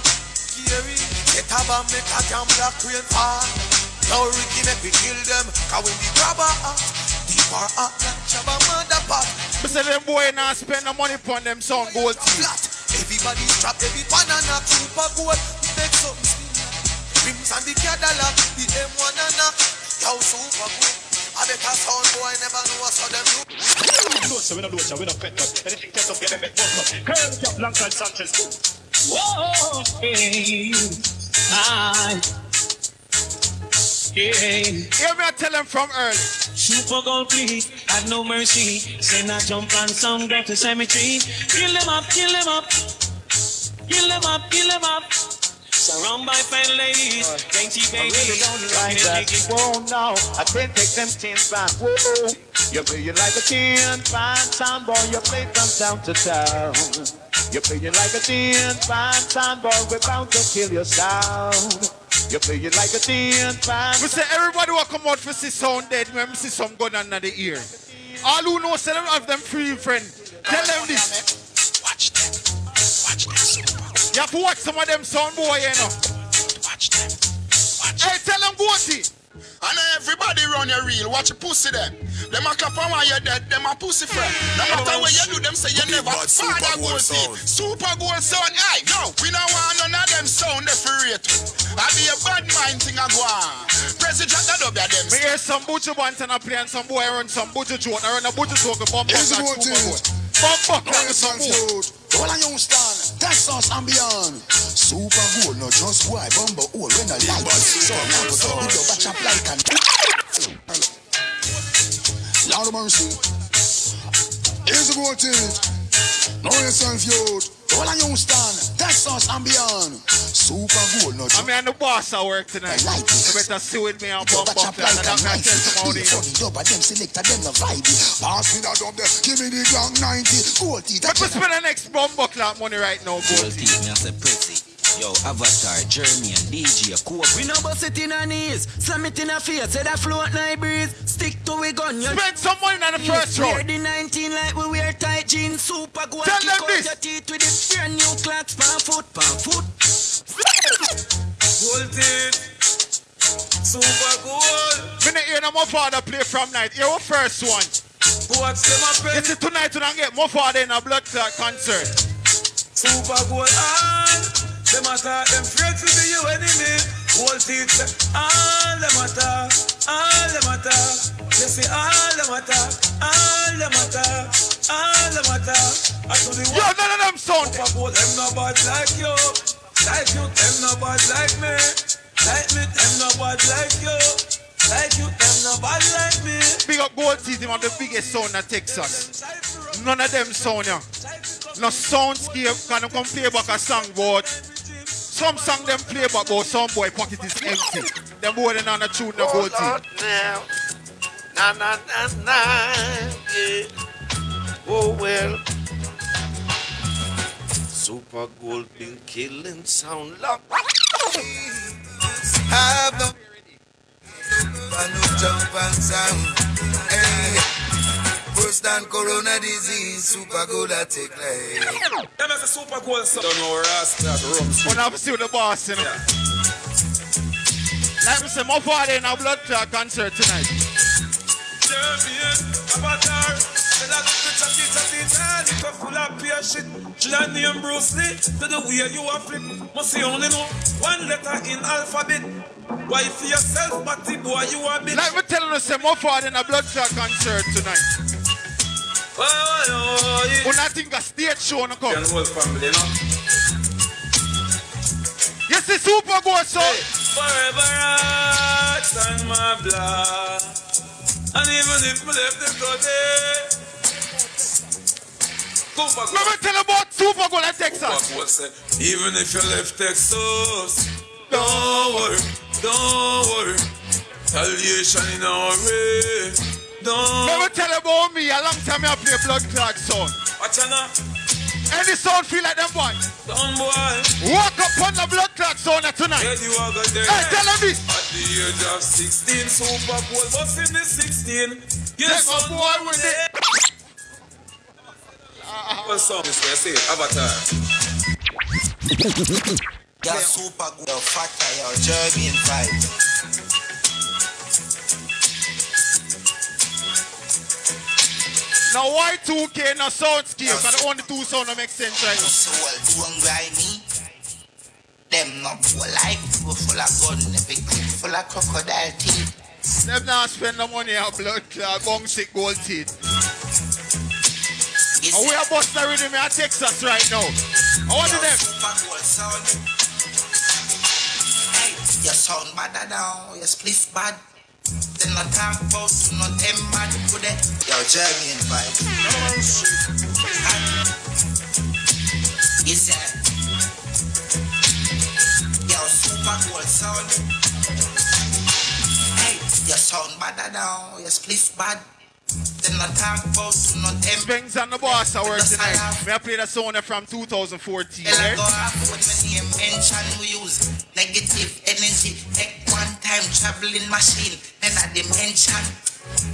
Gary, get a bomb, make a jam black rain fall Now Ricky make we kill them Cause when the grabber hot Deeper hot like Shabba mother pot Mr. them boy not spend no money upon them sound gold teeth. flat. Everybody's trapped, every banana super gold. We make something spin like rims and the Cadillac, the M1 and a yo super gold. I bet a sound boy never know what's how them do. Closer, we don't do it, we don't pet up. Anything test up, get them at fuck up. Curl it up, Blanca and Sanchez. Whoa, hey, I, hey. Hear me, I tell them from early. Super gold, please, have no mercy. Send a jump and some go to cemetery. Kill them up, kill them up. Kill them up, kill them up. Surrounded by fine ladies, dainty babies. I really don't like that. Whoa, no, I can't take them tins back. Whoa, you're playing like a tin pan sound boy. You play from town to town. You're playing like a tin pan sound boy. We're bound to kill your sound. You're playing like a tin pan. We say everybody will come out for see sound dead when we see some gun under the ear. All who know, say them have them free friend. Tell them this. Watch them. Watch them. You have to watch some of them sound boy, you know. Watch them. Watch them. hey, tell them go see. And everybody run your reel, watch your pussy them. Them a clap on while you're dead, them a pussy friend. No matter what you do, them say you never father goal see. Super Gold sound. Hey, no, we don't want none of them sound deferate. I be a bad mind thing I go on. President that up there them. Me hear some butcher band and I play and some boy run some butcher joint. I run a butcher joint, a bump Here's back, what super it goal. is. Bump back, All like the some songs boy. good. All of Houston, Texas and beyond. Super Gold, not just why bumble hole when I like. So now go to the batch like an. Lord of mercy. Here's the good thing. No youth. All of Houston, Texas and beyond. Super Gold, not I mean, the boss at work tonight. You better see with me and bump Batch up up there. like And a I'm going to tell some how they 90. Funny dub, but them selector, them no vibe. Pass me that dub there. Give me the gang 90. Gold teeth. Let me spend the next bumbo clock money right now, Gold go. teeth, me I say pretty. Yo, Avatar, Jeremy and DJ, a Cope. We no bust it in our knees, slam it in our face, say that float night breeze. Stick to we gun, you Spend some money on the first Wear round. the 19 like we wear tight jeans, super gold. Tell kick them out this. your teeth with the brand new clocks, pan foot, pan foot. Gold teeth, super gold. Me not hear no more father play from night. Here our first one. Watch them up You see tonight we don't get more father in a blood clot concert. Super gold on. Ah. Them attack, them afraid to be your enemy. Gold teeth, all them attack, all them attack. They say all them attack, all them attack, all them attack. I to the Yo, none of them sound. Them no bad like you, like you. Them no bad like me, like me. Them no bad like you. Like you, them no bad like me. Big up Gold Teeth, him have the biggest sound in Texas. None of them sound yeah. No soundscape, can them come play back a song, but some song them play back, but some boy pocket is empty. Them boy they not a tune no Gold Teeth. now. Na na na na. Yeah. Oh well. Super Gold been killing sound lock. Have no jump and sound. Hey. Worse than corona disease, super good at take life. Them is a super gold song. Don't know Rasta, rum. When I see with the boss, you know. Like we say, my father in a blood clot concert tonight. Jeremiah, Avatar, tell her to chatty chatty tell you full of pure shit. She not name Bruce Lee, to the way you are flip. Must you only know one letter in alphabet. Why for yourself, batty boy, you are bitch. Like me telling us, say, my father in a blood clot concert tonight. I think a stage show no come. Can whole family, no? You see Super Gold so Forever hearts and my blood. And even if me left them today. Super. Let me tell about Super Gold in Texas. Super say, even if you left Texas, don't worry, don't worry. Salvation in our way. Don't. Let me tell you about me. A long time I play blood clot sound. Watch out now. Any sound feel like them boy. Don't boy. Walk up on the blood clot sound tonight. Yeah, you are good there. Hey, tell them this. At the age of 16, Super Bowl was in the 16. Yes, Take a some boy with it. What song is there? Say it, Avatar. Your super good factor, your Jeremy vibe. Now why 2K no soundscape. Cause the only two sound that make sense right now. So well, and grind me. Them not full like you full of gun, clip full of crocodile teeth. Them not spend the money on blood uh, clot, bong sick gold teeth. And we are busting the rhythm in Texas right now. I want to them. Your sound bad now, your spliff bad. Then I talk about you not them bad to the Yo, German vibe. You said Yo, super cool sound. Hey, your sound bad now, your spliff bad. Then I talk about you not them Spence and the boss are working eh? tonight. We have played a song from 2014. Ella right? Eh? go off when my name mention we use negative energy. Take one time traveling machine, then a dimension.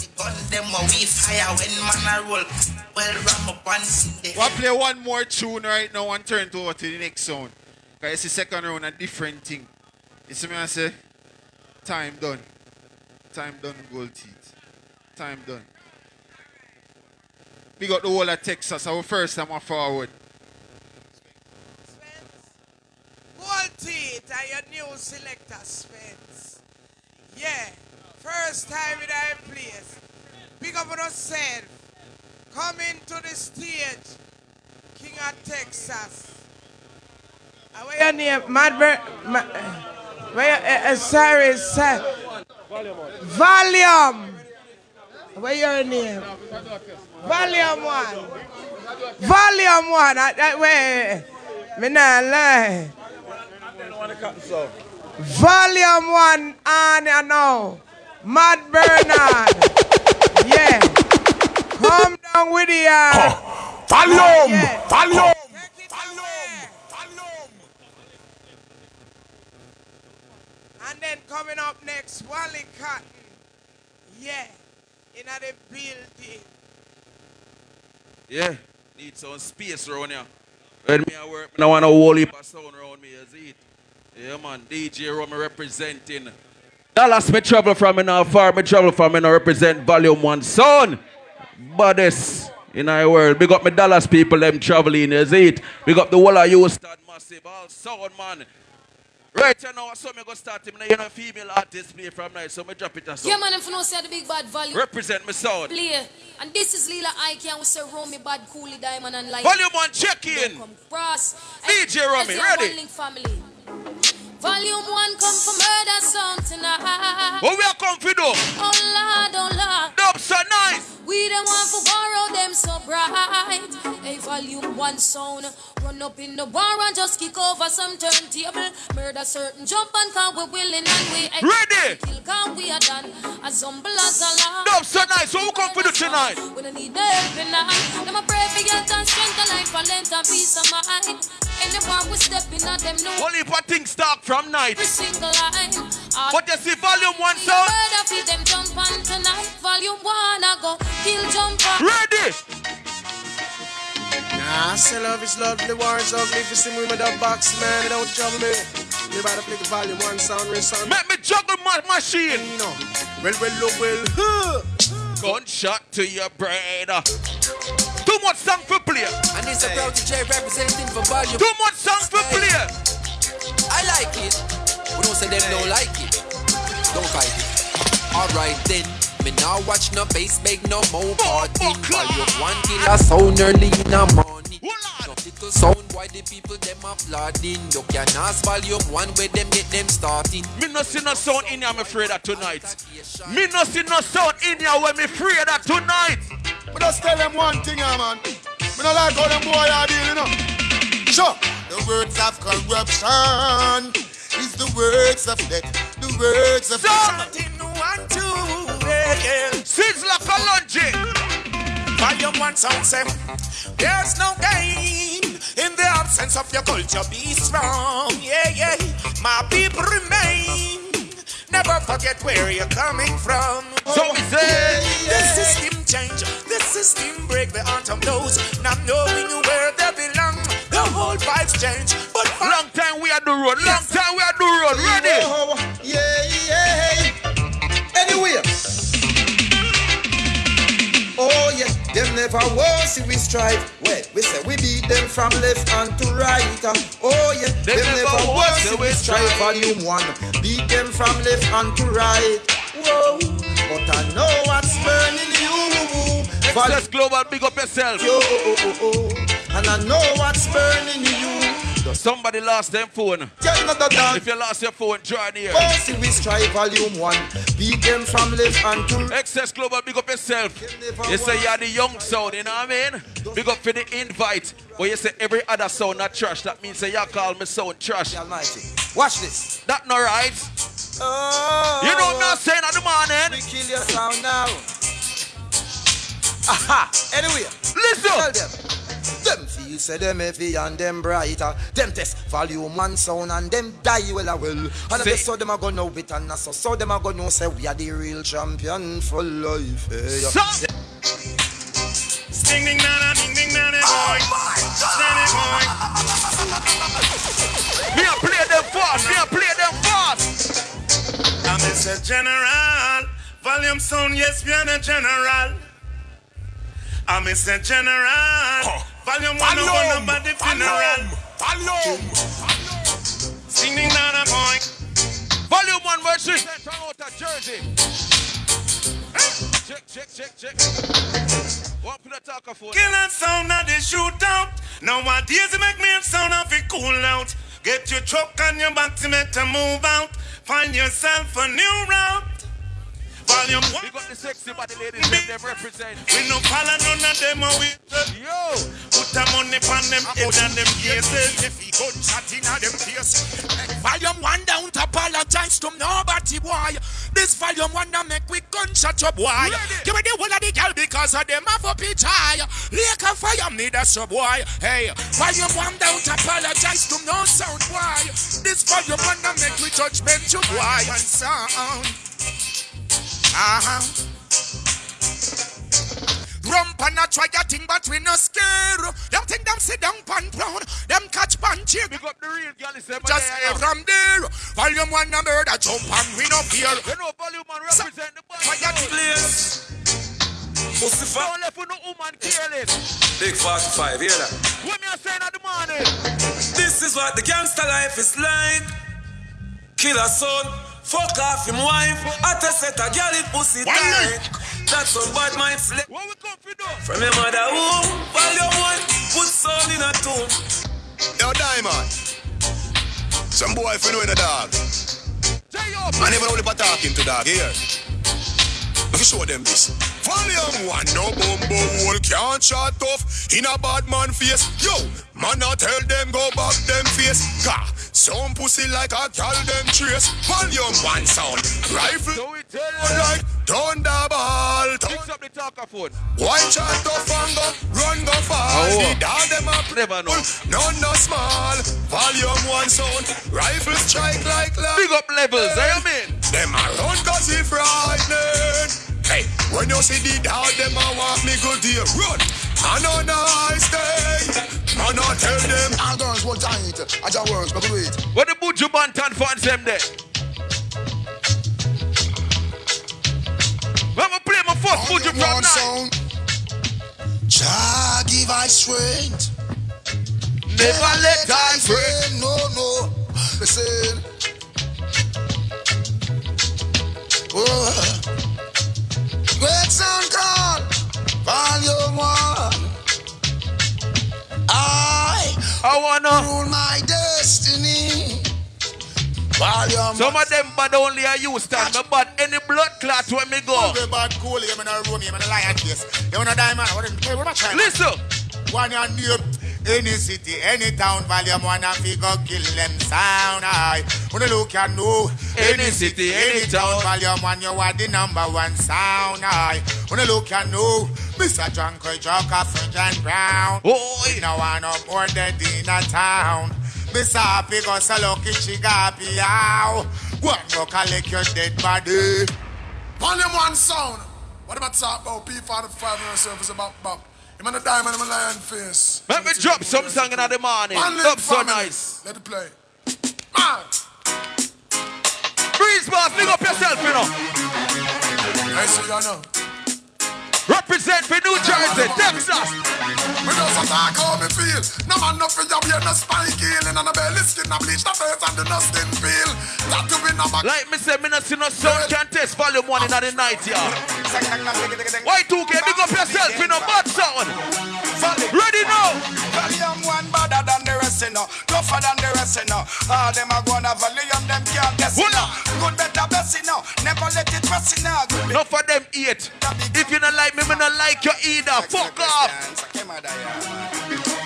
The gun them a we fire when man a roll. Well ram up one the We'll play one more tune right now and turn to over to the next song. Because it's the second round, a different thing. You see me I say? Time done. Time done, gold teeth. Time done. We got the whole of Texas, our first time forward. Gold teeth are your new selector, Spence. Yeah, first time in our place. Big up on yourself. Coming to the stage, King of Texas. Where your name? Madver. Ma, where uh, uh, sorry, sir. Volume. Where your name? Volume one. Volume one. I, I, wait. Me not lie. Volume one on you now. Mad Bernard. yeah. Come down with the uh, Volume! yeah. Volume! And then coming up next, Wally Cotton. Yeah. In the building. Yeah, need some space around here. When me I work, I want a whole heap of sound around me, you see it? Yeah, man, DJ Romy representing. Dallas, me travel from me now far, me travel from me now represent Volume 1 Sound. Baddest in our world. Big up me Dallas people, them traveling, you see it? Big up the whole of Houston, massive, all sound, man. Right you now, so me go start him now, you know, female artist play from night, so me drop it as Yeah, man, I'm finna say the big bad volume. Represent me sound. Play. And this is Lila Ike and we say Romy Bad Coolie Diamond and Light. Volume 1, check in. Cross. DJ Romy, ready? One Link family. Volume one come for murder sound tonight. What we are do? Oh Lord, oh Lord. Dub so nice. We the one for borrow them so bright. Hey, volume one sound. Run up in the bar and just kick over some turntable. Murder certain jump and can we willing and we Ready. Kill can we are done. As humble as a lamb. Dub so nice. What we come for do tonight? We don't need the help in hand. Them a pray for your and strength life and length and peace of mind. Anyone we step in at them know. Only for things start from night. Every single line. All But you see volume one the sound. murder for them jump on tonight. Volume one I go kill jumper. Ready. Nah, say love is lovely, war is ugly. If you see me with that box, man, it don't trouble me. You better play the volume one sound, real sound. Make me juggle my machine. You know. Well, well, look, well. Huh. Gunshot to your brain. Too much song for play. And it's a proud J representing for volume. Too much song for play. I like it. We don't say them don't like it. Don't fight it. Alright then. Me now watch no bass beg no more party. Volume one killer sound early in the morning. No little sound why the people them applauding. You can ask volume one where them get them starting. Me no see no sound in here, I'm afraid of tonight. Me no see no sound in here when me afraid of tonight. Me just tell them one thing, yeah, man. Me not like how them boy are dealing, know. Sure. The words of corruption is the words of death. The words of Something one, two, yeah, yeah. Sizzla Kalonji. Volume one sound say, there's no gain in the absence of your culture. Be strong, yeah, yeah. My people remain. Never forget where you're coming from. So we say, the system change, the system break the heart of those not knowing where they belong. The whole vibes change, but long time we are the road. Long time we are the road. Ready? Yeah, yeah. Anyway. Never was see we strive. Wait, we say we beat them from left and to right. uh. Oh yeah, they them, never was see we strive. Volume one, beat them from left and to right. whoa. But I know what's burning you. Excess Global, big up yourself. Yo, oh, oh, oh. And I know what's burning you. Somebody lost their phone. If you lost your phone, join here. Bossy we strive volume one. Beat them from left and to Excess Global, big up yourself. You say you're the young sound, you know what I mean? Big up for the invite. But you say every other sound not trash. That means say you call me sound trash. Watch this. That not right. Oh, You know what I'm saying at the morning? We kill your sound now. Aha. Anyway. Listen. Tell them. Them feel say them heavy and them brighter. Them test volume and sound and them die well a well. And if they saw them a go know it and so so them a go know say we are the real champion for life. Eh, hey. Ding ding na na ding ding na na oh boy. Steady boy. Me a play them fast. Me a play them fast. I'm Mr. General. Volume sound, yes, we are the general. I'm Mr. General. Volume one, no one about the funeral. Volume. Ding na na boy. Volume one versus from out of Jersey. Check, check, check, check. What put a talker for? Kill that sound of the shootout. Nowadays, it make me sound of it cool out. Get your truck on your back to make to move out. Find yourself a new route. Volume one. We got the sexy body ladies, them, them represent. We no follow none of them a we Yo. Put the money on them head and them cases If he gunshot in a them face. Volume one down to apologize to nobody boy. This volume one that make we gunshot your boy. Give me the whole of the girl because of them have up each eye. Lake of fire me that's your boy. Hey Volume one down to apologize to no sound boy. This volume one that make we judgment your boy. And sound uh-huh. Rump and a try a thing, but we no scare. Them think them sit down pan brown. Them catch pan cheer. Big up the real girl Just say from there. Volume one a murder jump and we no fear. You know volume one represent the body. Fire the place. Pussy. Don't left with no woman careless. Big 45, hear that? What me a saying at the morning? This is what the gangster life is like. Kill a son, fuck off him wife. At a set a girl it pussy tight. That's some bad minds left. What we come for do? From your mother womb, volume one, put son in a tomb. Yo, Diamond. Some boy if you know in the dog. I never only but talking to dog here. Let me show them this. Volume one, no bumbo hole can't shut off in a bad man face. Yo, man, I tell them go back them face. Ga, some pussy like a gal them trace. Volume one sound, rifle like thunderball. Fix up the talker phone. One shot off and go, run go fast. Oh. The dog them up, Never know. none no small. Volume one sound, rifle strike like love. Big up levels, eh, I mean. Them a run cause he frightening. Hey, when you see the dog, them a want me good deal. Run, I know a nice day. Man, I tell them. All girls will tight. I just work, but wait. What the Buju Banton fans them there? When we play my first Buju from night. sound. Jah give I strength. Never let time friend. No, no. Listen. Oh. Great sound called Volume One. I I wanna rule my destiny. Some of them bad only a Houston, but bad any blood clot when me go. Very bad cool, you mean a room, you mean a lion case. You wanna diamond, what is hey, what am I trying? Listen. One and name any city, any town, volume one and figure kill them sound. I wanna look and know Any city, any town. volume one, you are the number one sound. I wanna look and know Mr. Jungle Joker, French and Brown. Oh, we no want no more dead in a town. Mr. Happy go so lucky she got be out. One go collect your dead body. Volume one sound. What about talk about P45 and surface about about? You man a diamond, I'm a lion face. Let me drop some song in the morning. Up so nice. Let it play. Man. Breeze boss, big up yourself, you know. I see you know. Represent for New Jersey, Texas. Me just a talk how me feel. No man no for your no spike healing and a belly skin a bleach the face and the no skin feel. That to be no. Like me say, me not see no sound contest volume one in the night, y'all. Y2K, big up yourself, you know, bad sound. Ready now. Volume one better than the rest, you know. Tougher than the rest, you know. All them are gonna volume, them can't guess, you know. Good, better, best, you know. Never let it rest, you know. Good, Enough of them eat. If you don't like me, me not like you either. Fuck off.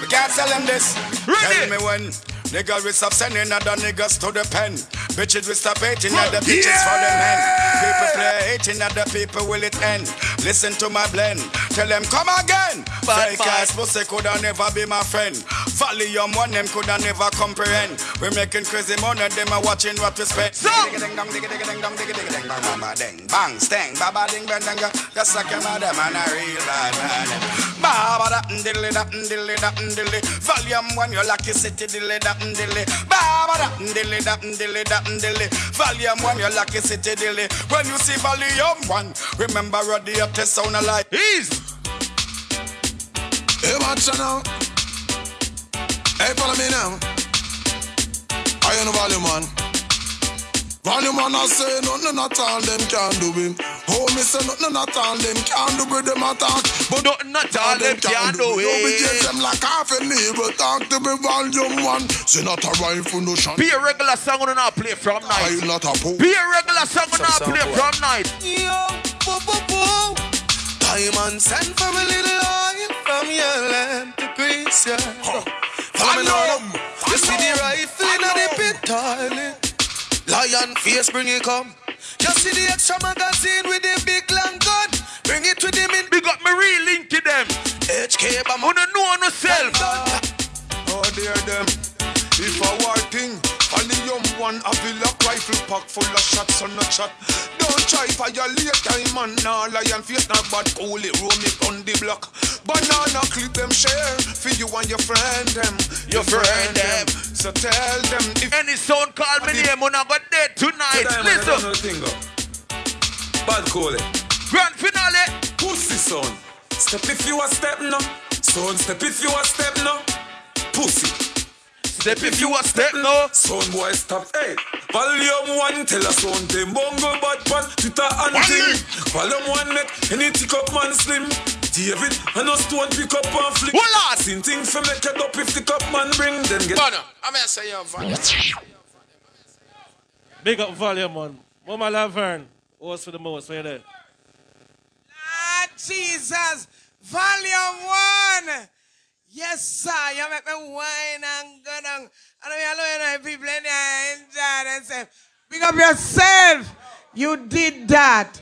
We can't tell them this. Tell me when. Niggas will stop sending other niggas to the pen. Bitches will stop hating other bitches for the men. People play hating other people will it end. Listen to my blend. Tell them come again. Fake ass pussy coulda never be my friend. Volume one them coulda never comprehend. We making crazy money, them are watching what we spend. So. Bang, stang, baba ding bang dang. Like a mother man, a real bad man. Baba da diddly da diddly da diddly. Volume one, you lucky city diddly da diddly. Baba da diddly da diddly da diddly. Volume one, you lucky city diddly. When you see volume one, remember radio test sound alike. Ease. Hey, watch out now. Hey, follow me now. I am the volume one. Volume one, I say nothing at all them can do it. Oh, me say nothing at all them can do with them attack. But nothing at all them can do it. You be it. them like half a neighbor talk to me volume one. Say not a rifle, no shot. Be a regular song on not play from night. I'm not a poop. Be a regular song on not play from night. Yo, boo, boo, boo. Diamond send for a little oil from your lamp to grease ya. Follow me now. You see the rifle in the pit toilet. Lion face, bring it come. Just see the extra magazine with the big long gun. Bring it to them in. Big up me real link to them. HK, but Who don't know on yourself. Oh, dear them. If I war thing, Volume one, a villa rifle pack full of shots on the chat. Don't try violate time man, nah lion face, nah bad cool it, roll me on the block. Banana clip them share, for you and your friend them, Your friend them. So tell them if Any sound call me name, when I got dead tonight. Listen. Bad call it. Grand finale. Pussy son. Step if you a step no. Son step if you a step no. Pussy. Step if you a step no. Son boy stop. Hey. Volume one tell us son them bongo bad pan. Twitter and thing. Volume one neck. Any tick up man slim. David, I know stone pick up and flick. What Same thing for make it up if the cup man bring them get. Bono, I'm gonna say you volume. Big up volume, man. Mama Laverne. What's for the most? Where you there? Ah, Jesus. Volume one. Yes, sir. You make me wine and go down. And I don't know you know people in there enjoy themselves. Big up yourself. You did that.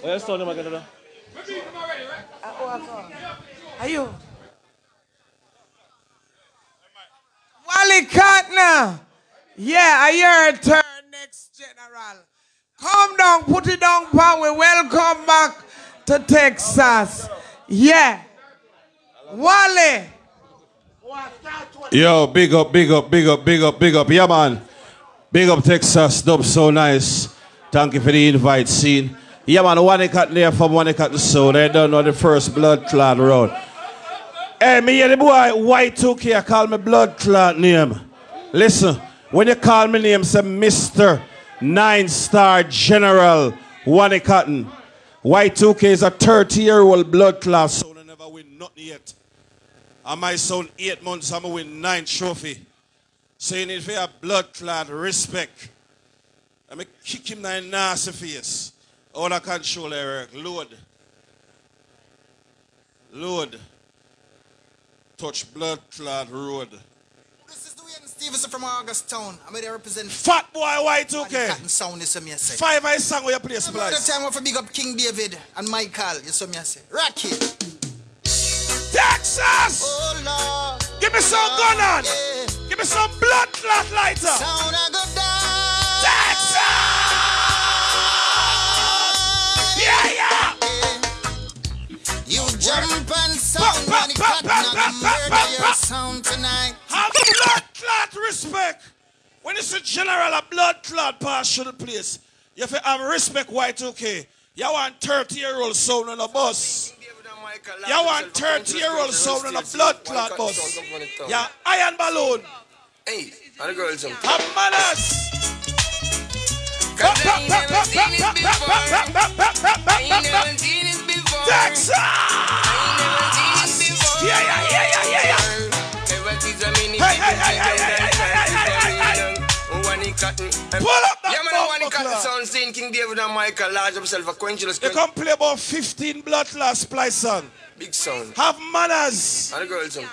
Where's Tony Magana? Are you? Wally Cotner. Yeah, I hear a turn next general. Come down, put it down, power. Welcome back to Texas. Yeah. Wally. Yo, big up, big up, big up, big up, big up. Yeah, man. Big up Texas, dub so nice. Thank you for the invite scene. Yeah, man, one cut there from one cut the soul. They don't know the first blood clot road. Hey, me hear the boy Y2K I call me blood clot name. Listen, when you call me name, say Mr. Nine Star General One Cotton. Y2K is a 30 year old blood clot. I never win nothing yet. And my son, eight months, I'm going to win nine trophy. So you need blood clot respect. Going to kick him in the nasty face. Of control, Eric. Load. Load. Touch blood clot road. This is the way Stevenson from Augustown. I'm here to represent Fat boy Y2K. Cotton Sound, you me say. Five I sang where you play The splice. time I for big up King David and Michael, you see me say. Rocky. Texas! Oh Lord. Give me some gun on. Give me some blood clot lighter. Sound I go down. You jump and sound when it cut knock murder your sound tonight. Have blood clot respect. When it's a general a blood clot pass through the place, you have to have respect Y2K. You want 30 year old sound on a bus. You want 30 year old sound on a blood clot bus. Yeah, iron balloon. Hey, and the girls jump. Have manners. Texas! Yeah, yeah, yeah, yeah, yeah, yeah. Hey, hey, hey, hey, hey, hey, hey, hey, hey, hey. Pull up that Yeah, man, I want the clock. sound scene. King David and Michael large himself a quenchless. You can play about 15 blood clot splice. Big sound. Have manners. And the girls jump.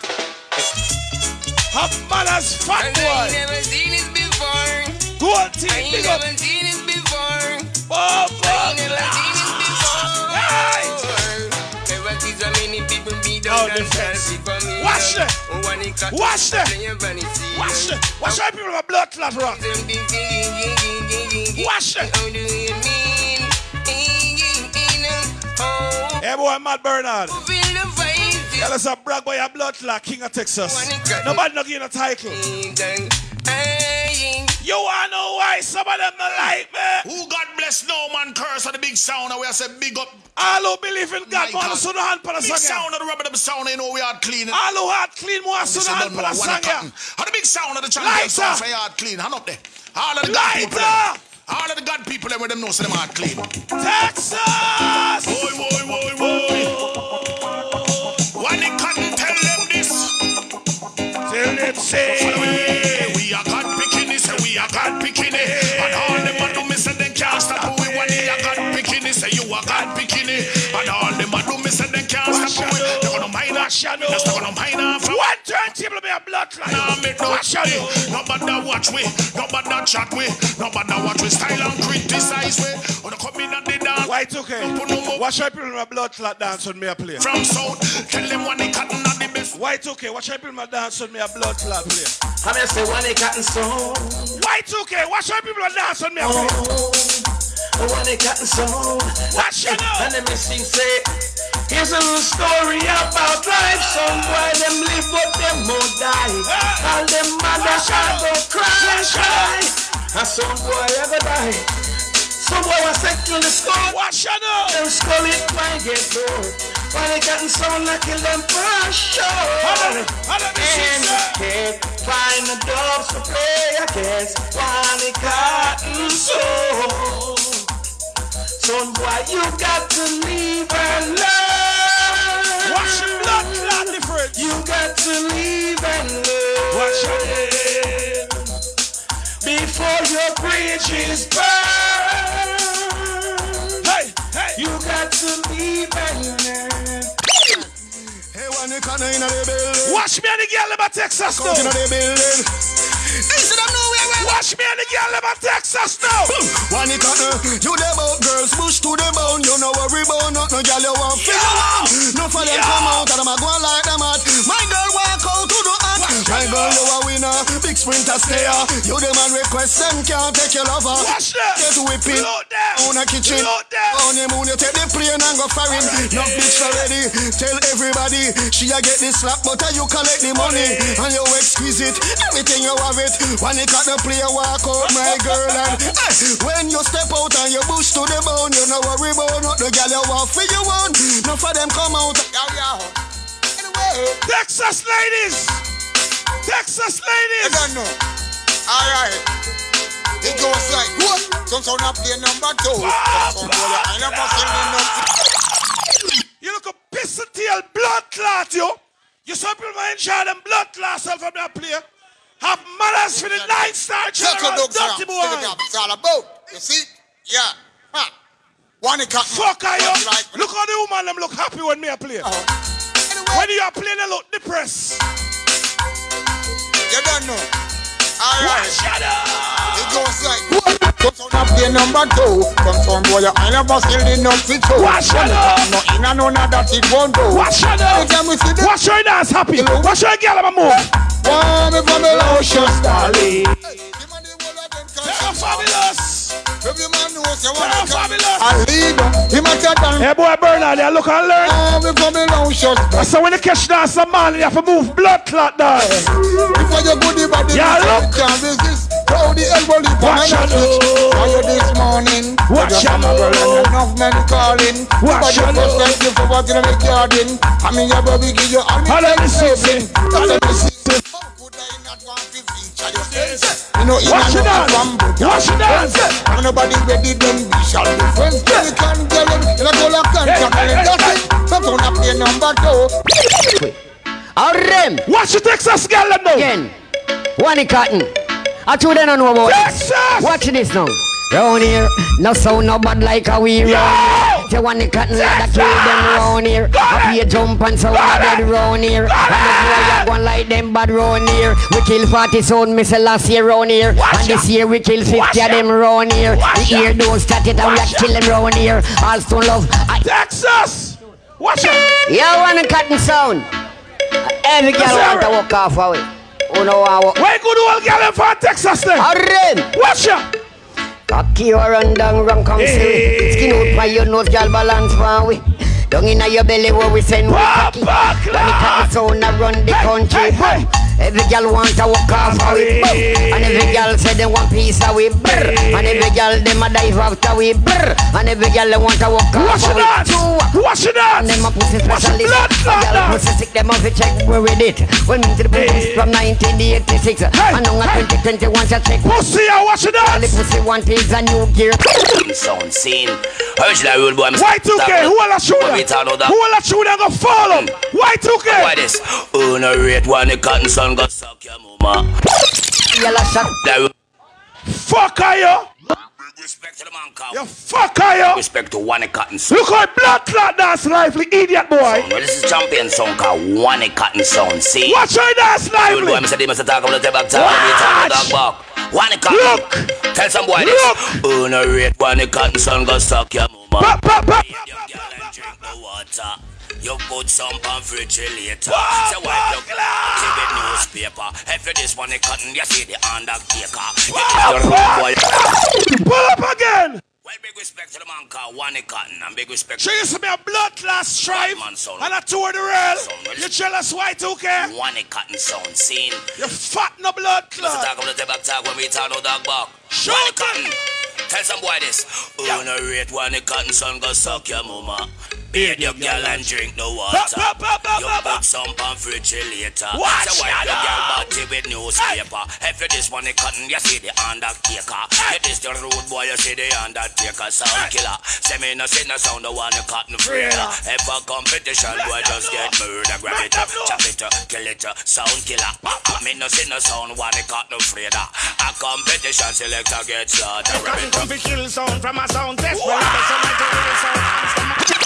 Have manners, fat And I never seen it before. Go on, I team, ain't never seen it before. Bumper I ain't never seen it before. Down and fancy for me. Watch it. When it cut- Watch it. play your vanity. Watch it. Watch how people have blood clot rock. Watch it. Hey boy, Matt Bernard. Yeah, let's have brag by your blood clot, King of Texas. Nobody not give you a title. You wanna know why some of them not like me? Who God bless no man curse of the big sound and we are say big up. All who believe in God, want to soon hand for the Big sound of the rubber them sound, you know we are clean. All who heart clean, want soon hand for the song. How the big sound of the champion Lighter. sound for yard clean, hand up there. All of the God people them. All of the God people them with them know so them heart clean. Texas! Boy, gonna mind us, just gonna mind us. One turntable be a blood clot. Nah, make no Watch out. shit. Nobody watch we, nobody chat we, nobody watch we style and criticize we. When they come in and they dance. Why it's okay? Watch how people in my blood clot dance on me a play. From south, tell them when they cotton are the best. Why it's okay? Watch how people my dance on me a blood clot play. I'm gonna say one they cotton song. Why it's okay? Watch how people dance on me a oh. play. Oh, one they cotton song. Watch it now. And let me sing say. Here's a little story about life. Some boy them live but them won't die. All them mother shall go cry, cry. And some boy ever die. Some boy was sent to the skull. Watch now. Them skull it might get bored. Why they cotton sound like kill them for sure. Hold on, hold on, this And you can't find the dogs to play against. Why they cotton soul. Son boy, you got to leave and learn. Watch the blood clot difference. You got to leave and learn. Watch it. Before your bridges burn. Hey, hey. You got to leave and learn. Hey, when they cotton in the building. Watch me and the girl about Texas Come in the building. Listen, I'm nowhere. Watch me and the girl about Texas now. One it cotton, you them out, girls push to the bone. You know worry about not no girl you want feel. No for them come out, and I'm a go like them hot. My girl out the. My girl you a winner, big sprinter stayer. You them man request them can't take your lover. Watch that. Get whipping them. on a kitchen. Them. On your moon, you take the plane and go foreign. No bitch already. Tell everybody she a get the slap, but uh, you collect the money and you exquisite. Everything you have it. When you cut the play, walk out, my girl. And when you step out and you bush to the bone, you know worry about not the girl you want for you own. No for them come out. Anyway, Texas ladies. Texas I ladies. don't know. All right. It goes like what? Some sound up play number two. Some sound I never the number. You look a piss and tail blood clot, yo. You some people might enjoy them blood clots from that player. Have manners for the nine star general dirty boy. It's all about. You see? Yeah. Huh. One cut. Fuck are you? Like, Look how the woman them look happy when me a play. Uh-huh. anyway, When you are playing, they look depressed. You don't know. Alright. It goes like. Come turn up the number two. Come turn boy, I never still did not see two. Wash your ass. No, in and none of that it won't do. Wash your ass. Wash your ass happy. Wash your girl of a move. Warm me from the lotion, darling. Hey, give me the whole of them. Fabulous. Every man knows you They're wanna come. fabulous. I lead him at your dance. Hey boy Bernard, you look and learn. Warm me from the lotion, So when you catch dance a man, you have to move blood clot dance. Before you go the body, Yeah, you look. can't resist. Throw the elbow leap on Watch the out, switch. oh. Are you this morning. Watch Just out. come girl enough men calling. Watch But you out. first thank you for what you make garden. I mean your baby give you all me Hold on, thanks listen. Loving. Hold on, listen. You know, Watch it dance. out. Watch it dance. And nobody ready, then we shall be friends. Then we can tell them, in a goal of contact, and that's it. So don't have play number two. Alright. Watch the Texas girl them now. Again. One cotton. I told them I know about Texas. this. Watch this now. Round here, no sound no bad like a we round here. Say one the cotton like the kill them round here. I be a jump and sound a dead round here. And the boy go like them bad round here. We kill 40 sound, say last year round here. And this year we kill 50 of them round here. The ear don't start it and we kill them round here. All stone love. I Texas. Watch it. Yeah, one the cotton sound. Every girl want to walk off away. Oh no, I walk. Where good old girl from Texas then? Watch it. Cocky or run down wrong come Hey. Skin out by your nose, girl balance for we. Down inna your belly where we send we cocky. When it cocky sound a run the country. Boom. Every girl want to walk off of we. Boom. And every girl say they want piece of we. Brr. And every girl them a dive after we. Brr. And every girl they want to walk off Watch of it we. dance. Two. Watch it dance. And them a pussy Watch it specialist. blood clot Girl pussy sick them off to check where we did. When me to the police from 1986. And now a 2021 to check. Pussy, I watch it All the pussy want is a new gear. Sound scene. Original rude boy. I'm Y2K, who will I shoot But them? we turn out that- Who will I shoot them? Go follow. Why hmm. Y2K. Why this? Oh, no rate one, the cotton sun go suck your mama. Yellow shot. Fuck are you? respect to the man cow. You fuck are you? Respect to one cotton sun. Look how blood clot dance lively, idiot boy. Well, this is champion song called One Cotton Sound. See? Watch her dance lively. boy, Mr. D, Mr. Talk about the back time. About dog back. One cotton. Look. Tell some boy this. Oh, no one cotton sun go suck your mama. Pop, pop, pop. Feed your girl and drink the water. You put some pan refrigerator. Say wipe your give it newspaper. If you this one a cotton, you see the undertaker. You the rude boy. Pull up again. Well, big respect to the man called One Cotton and big respect She used to be a blood clot strife Man, son. and I tour the. Son. You jealous Y2K? One a Cotton Sound scene. You fat no blood clot. Talk about the back talk when we talk no dog back. Shoot cotton. Tell some boy this. Oh, no rate one a cotton son go suck your mama. Bathe your girl and drink no water. Ba, ba, ba, ba, You put some pan refrigerator. Watch Say wipe your girl body with newspaper. If you this one cotton, you see the undertaker. You this the rude boy, you see the undertaker. Sound killer. Say me no see no sound, the one cotton freeder. If a competition, boy just get murder. Grab it up, chop it up, kill it up. Sound killer. Me no see no sound, one cotton freeder. A competition selector get slaughtered. Grab it up. Kill sound from a sound test. Well, I bet some sound.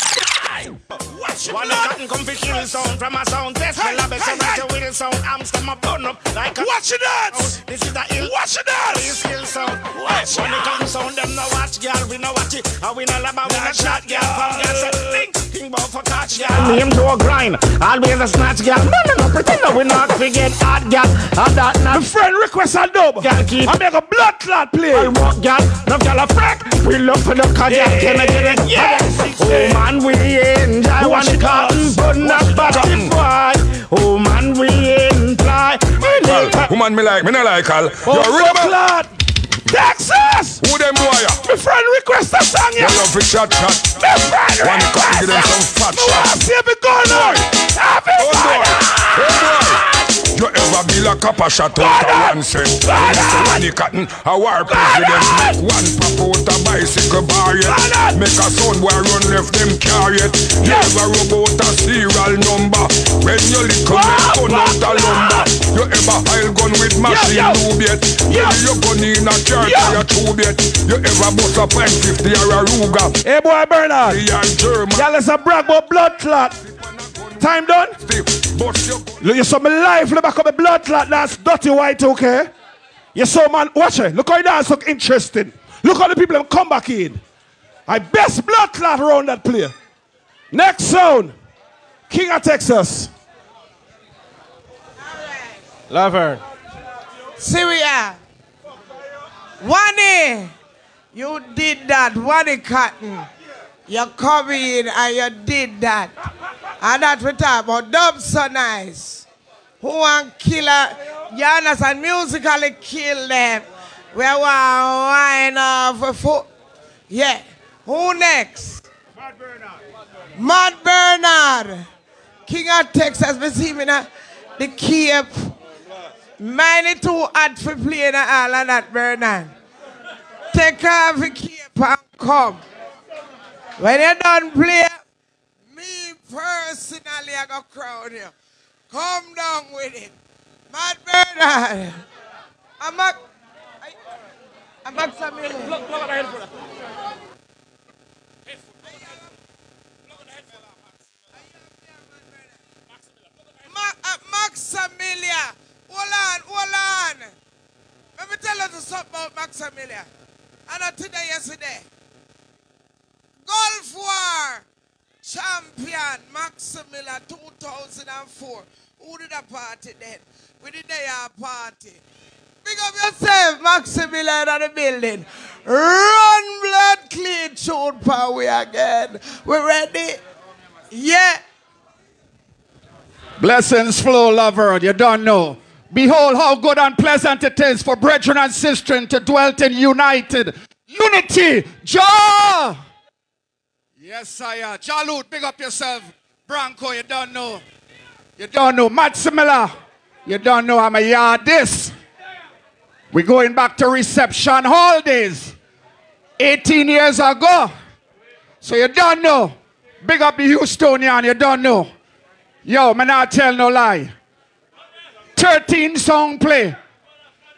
Watch One cotton come fi kill sound from a sound test. Well, I bet some mighty real sound. I'm stomach a burn up like a. Watch it dance. This is the ill. Watch it dance. Real skill sound. Watch When it comes sound, them no watch, girl. We no watch it. And we no laba, we no shot, girl. From girl say, think, think about for catch, girl. Name to a grind. Always a snatch, girl. No, no, no. Pretend that we not forget hot, girl. And that My not. friend request a dub. Girl, keep. I make a blood clot play. I walk, girl. No, girl, a frack. We love for the car, girl. Can I get it? Yes. Oh, man, we enjoy one Watch it cotton. But not Watch it body boy. Oh, man, we enjoy. Woman me like, me not like all. Oh, You blood remember? clot. Texas. Who them boy? My friend request a song, yeah. love for chat chat. My friend One request cotton, give them some fat shots. to see me going on. Have it Oh boy, oh boy. You ever be like a shot out of one cent? When you say one cotton, a war president make one pop out a bicycle bar yet. Make a son boy run left them car yet. You ever rub out a serial number? When you little make gun out a lumber. You ever hile gun with machine lube yet? When you gun in a car for your tube yet? You ever bust a pint 50 or a Ruger? Hey boy Bernard. Me and German. Y'all let's a brag about blood clot. Time done? Bust Look, you saw my life, look back on my blood clot dance, dirty white, okay? You saw man, watch it. Look how he dance look interesting. Look how the people have come back in. I best blood clot around that player. Next sound, King of Texas. Laverne. Syria. Wani, you did that. Wani Cotton. You come in and you did that. And that we talk about dub so nice. Who want killer? You understand? Musically kill them. We want wine off a foot. Yeah. Who next? Mad Bernard. Mad Bernard. King of Texas, we see me now. The Cape. Mine too hot for playing all of Bernard. Take off the cape and come. When you're done play, me personally I go crown you. Come down with it. Mad Bernard. I'm a... I'm a Samuel. Ma- uh, Maximilia. Hold on, hold on. Let me tell you something about Maximilia. And not today, yesterday. Gulf War champion Maximilla 2004. Who did a party then? We did a uh, party. Big up yourself, Maximilian in the building. Run blood clean tune power we again. We ready? Yeah. Blessings flow, lover, you don't know. Behold how good and pleasant it is for brethren and sistren to dwell in united unity. Jah! Yes, sire. Jalute, big up yourself. Branco, you don't know. You don't know. Matsimila, you don't know I'm a yard this. We're going back to reception hall days. 18 years ago. So you don't know. Big up the Houstonian, you don't know. Yo, man, not tell no lie. 13 song play.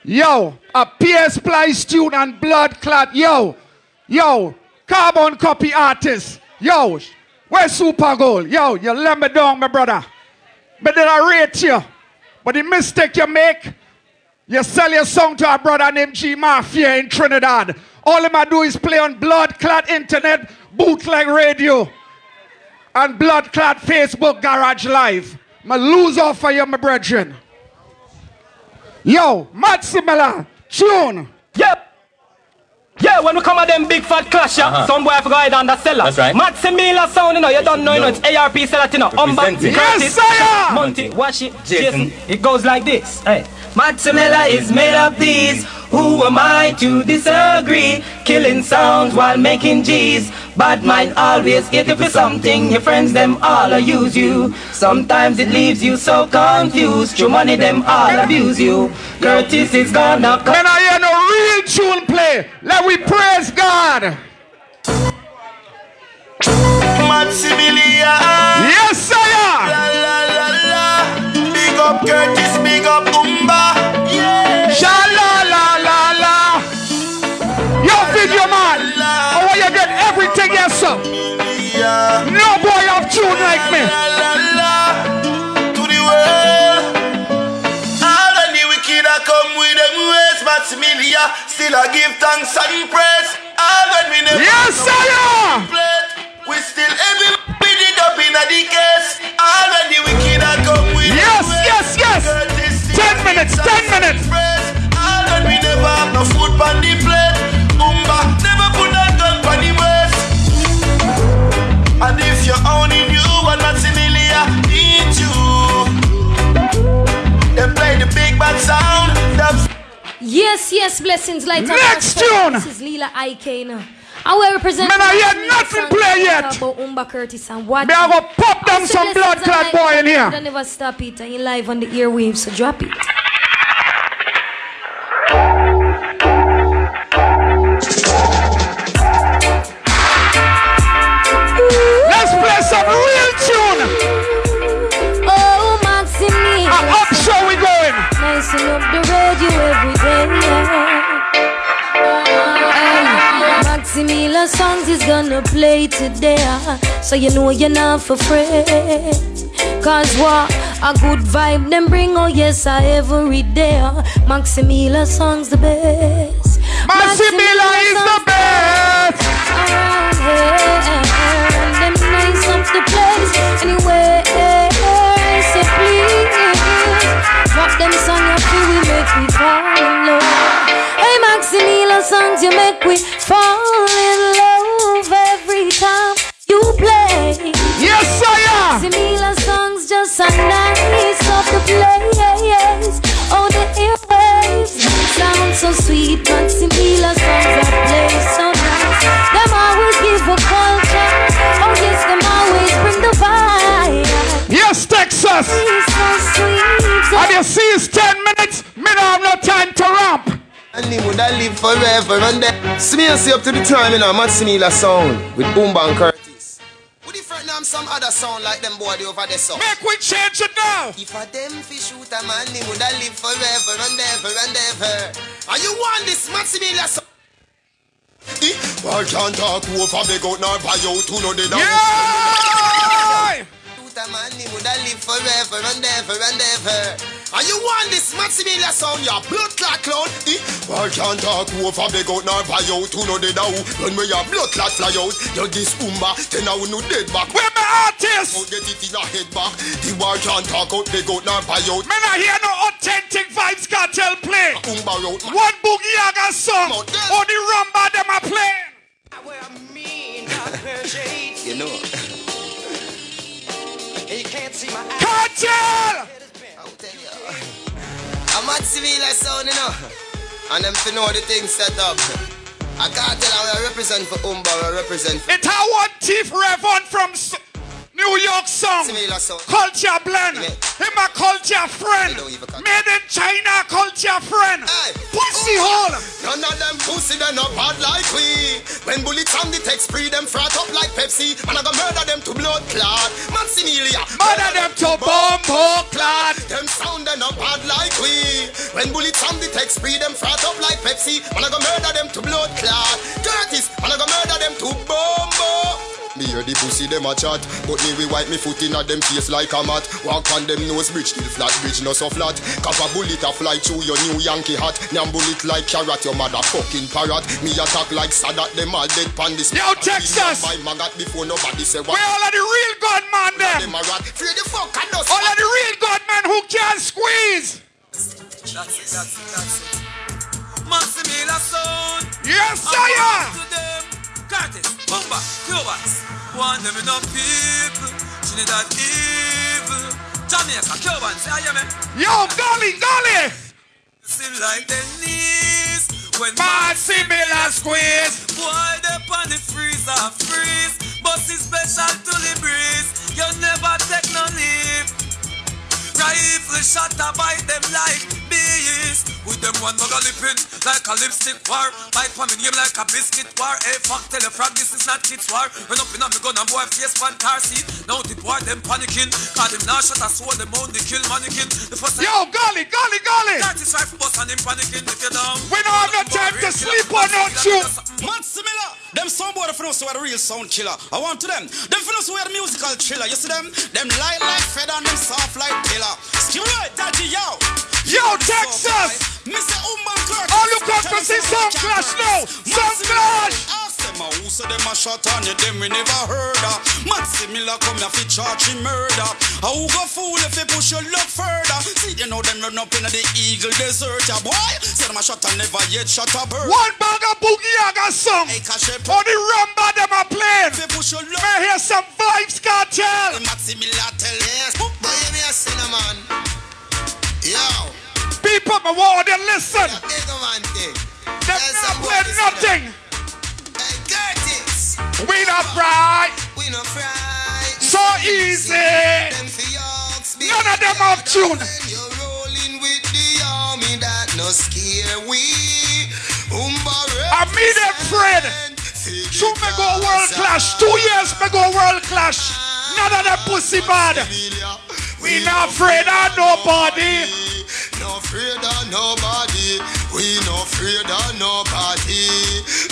Yo, a PS tune and blood clot. Yo, yo, carbon copy artist. Yo, where's Super Gold? Yo, you let me down, my brother. But then I rate you. But the mistake you make, you sell your song to a brother named G Mafia in Trinidad. All him I do is play on blood clot internet, bootleg radio, and blood clot Facebook Garage Live. My lose off for you, my brethren. Yo, Maximilla, tune. Yep. Yeah, when we come at them big fat clash, yeah, Uh-huh. some boy have to go hide under cellar. That's right. Maximila sound, you know, you don't know, you know, it's ARP cellar, you know. Umba, Representing. Curtis, Yes, sire! Monty, wash it, Jason. Jason. It goes like this. Hey. Maximilla is made of these. Who am I to disagree? Killing sounds while making G's. Bad mind always hate you for something. Your friends them all use you. Sometimes it leaves you so confused. Your money them all abuse you. Curtis is gonna come. When I hear no real tune play, let we praise God. Maximilian. Yes, sire. La la la la. Big up Curtis, big up Umba. Everything yes. No boy have tune like me. To the world. All of the wicked are come with them ways. Maximilian still I give thanks and praise. All when we never Yes, plate. We still every beat it up in a the case. All when the wicked are come with Yes, them yes, yes. Ten minutes, ten minutes. All when we never have no food on the Yes, blessings like Next tune. This is Lila IK now. I will represent. Man, I hear nothing play yet. About Umba Curtis and what? Me I go pop down some blood clot boy in here. Don't never stop it. And you live on the airwaves, so drop it. Maximila songs is gonna play today. So you know you're not for afraid. Cause what a good vibe them bring, oh yes, I every day. Maximila songs the best. Maximila is the best. Around here, and them nice up the place. Anyway, so please drop them song feel we make we fall in love. Hey Maximila songs you make we fall in love Maximilian songs just a nice soft to play. Oh the airwaves. Sound so sweet, Maximilian songs that play so nice. Them always give a culture. Oh yes, them always bring the vibe. Yes, Texas. So and you see, it's ten minutes. Me don't have no time to rap. And would I live forever and then Smear up to the time in a Maximila sound with Boom Bang Curtis. Would you frighten them some other sound like them boy over there so? Make we change it now. If a them fish shoot a man, he woulda live forever and ever and ever. And you want this Maximila sound? Why can't talk over big out nor buy out who no they don't Yeah! Shoot a man, he woulda live forever and ever and ever. And you want this Maximila sound, your blood clot clown? Eh? Why can't talk over big out nor buy out who know they don't When we have blood clot fly out You this umba, then I will no dead back Where my artist? Out get it in a head back The war can't talk out big out nor buy out Man, I hear no authentic Vybz Kartel play. Umba out One boogie yaga song. Or the rumba them I play. I wear a play. You know. You can't see my Cartel! I'm at civil sound, you know. And them to know the thing set up. I can't tell how I represent for Umba, I represent for It a one thief Revon from S- New York song. Culture blend. Him a culture friend. Made in China culture friend. Pussy oh. hole. None of them pussy they not bad like we. When bullets from the text spree them frat up like Pepsi. And I go murder them to blood clot. Maximilia Murder them to bomb clot. Them sound they not bad like we. When bullets from the text spree them frat up like Pepsi. And I go murder them to blood clot. Curtis And I go murder them to bombo me hear the pussy them a chat But me we wipe me foot in a them face like a mat Walk on them nose bridge till flat bridge no so flat Cap a bullet a fly through your new Yankee hat Nyam bullet like carrot your mother fucking parrot Me attack like Sadat them all dead pan this Yo, Texas! Buy magat before nobody say Where what all of the real gunman them? Them a rat Free the fuck and dust All of the real gunmen who can squeeze. That's it, that's it, that's it. Maximila sound. Yes, I sire. Curtis, Bumba, Cubans. Want them enough people. Trinidad evil. Jamaica, Cubans, yeah, man. Yo, golly, golly. Seem like them knees. When Maximila squeeze. Boy, they on the freezer, freeze. But it's special to the breeze. You never take no leave. Rifle shot a bite them like bees. With them one mug a lippin like a lipstick war. Bite for me name like a biscuit war. Hey fuck, tell a frog this is not kids war. Run up in on me gun and boy face one car seat. Now the boy them panicking. Cause them now shot a sword them on the kill mannequin. The first Yo, golly, golly, golly. That is rifle bust and him panicking if you down. We don't have no time to sleep on no tune. Man similar. Them sound boy for know so the real sound killer. I want to them. Them for know are the musical thriller. You see them? Them light like feather and them soft like pillar. Skill right, daddy yo. Yo, Texas. Mr. Umban Clark. Oh, look out to see Sound Clash now. Sound Clash. Ask them uh, who say them a shot on you, them we never heard of. Matt Miller come here fi charge him murder. How who go fool if you push your luck further? See you know them run up in the Eagle Desert, ya boy. Say them a shot and never yet shot a bird. One bag of Boogie Yaga song. On the rumba them a playing. Fi push your luck May hear some Vybz Kartel. Miller tell Yes, boy, me a cinnamon. Yo. People, I want to listen. Big man thing. Them not play nothing. Hey, We not fry. We no fry. So easy. Them fi yokes, big None of them have tune. You're rolling with the army that no scare we. I them friend. Shoot me go world clash. Two years me go world clash. None of them pussy bad. We not afraid of nobody. No afraid of nobody. We no afraid of nobody.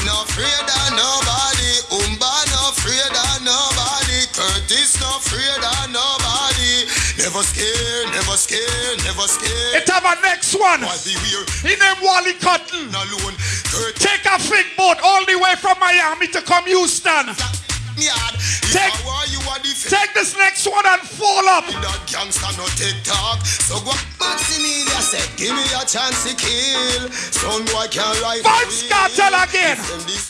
No afraid of nobody. Umba no afraid of nobody. Curtis no afraid of nobody. Never scared, never scared, never scared. It have a next one. He named Wally Cotton. Alone. Take a big boat all the way from Miami to come Houston. Yard. Take, If I were you are the take this next one and fall up. That gangster no take talk. So go Maximilia said, give me a chance to kill. Son boy can. Vybz Kartel again.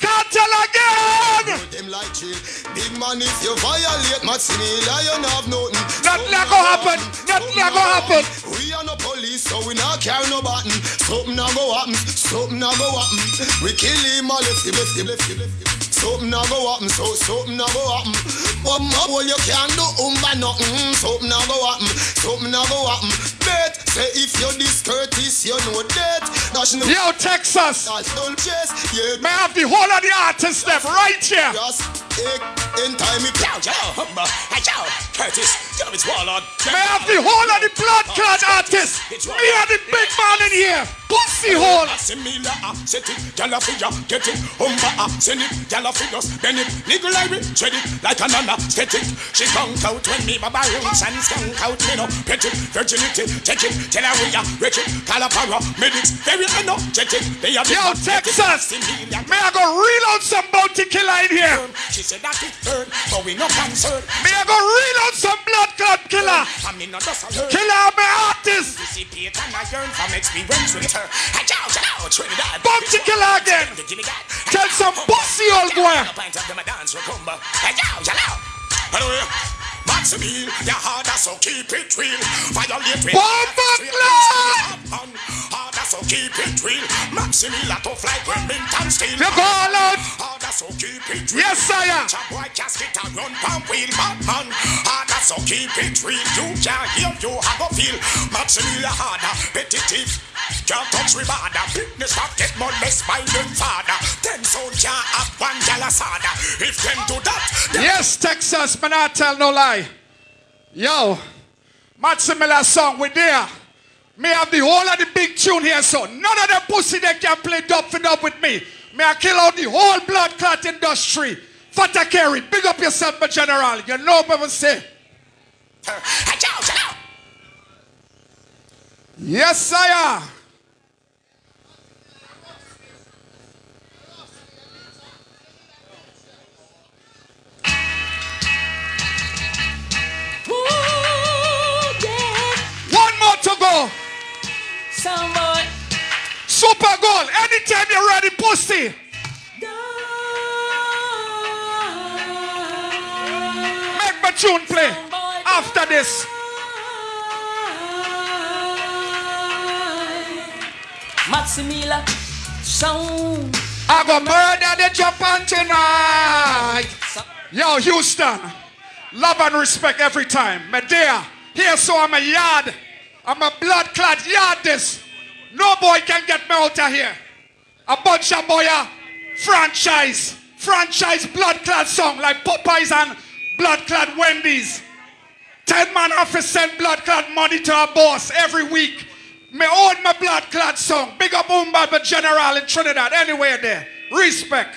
Cartel again. Them like chill. Big man, if you violate Maximilia, you not have nothing. Nothing go happen. Nothing go happen. We are no police, so we not carry no button. Something a go happen. Something a go happen. We kill him all left him. Something a go happen, so something a go happen. One more hole you can't do umba nothing. Something a go happen, something a go happen. bet. Say if you're discourteous, you know that. Dash no. Yo, Texas. Chase. Yeah. May I have the whole of the artists left right here. Just eh, in time. Me Yo, yo, humba. Yo, Curtis. Yo, it's Warlord. May I have the whole of the blood clot artists. Me and the big man in here. Pussy hole. Similar, set it, gyal a figure, get it, humba, send it, gyal bend it, niggle like it, tread it, like a nana, set it. She skunk out when me baba rooms and skunk out, me no, pet it, virginity, check it, tell her we are, wretch it, call a para, medics, very energetic, they are the Yo, Texas. May I go reel out some Bounty Killer in here? She said that it hurt, but we no concern. May I go reel out some blood clot killer? Oh, I mean, not just alert. Killer of my artist. Dissipate and I yearn from experience with her. Hey, yo, yo, Trinidad. Bounty Killer again. Tell some pussy old boy. Pint of them a dance recumber. Hey, yo, yo, yo. Anyway, Maximil, your harder, so keep it real. Violate with Bomba clan! So keep it real. Maximil, a tough like Remington Steele. You call out. Harder, so keep it real. Yes, sire. White casket and run pump wheel, Batman. Harder, so keep it real. You can't hear, you have a feel. Maximil, a harder, repetitive. Can't touch me bada. Fitness stop get molest by them father. Ten sound can't have one galasada. If them do that, then Yes, Texas, but I tell no lie. Yo, Matsimila song, we there. Me have the whole of the big tune here, so none of them pussy they can play dub for dub with me. Me I kill out the whole blood clot industry. Fata carry, big up yourself, my general. You know what I'm say. Yes, sire. One more to go. Someone. Super Gold. Anytime you're ready, pussy. Make my tune play. After this. Maximila sound. I go murder the Japan tonight. Yo, Houston. Love and respect every time. Medea. Here, so I'm a yard. I'm a blood clot yard this. No boy can get me out of here. A bunch of boy uh, franchise. Franchise blood clot song like Popeyes and blood clot Wendy's. Ten man office send blood clot money to our boss every week. Me own my blood clot song. Big up Umbaba General in Trinidad. Anywhere there. Respect.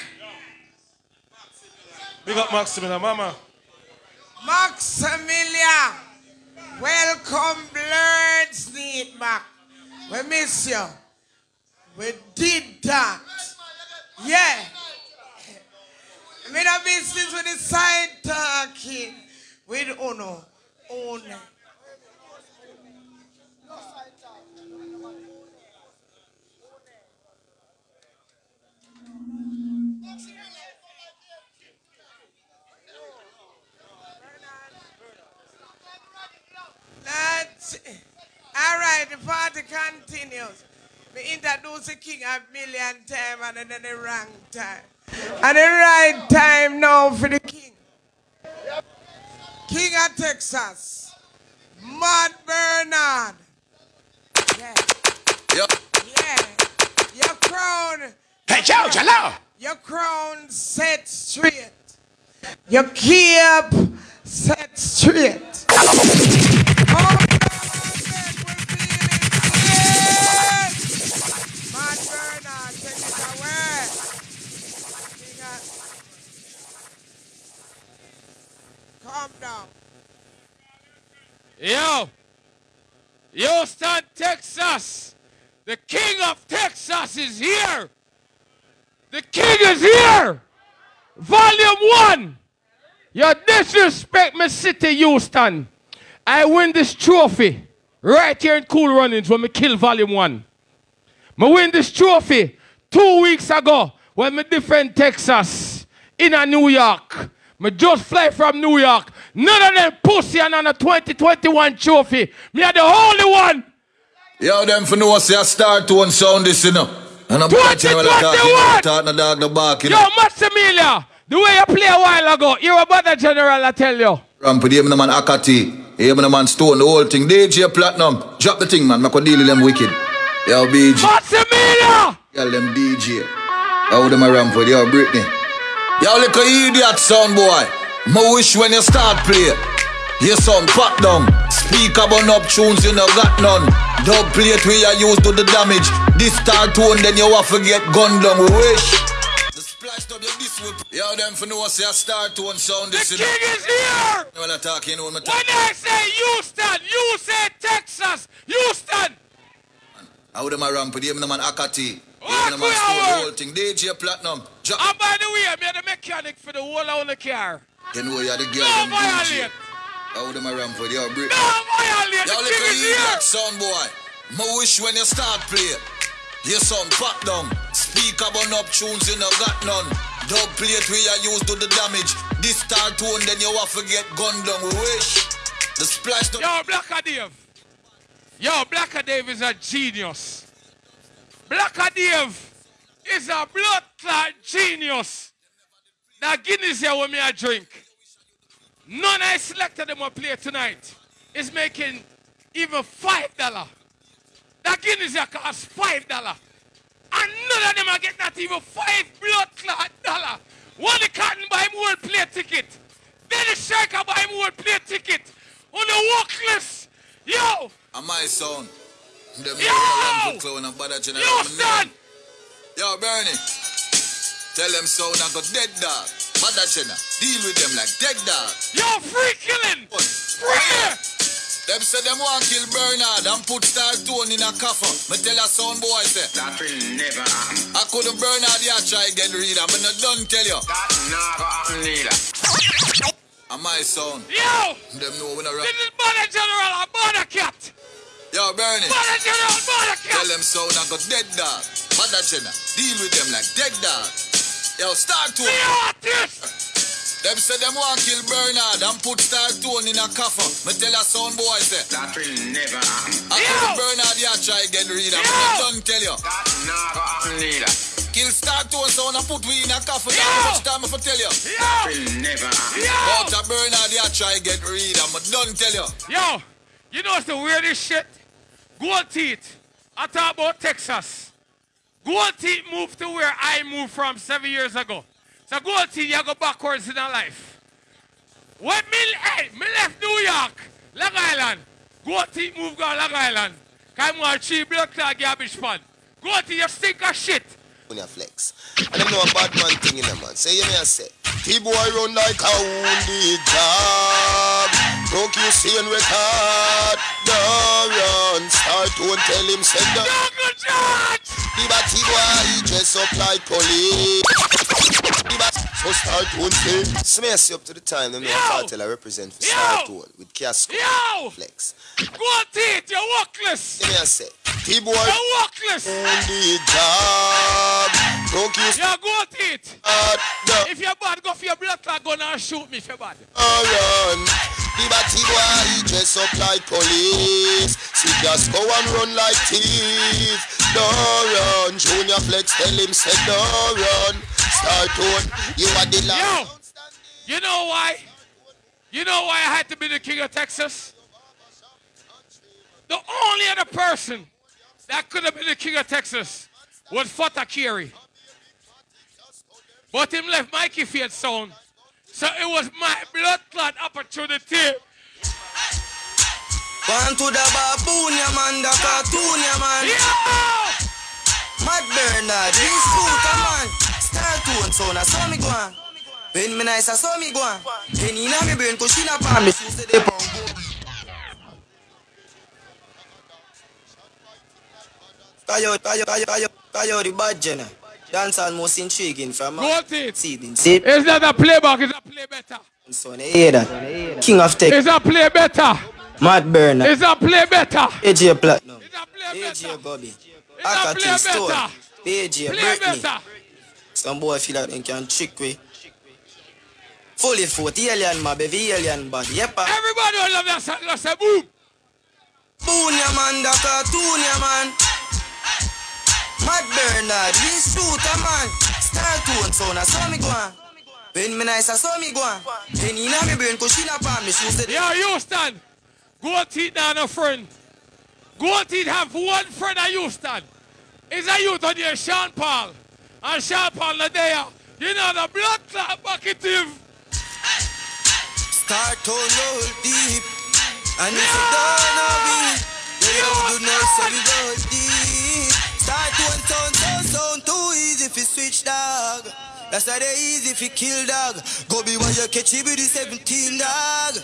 Big up Maximilian, mama. Maximilia, welcome, Blurred Sneak back. We miss you. We did that. Yeah. Me no business with the side talking with Uno. Uno. That's all right. The party continues. We introduce the king a million times and then the wrong time. And the right time now for the king. King of Texas. Matt Bernard. Yeah. Yeah. Your crown. Hey, Joe, hello. Your crown set straight. Your cape set straight. Yo, Houston, Texas. The king of Texas is here. The king is here. Volume one. You disrespect my city, Houston. I win this trophy right here in Cool Runnings when we kill Volume one. I win this trophy two weeks ago when me defend Texas in a New York. Me just fly from New York. None of them pussy and on a 2021 trophy. Me are the only one. Yo, them for know say I start to one sound this, you know. And I'm watching when I talk, you know, talk the dog the back, you Yo, know. Maximilia, the way you play a while ago, you're a brother general, I tell you. Ramp with him, the man Akati. Yeah, man, man, stone the whole thing. DJ Platinum, drop the thing, man. Make a deal with them wicked. Yo, BG. Maximilian! Yo, them DJ. How them around for yo, Britney. Yo, look a idiot sound boy. My wish when you start play. Your sound pop down. Speaker burn up tunes, you no got none. Dub plate we are used to the damage. This star tone, then you have to get gun down. We wish. Yo, them for know say a star tone sound this. The king is here! Well, I talk, you know what I'm When I say Houston, you say Texas, Houston! How them around for them, man, Akati. Yeah, we the whole thing. DJ Platinum. Drop. And by the way, I'm the mechanic for the whole of the car. You know you're the girl, No them DJ. violate! How them around for yo, Britney. No violate! The look at you, sound boy. My wish when you start play. Your sound pop down. Speaker burn up tunes, you no got none. Dub plate we are used to the damage. This star tone, then you have to get gun down. Wish. The splash down. Yo, Blacker Dave. Yo, Blacker Dave is a genius. Blacker Dave is a blood clot genius. Now Guinness here with me a drink. None I selected them will play tonight is making even five dollar. That Guinness here costs five dollar. And none of them are getting not even five blood clot dollar. One the cotton buy him world play ticket. Then the shaker buy him world play ticket. On the walk list. Yo! And my son. Yo! Yo! clown and. Yo, son! Yo, Bernie. Tell them sound I got dead dog. Bad general. Deal with them like dead dog. Yo, free killing! Free! Them say them want kill Bernard and put Star Tone in a coffin. Me tell a son boy say that will never happen. I couldn't Bernard yeah try get rid of. Me not done tell you. That never happen neither. And my son. Yo! Them know we not rap. This is Mother General and Mother Cat! Yo, Bernie. Mother General, Mother Cat! Tell them sound I got dead dog. Mother General, Deal with them like dead dog. Yo, Star Tone. Them say them want kill Bernard and put Star Tone in a coffin. Me tell a sound boy say that will never happen. I couldn't Bernard yeah try get rid of. Me not done tell you. That never happen neither. Kill Star Tone sound and put we in a coffin. How much time I for tell you? That will never happen. But a Bernard yeah try get rid of. Me done tell you. Yo, you know what's the weirdest shit? Gold teeth. I talk about Texas. Gold teeth moved to where I moved from seven years ago. So gold teeth, you go backwards in our life. When me, hey, me left New York, Long Island. Gold teeth moved go Long Island. Come on, cheap blood clot garbage pan. Gold teeth, you stink of shit. On your flex. And them know a bad man thing in them man. Say you me I say. T-boy run like a wounded dog. Don't you see and record? No run. Start to tell him say no. The bad T-boy he dress up like police. The so start to say. Smash you up to the time. Them know a cartel I represent for start to with Casco. Flex. Gold teeth, you're workless. Give me a say. T-boy. You're workless. Wounded dog. Don't you You're gold teeth. no. If you're bad, go for your blood clot gun and shoot me if you're bad. run. The batty boy he dress up like police. See just go and run like thief. Don't run. Junior Flex tell him say don't run. Start on. You are the Yo, you know why? You know why I had to be the king of Texas? The only other person that could have been the king of Texas was Fatakiri. But him left Mikey Fiat sound. So it was my blood clot opportunity. One to the baboon, ya man, the cartoon, ya man. Mad Bernard, this scooter, man. Star tone sound, I saw me go on. When me nice, I saw me go on. Then in me brain, cause she not palm me, she say they pound. Kayo, kayo, kayo, kayo, kayo, the bad all most intriguing from Go on it. seeding. See, It's not a playback, it's a play better. son, you hear that? King of Tech, It's a play better. Mad Bernard. It's a play better. AJ Platinum. AJ Bobby. Akati Stone. AJ Play Britney. better. Some boy feel like they can trick we. Fully foot, alien mob, every alien body. Yep. Everybody love that song. Let's say boom. Boon ya man, the cartoon ya man. Mad Bernard, we shoot a man. Star tone sound, I saw me go on. When me nice, I saw me go on. Then in me brain, cause she not palm me, she said. Yo, Houston. Gold teeth not a friend. Gold teeth have one friend at Houston. Is a youth on there, Sean Paul. And Sean Paul not there. You know the blood clot bucketive. Start to roll deep. And if you don't know me, you do know so we roll deep. Start to one sound, sound, sound too easy if you switch dog. That's why they easy if you kill dog. Go be when you catch it with the 17 dog.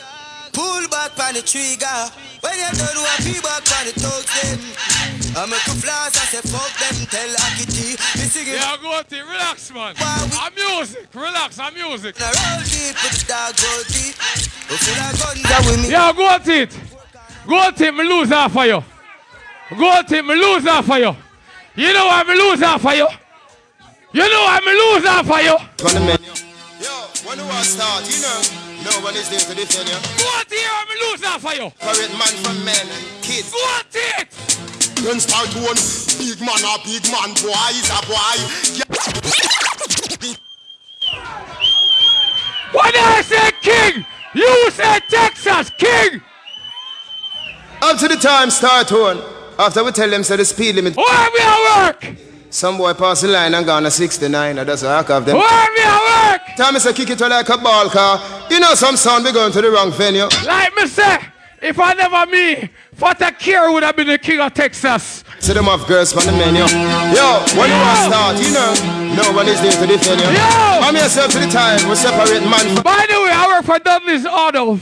Pull back on the trigger. When you done want be back on the thugs them. I make a flash, I say fuck them, tell Akiti. Me sing it. Yeah, go to relax, man. I'm music. Relax, I'm music. Now roll deep with the dog, roll deep. We full of guns that with me. Yeah, go to it. Go to it, me lose half of you. Go to it, me lose half of you. You know I'm lose half for you? You know I'm lose half for you? Yo, when the war start, you know, no one is there to defend you. To here, me lose half of you. Correct man from men, and kids. To it. Then start one big man a big man, boy is a boy. When I say king, you say Texas king. Up to the time, start one. After we tell them, say the speed limit. Where we at work? Some boy pass the line and gone a 69, and that's a hack of them. Where we at work? Time me say kick it to like a ball car. You know some sound be going to the wrong venue. Like me say, if I never me, Father Kier would have been the king of Texas. See them off girls from the menu. Yo, when you want start, you know, no one is there to defend you. Yo! I'm yourself to the time, we separate man. By the way, I work for Dudley's Auto.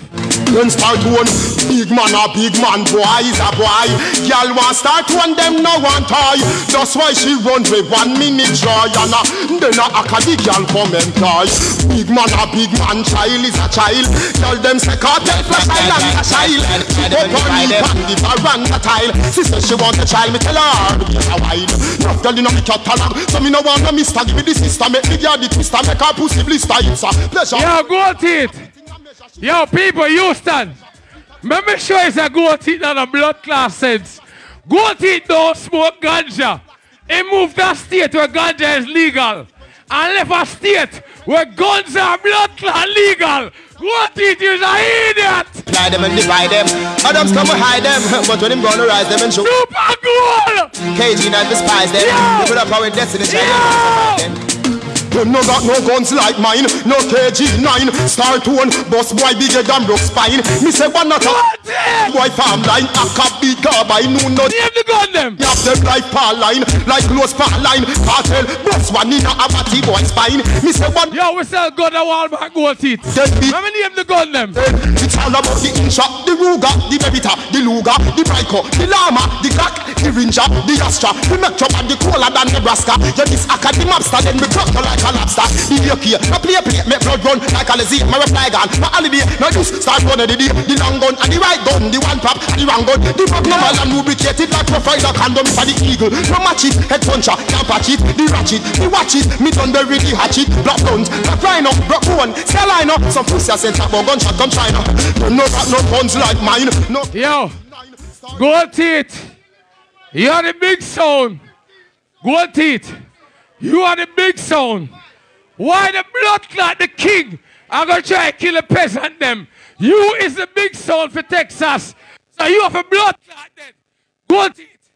Then start one big man a big man, boy is a boy. Girl want start one, them no want toy. That's why she run with one minute joy and a, then a academy girl come employ. Big man a big man, child is a child. Tell them say cartel flash island a child. She go on the pan the veranda tile. She say she want a child, me tell her get a wine. Enough girl in a me catalog, so me no want no mister. Give me the sister, make me girl the twister, make her pussy blister. It's a pleasure. Yo, go to it. Yo, people, Houston. Let me show you a goat teeth and a blood class sense. Goat teeth don't smoke ganja. He moved that state where ganja is legal. And left a state where guns are blood clot legal. Goat teeth is an idiot. Divide them and divide them. Adams come and hide them. But when him gonna rise them and show. Super cool. KG not despise them. Give it up our destiny. Yeah. Them no got no guns like mine, no KG9 Star tone, boss boy bigger than broke spine. Me say one not a boy farm line A cop big carbine, no no Name the gun them. Have them like par line, like close par line. Cartel, boss one in a abati boy spine. Me say one Yo, we sell gun a Walmart gold teeth. Dead beat. Let me name the gun them? It's all about the Incha, the Ruger, the Beretta, the Luger, the Bryco, the Llama, the Glock, the Ranger, the Astra. The Metro and the Cola than Nebraska. Yeah, this Academy Mobster, then me crack like a lobster. The AK, no play play, make blood run like a lazy. My reply gun, no holiday, no use. Start running the day, the long gun and the right gun, the one pop and the wrong gun. The pop normal and lubricated like profiler condom for the eagle. No match it, head puncher, can't patch it. The ratchet, me watch it, me done bury the hatchet. Black guns, black rhino, black one, sell liner. Some pussy I sent up gunshot, gun China. Know got no guns like mine. No. Yo, gold teeth. You are the big sound. Gold teeth. You are the big sound. Why the blood clot the king? I'm gonna try to kill a peasant them. You is the big sound for Texas. So you have a blood clot then. Gold teeth.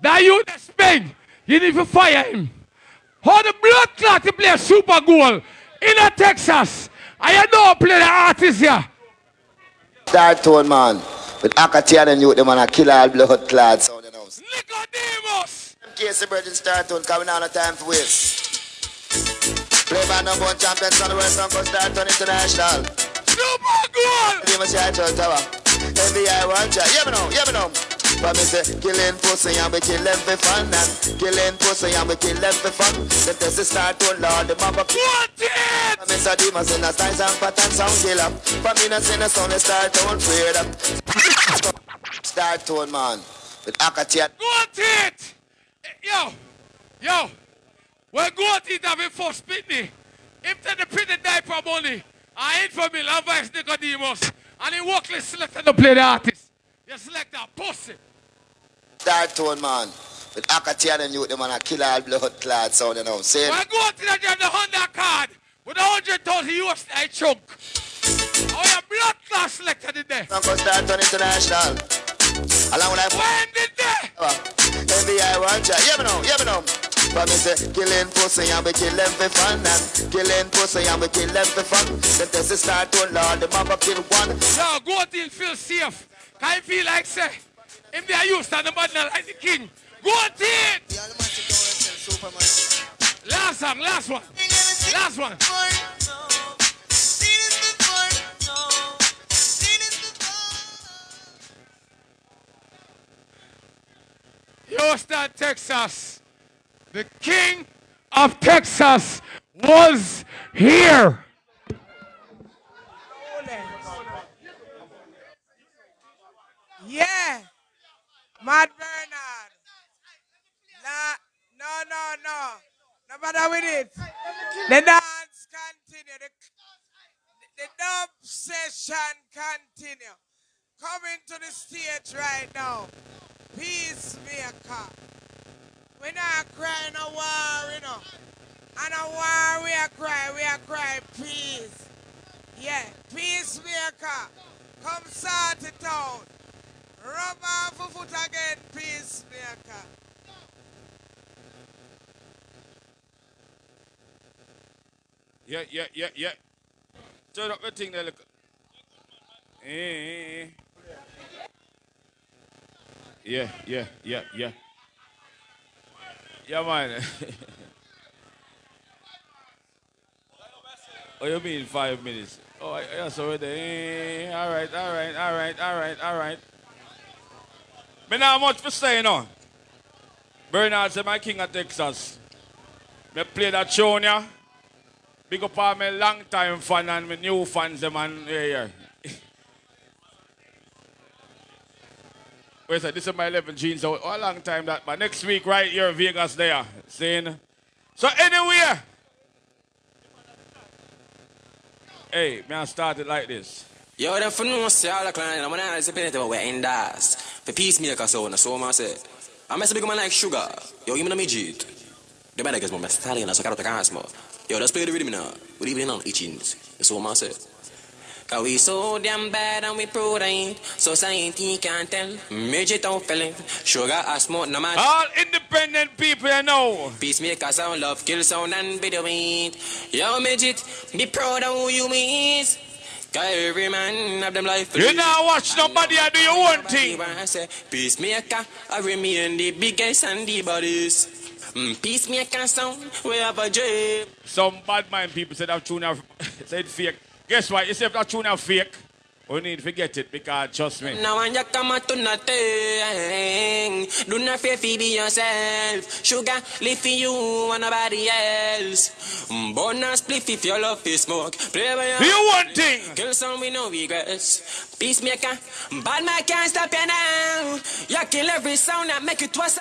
That you the speng. You need to fire him. How the blood clot to play a super gold in a Texas. I know play the artist here. Star Tone man. With Akatian and you, them man a kill all blood clots. Nicodemus! Casey Virgin Star Tone, coming on a time for waste. Play by number one champions on the West Uncle Star Tone International. Super Gold! Give us your tower. FBI one shot. Yeah, me know, yeah, me know. But me say, killing pussy and we kill them for fun and killing pussy and we kill them for fun. The test is start to Lord, the mama. What it? Me say, demons in a style and pattern sound killer. For me, not sing a sound, start tone freedom. Star Tone, man. With Akatian. What it? Yo, yo, when go out it have a first pitney, him take the pretty diaper money, I ain't for me, and vice Nicodemus, and he walkless selected to play the artist. You select that pussy. Star Tone, man. With Akati and you, the man a kill all blood clot sound, you know. Say When go out it have the Honda card with a hundred thousand US I chunk. Oh, your blood clot selected in there. From first start on international. Along with I. When did they? FBI watch ya. Yeah, me know, yeah, me know. But me say, killing pussy and we kill them for fun and killing pussy and we kill them for fun. Then test start to Lord, the mama kill one. No, go till feel safe. I feel like say, him they are used to the bad like the king. Go till. Last song, last one. Last one. Houston, Texas. The king of Texas was here. Yeah. Mad Bernard. Nah, no, no, no. No matter with it. The dance continue. The, the dub session continue. Coming to the stage right now. Peacemaker. We not crying no war, you know. And a war we are cry, we are cry peace. Yeah, peacemaker. Come sort it out. Rub off a foot again, peacemaker. Yeah, yeah, yeah, yeah. Turn up the thing there, look. Eh. Yeah, yeah, yeah, yeah. Yeah, man. [laughs] oh, you mean five minutes? Oh, I- that's already. Eh, all right, all right, all right, all right, all right. Me not much for saying on. Bernard said, my king of Texas. Me play that tune, yeah. Big up all my long time fan and my new fans, and yeah, yeah. A second, this is my 11 jeans. Oh, a long time that, but next week right here, Vegas there. Saying. So anyway. Hey, man, start it like this. Yo, them for no all the client, I'm not disappointed about we're in das. For peacemaker sound, so I say. I'm messing big man like sugar. Yo, give me the midget. The better my stallion, so I got the small. Yo, let's play the rhythm now. What even on itching? That's what I say. Cause we so damn bad and we prudent. Society can't tell. Midget don't feel Sugar or smoke, no matter. All independent people you know. Peacemaker sound, love, kill sound, and be the wind. Yo, midget, be proud of who you is. Cause every man have them life. You now watch nobody I do your own thing. I say, peacemaker, I remain the biggest and the baddest. Mm, peacemaker sound, we have a dream. Some bad mind people said that tune have [laughs] said fake. Guess what? You say if that tune have fake, we need to forget it because trust me. Now when you come out to nothing, do not fear feed yourself. Sugar, live for you and nobody else. Mm, Bonus spliff if you love to smoke. Play by your You one thing. Kill some with no regrets. Peacemaker, bad man can't stop you now. You kill every sound that make it twice.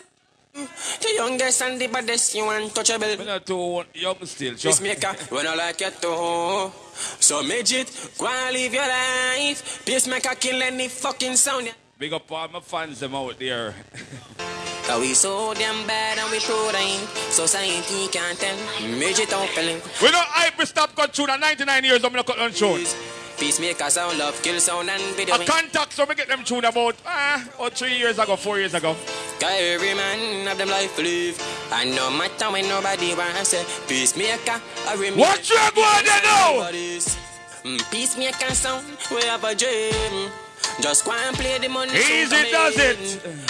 The youngest and the baddest, you untouchable. I'm not too young still. sure. Peacemaker, [laughs] when I like you too. So midget, go and live your life. Peacemaker kill any fucking sound. Big up all my fans them out there. [laughs] Cause we so damn bad and we prudent. Society can't tell. Midget don't feel. We don't hype we stop cut tune at 99 years I'm gonna cut on tune. Peacemaker sound, love, kill sound and video. A contact so we get them tune about ah, or three years ago, four years ago. Cause every man have them life to live. And no matter when nobody wants say, peacemaker, I remember. What you going to do? Mm, peacemaker sound, we have a dream. Just go and play the money. Easy does it.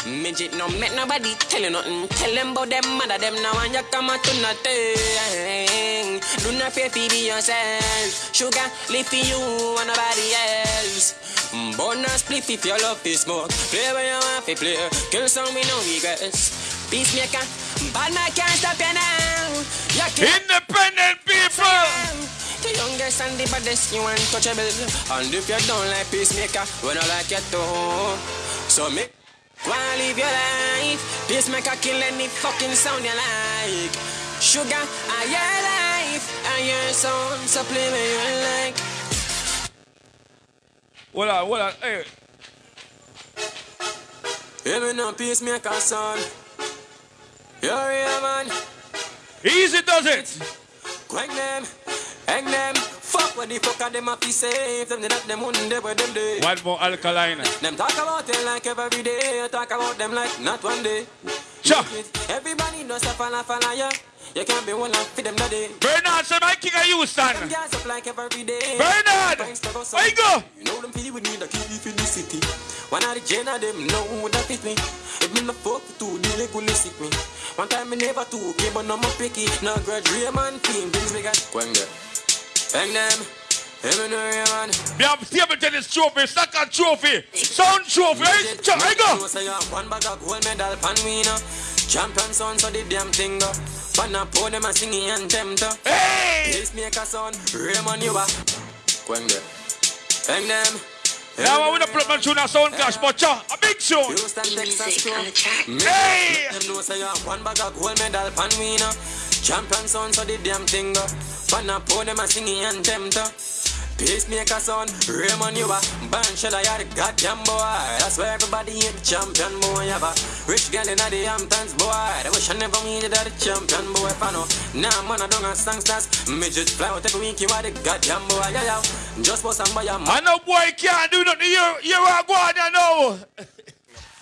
Midget no make nobody tell you nothing. Tell them about them mother them now and you come out to nothing. Do not fear be yourself. Sugar, live for you and nobody else. Mm, Bonus split if you love to smoke. Play where you want to play. Kill some with no regrets. Peacemaker, bad man can't stop you now. You can't Independent people. the youngest and the baddest, you untouchable. And if you don't like peacemaker, we don't like you too. So make go and live your life. Peacemaker kill any fucking sound you like. Sugar, I your life, and your sound, so play where you like. What on, hold on. Hey, Hear me now, peacemaker son. You're a man. Easy does it. Hang them, hang them, Fuck what the fuck are them fi say If them they not them wouldn't they where them day One more alkaline. Them talk about them like every day Talk about them like not one day Sure. Everybody knows a falla falla yeah You can't be one for them no day Bernard, say my king of Houston. Them guys up like every day Bernard, where you go? You know them feel need a key for the city One of the gen of them know that fit me If me no fuck with two, they go sick me One time me never took it, but no more picky No grudge, Raymond team, things we got Bang them Hey, me know you man We have table tennis trophy, soccer trophy, sound trophy. Hey, Chuck, I go. Say you have one bag of gold medal pan know. Champion son so the damn thing go. Pan a pour oh, them a singing and tempter. Hey! This make a son. Raymond you a. Going there. Bang them. Now we don't put my tune on sound clash, but Chuck, a big tune. Houston, Texas too. Hey! Them know say you have one bag of gold medal pan we know. Champion son so the damn thing go. Pan a pour oh, them a singing and tempter. Peacemaker son, Raymond you a Ban shell I the goddamn boy That's why everybody ain't the champion boy ever Rich girl in the Hamptons boy I wish I never meet that the champion boy if I know Nah man I don't have songsters Me just fly out every week you are the goddamn boy Yeah yeah Just for some boy I'm I know boy can't do nothing. You, you are going, I know.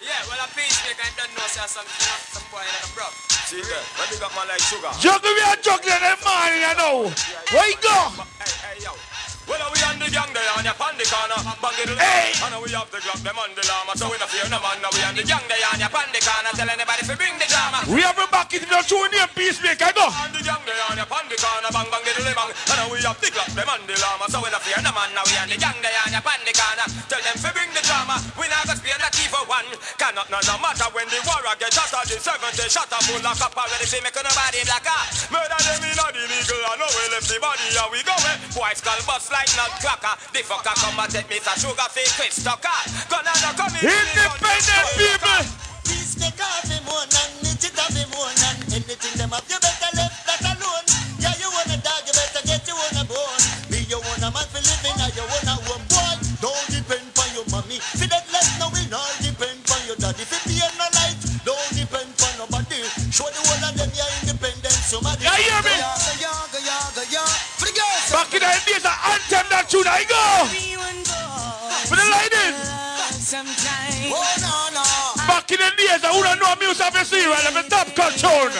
Yeah well a peacemaker I don't know say some, some boy that a bro See there, when you got man like sugar. Juggle me a juggle in the morning, I know. Where you go? Hey, hey, yo. Well, we on the gang there on your pan the corner. Bang it Hey! And we have the Glock, them on the llama. So we no fear no man. Now we on the gang there on your pan the corner. Tell anybody to bring the drama. We have a back in the true name, peacemaker, go. On the gang there on your pan the corner. Bang bang the bang. And we have the Glock, them on the llama. So we no fear no man. Now we on the gang there on your pan the corner. Tell them to bring the drama. We not gonna spare key for one. Cannot no, no matter when the war get just at the 70 shot a full of copper ready to make nobody black out. Murder them in the legal. I know we left the body and we going. Boy skull bust like not clocker. The fucker come and take me to sugar fake quit stucker. Gonna no come in. Independent people. Peace make off him one and knit it off him one and anything them up you better left that alone. Yeah, you wanna dog, you better get you on a bone. Me you wanna man for living and you wanna one boy. Don't depend on your mommy. For that less no we all depend on your daddy. If it ain't no life, don't depend on nobody. Show the whole of them your independence. Somebody. Yeah, hear me? Yaga, yaga, girls. Back in the days, I anthem that tune, I go. For the ladies. Oh no no. Back in the days, I wouldn't know music of the sea, right? I'm a top cut tune.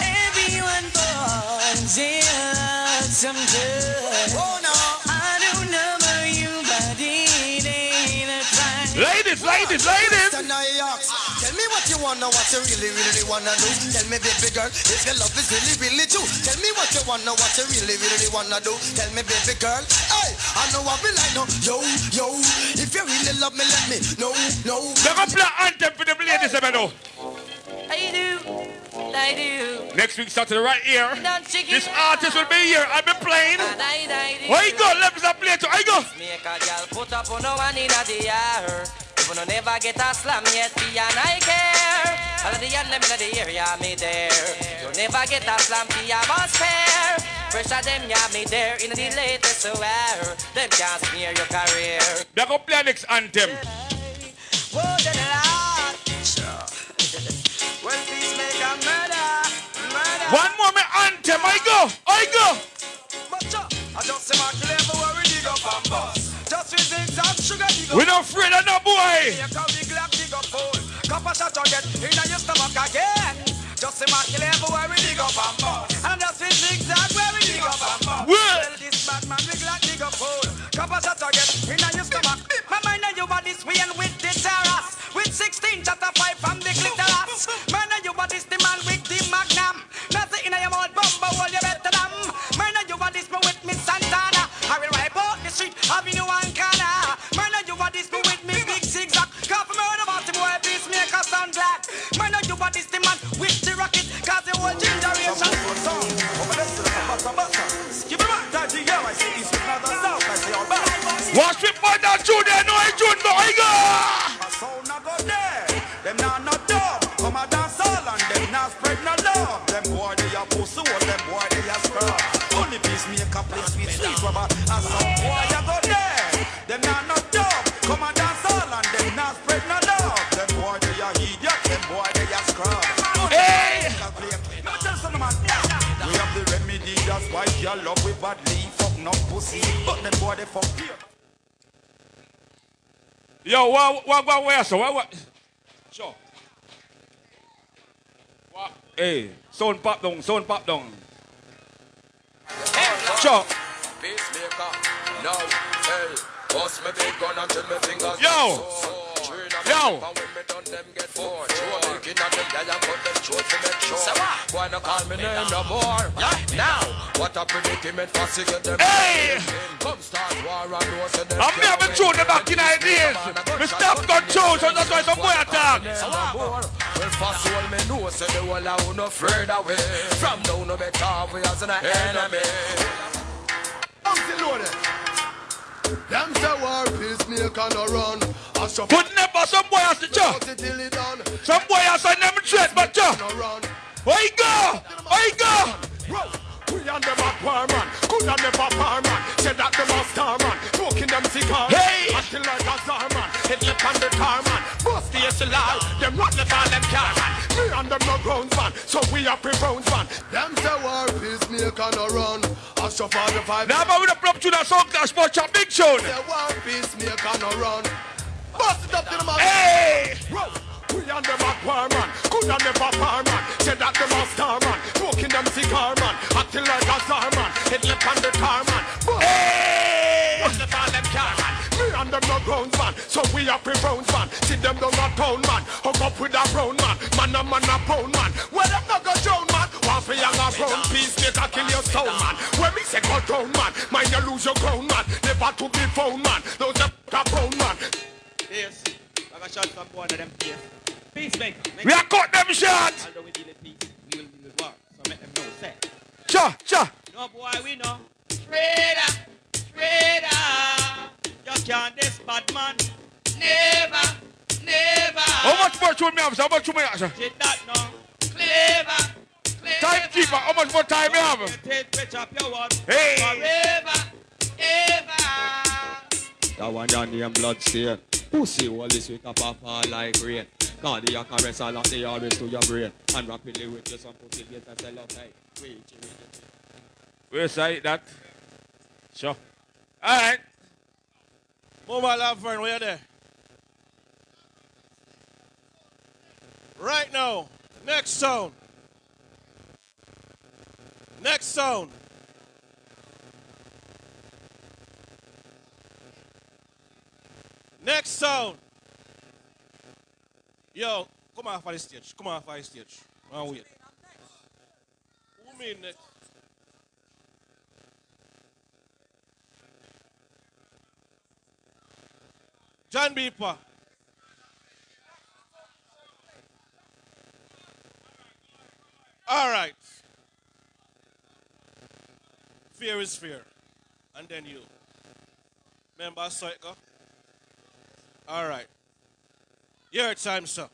Everyone falls in love someday. Oh no. I don't know Ladies, ladies, ladies. And I ask, Tell me what you wanna, what you really, really wanna do. Tell me, baby girl, if your love is really, really true. Tell me what you wanna, what you really, really wanna do. Tell me, baby girl, hey, I know I be like, no, yo, yo. If you really love me, let me know, no. Never play anthem for the ladies, I know. I do, I do. Next week, Saturday, right here. This artist will be here. I'll be playing. Where you go? Let me start playing. I go. Make a girl put up on no one in the air. If you never get a slam yet, be and I care. All of the young them in the area, me there. You never get a slam, be a boss fair. Pressure them, yeah, me there in the latest wear. Them can't smear your career. They're going to play next anthem. Whoa, then a lot. Well, peace make a murder, murder. One more me anthem. I go. I go. But I just say my kill everywhere we dig up and bust. Just with zigzag sugar dig up. We not afraid of no boy. Here come the Glock dig up hole. Copper shot get in your stomach again. Just say my kill everywhere we dig up and bust. And just with where we dig up and bust. Well, this bad man we Glock dig up hole. Copper shot or Yo, what, what, what, where, so what, what? Sure. What? Eh, hey, sound pop down, sound pop down. Sure. Peacemaker, now, hey, bust me big gun until me fingers Yo! Yo. Now, what a predicament for cigarette them. Hey! Come start war and war so. I'm me having to them back in ideas. We stop control, so that's why some boy attack. Well, first of all, me know, so the whole I no afraid away. From down no better, we as an enemy. Until loaded. Them say war peacemaker no run. But never some boy has to chop. it. Some boy has to never tread, but chop. Where you go? Where you go? We and them a war man, good and never par man. Say that them a star man, smoking them cigar. Hey! Until like a star man, lip on the tar man. Bust the SLR, them not left all them car man. Me and them no grounds man, so we are pre-bones man. Them say war peacemaker no run. Shall fall the five. Now, but we don't plug to that song clash, but chop big tune. Say war peacemaker no run. Bust it up to the man. Hey! We and them a war man, good and never par man. Say that them a star man, smoking them cigar man. Until like a star man, hit lip on the tar man. Hey! And them no grounds man, so we are pre-bones man. See them down a town man, hook up with a brown man. Man a man a pound man, where them no go drown man. One for young a brown piece, make a kill your stone man. When me say go drown man, mind you lose your ground man. Never to be found man, those a pound man. Yes. I'm a shot from one of them here. Peacemaker. We are cut them short. Although we deal with peace, we will deal with war. So make them know, say. Cha, cha. No boy, we know. Trader, trader. You can't this bad man. Never, never. How much more tune me have? How much tune me have? Did that no. Clever, clever. Timekeeper, how much more time me have? Take pitch up your one. Hey. Forever, ever. That one down the blood stain. Pussy all this week up off all like rain. Cardiac arrest all of the arrest to your brain. And rapidly with you some pussy get and sell up hey. Wait, wait, Where's that? that? Sure. All right. Mama Laverne, where you there? Right now, next sound. Next sound. Next sound. Yo, come off of the stage. Come off of the stage. I'll wait. Who mean next? John Beeper. All right. Fear is fear. And then you. Remember go? All right. Your time, sir.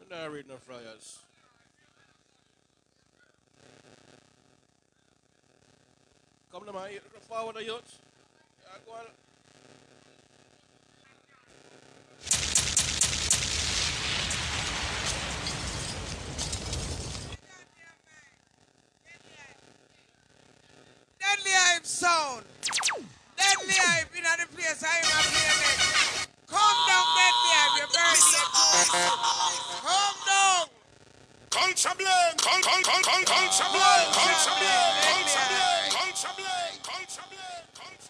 I'm not reading no flyers. Kom dan maar, vrouwen naar Ja. Deadly Hype sound. Deadly in the place I'm a playing Come down, Deadly Hype, you're burning. Come down. Culture blend, culture blend, culture blend, culture blend, culture culture blame, culture blame,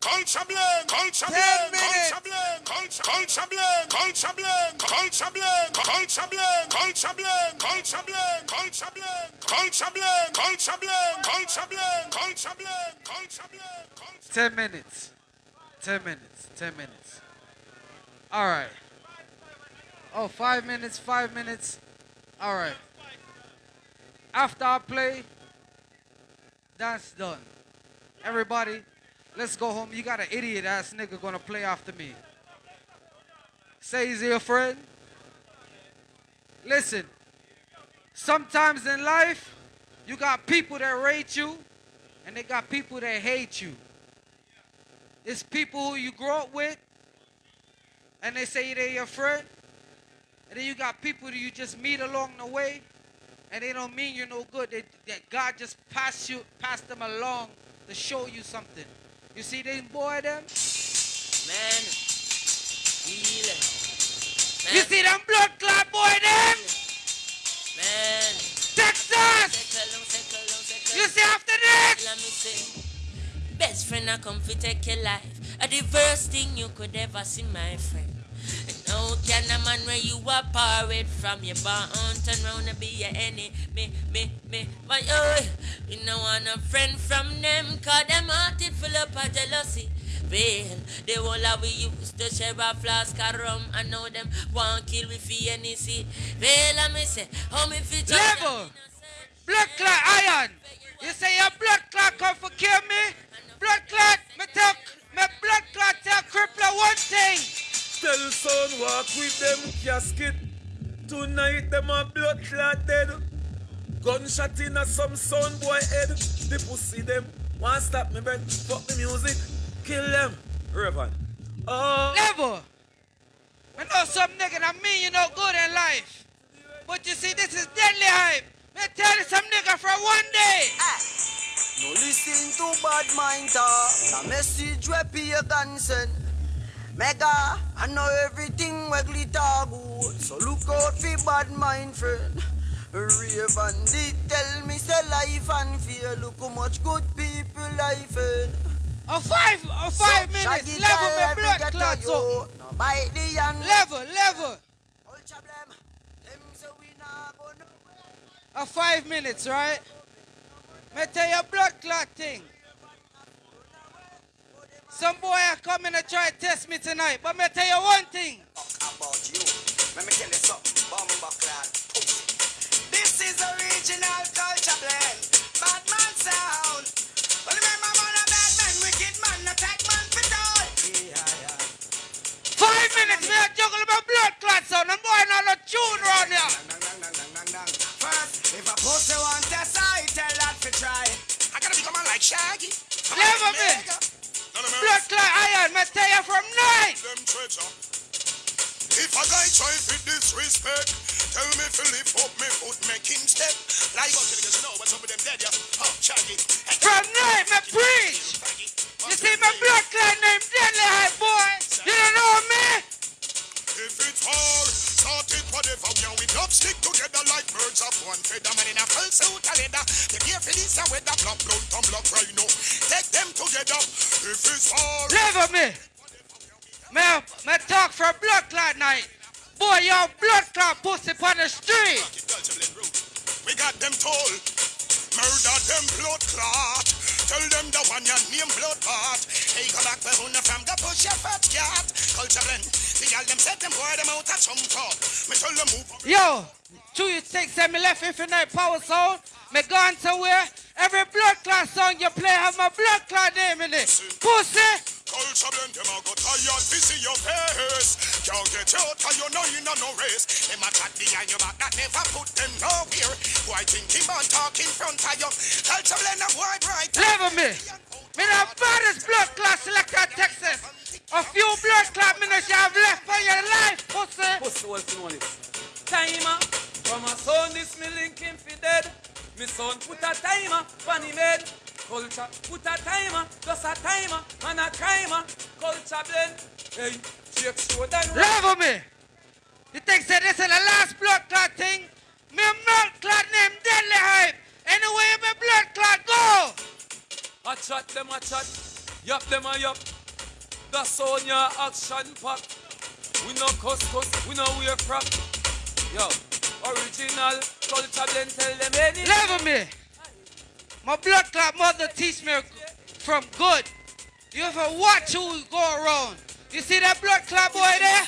culture blame, culture blame, culture blame, culture blame, culture blame, culture blame, culture blame, culture blame, culture blame, culture blame, culture blame, culture blame, culture blame, culture blame, culture blame. Ten minutes. Ten minutes. Ten minutes. All right. Oh, five minutes. Five minutes. All right. After I play, that's done. Everybody, let's go home. You got an idiot ass nigga gonna play after me. Say he's your friend. Listen, sometimes in life, you got people that rate you, and they got people that hate you. It's people who you grow up with, and they say they're your friend, And then you got people that you just meet along the way, and they don't mean you're no good. They, that God just pass you, pass them along to show you something. You see them boy them? Man, feel it. You see them blood clot boy them? Man. Texas! You see after this? Let me say, best friend I come fi take your life. A the worst thing you could ever see, my friend. Can a man where you are parted from your born turn round and be your enemy, me, me, me. But oh, you know want a friend from them, cause them hearted full up of jealousy. Well, the whole of we used to share a flask of rum. I know them want kill we for any see. Well, I me say, how me fit Level! Blood clot iron! You say your blood clot come for kill me? Blood clot, me tell, me blood clot tell crippler one thing. Tell son walk with them casket. Tonight them a blood clot dead. Gunshot in a some son boy head. The pussy them want stop me breath. Fuck the music. Kill them. Reverend. Oh. Level! I know some nigga that mean you no good in life. But you see, this is deadly hype. Me tell you some nigga from one day. No listen to bad mind talk. The message we pagan send. Mega, I know everything we glitter good. So look out for bad mind friend. Raven did tell me say life and fear. Look how much good people life in. A five, a five minutes. Level me blood clot so. No bite the hand. Level, level. A five minutes, right? Me tell you blood clot thing. Some boy are coming to try to test me tonight, but me tell you one thing. about you. Let me tell you something. This is original culture blend. Bad man sound. Well, remember, man, a bad man, wicked man, attack man for all. Five minutes, me a juggle my blood clot sound. And boy not no tune round here. First, if a pussy want test, I tell that to try. I gotta become a like Shaggy. Level me. Blood like iron, me tell you from night. If a guy try to disrespect, tell me to lift up me foot, make him step. Like the girls, you know what's up with them dead, yeah. Oh, Shaggy. From night, me preach. You see my blood clot name deadly hype, boy. You don't know me? If it's hard, start it whatever we are. We don't stick together like birds of one feather. Man in a full suit of leather. The gear for this and with the block, blood, and block rhino. Take them together. If it's hard. Level me. Me, me talk for blood clot night. Boy, your blood clot pussy on the street. We got them told. Murder them blood clot. Tell them the one your name blood pot. Hey, go back where una from the push your fat cat. Culture blend. The girl them set them boy them out a chum top. Me tell them move. Yo, two you take send me left infinite power sound. Me gone to where every blood clot song you play have my blood clot name in it. Pussy. Culture blend them a go tired to see your face. Can't get you out 'cause you know you know no race. Them a chat behind your back that never put them nowhere. Why think him on talk in front of you? Culture blend them wide right. Level me. Me the baddest blood clot selector Texas. A few blood clot minutes you have left for your life, pussy. Pussy was the one. Timer. From a son this me link him fi dead. Me son put a timer on him head. Culture put a timer, just a timer, man a timer. Culture blend. Hey, shake show Level me. You think say this is the last blood clot thing? Me blood clot name deadly hype. Anyway, my blood clot go. A chat them a chat, yap them a yap. That's on your action pack. We no cuss cuss, we no wear crap. Yo, original culture blend tell them any. Level me. My blood clot mother teach me from good. You ever watch who go around? You see that blood clot boy there?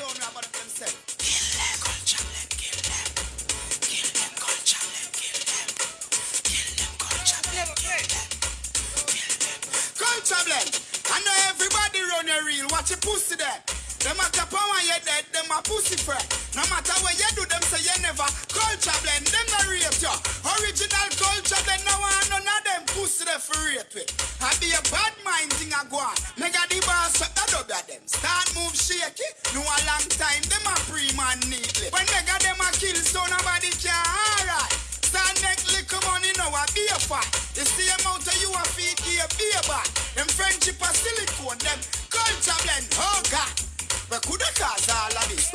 Culture blend. I know everybody run a real. Watch your pussy there. Them at the power you dead, them a pussy friend. No matter where you do, them say you never culture blend. Them no rape you. Original culture blend. No one none of them pussy the free rape with. I be a bad mind thing a go on. Mega the boss shut the dub at them. Start move shaky. No a long time. Them a free man neatly. When mega them a kill, so nobody can alright. Start neck liquor money No I be a fat. The same amount of you a feed here, be a back. Them friendship a silicone, them culture blend. Oh God but could have caused all of this.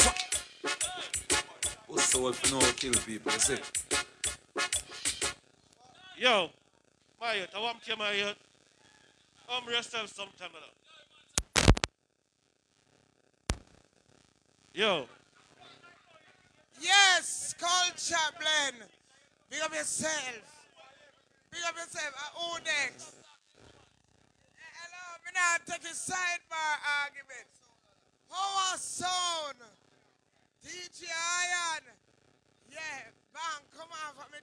Who's so if no kill people, That's it. Yo, my youth, I want to my youth. Come yourself sometime now. Yo. Yes, culture blend. Big up yourself. Big up yourself. Uh, who next? Hello, me not taking sidebar arguments. Power sound. DJ Iron. Yeah, bang, come on for me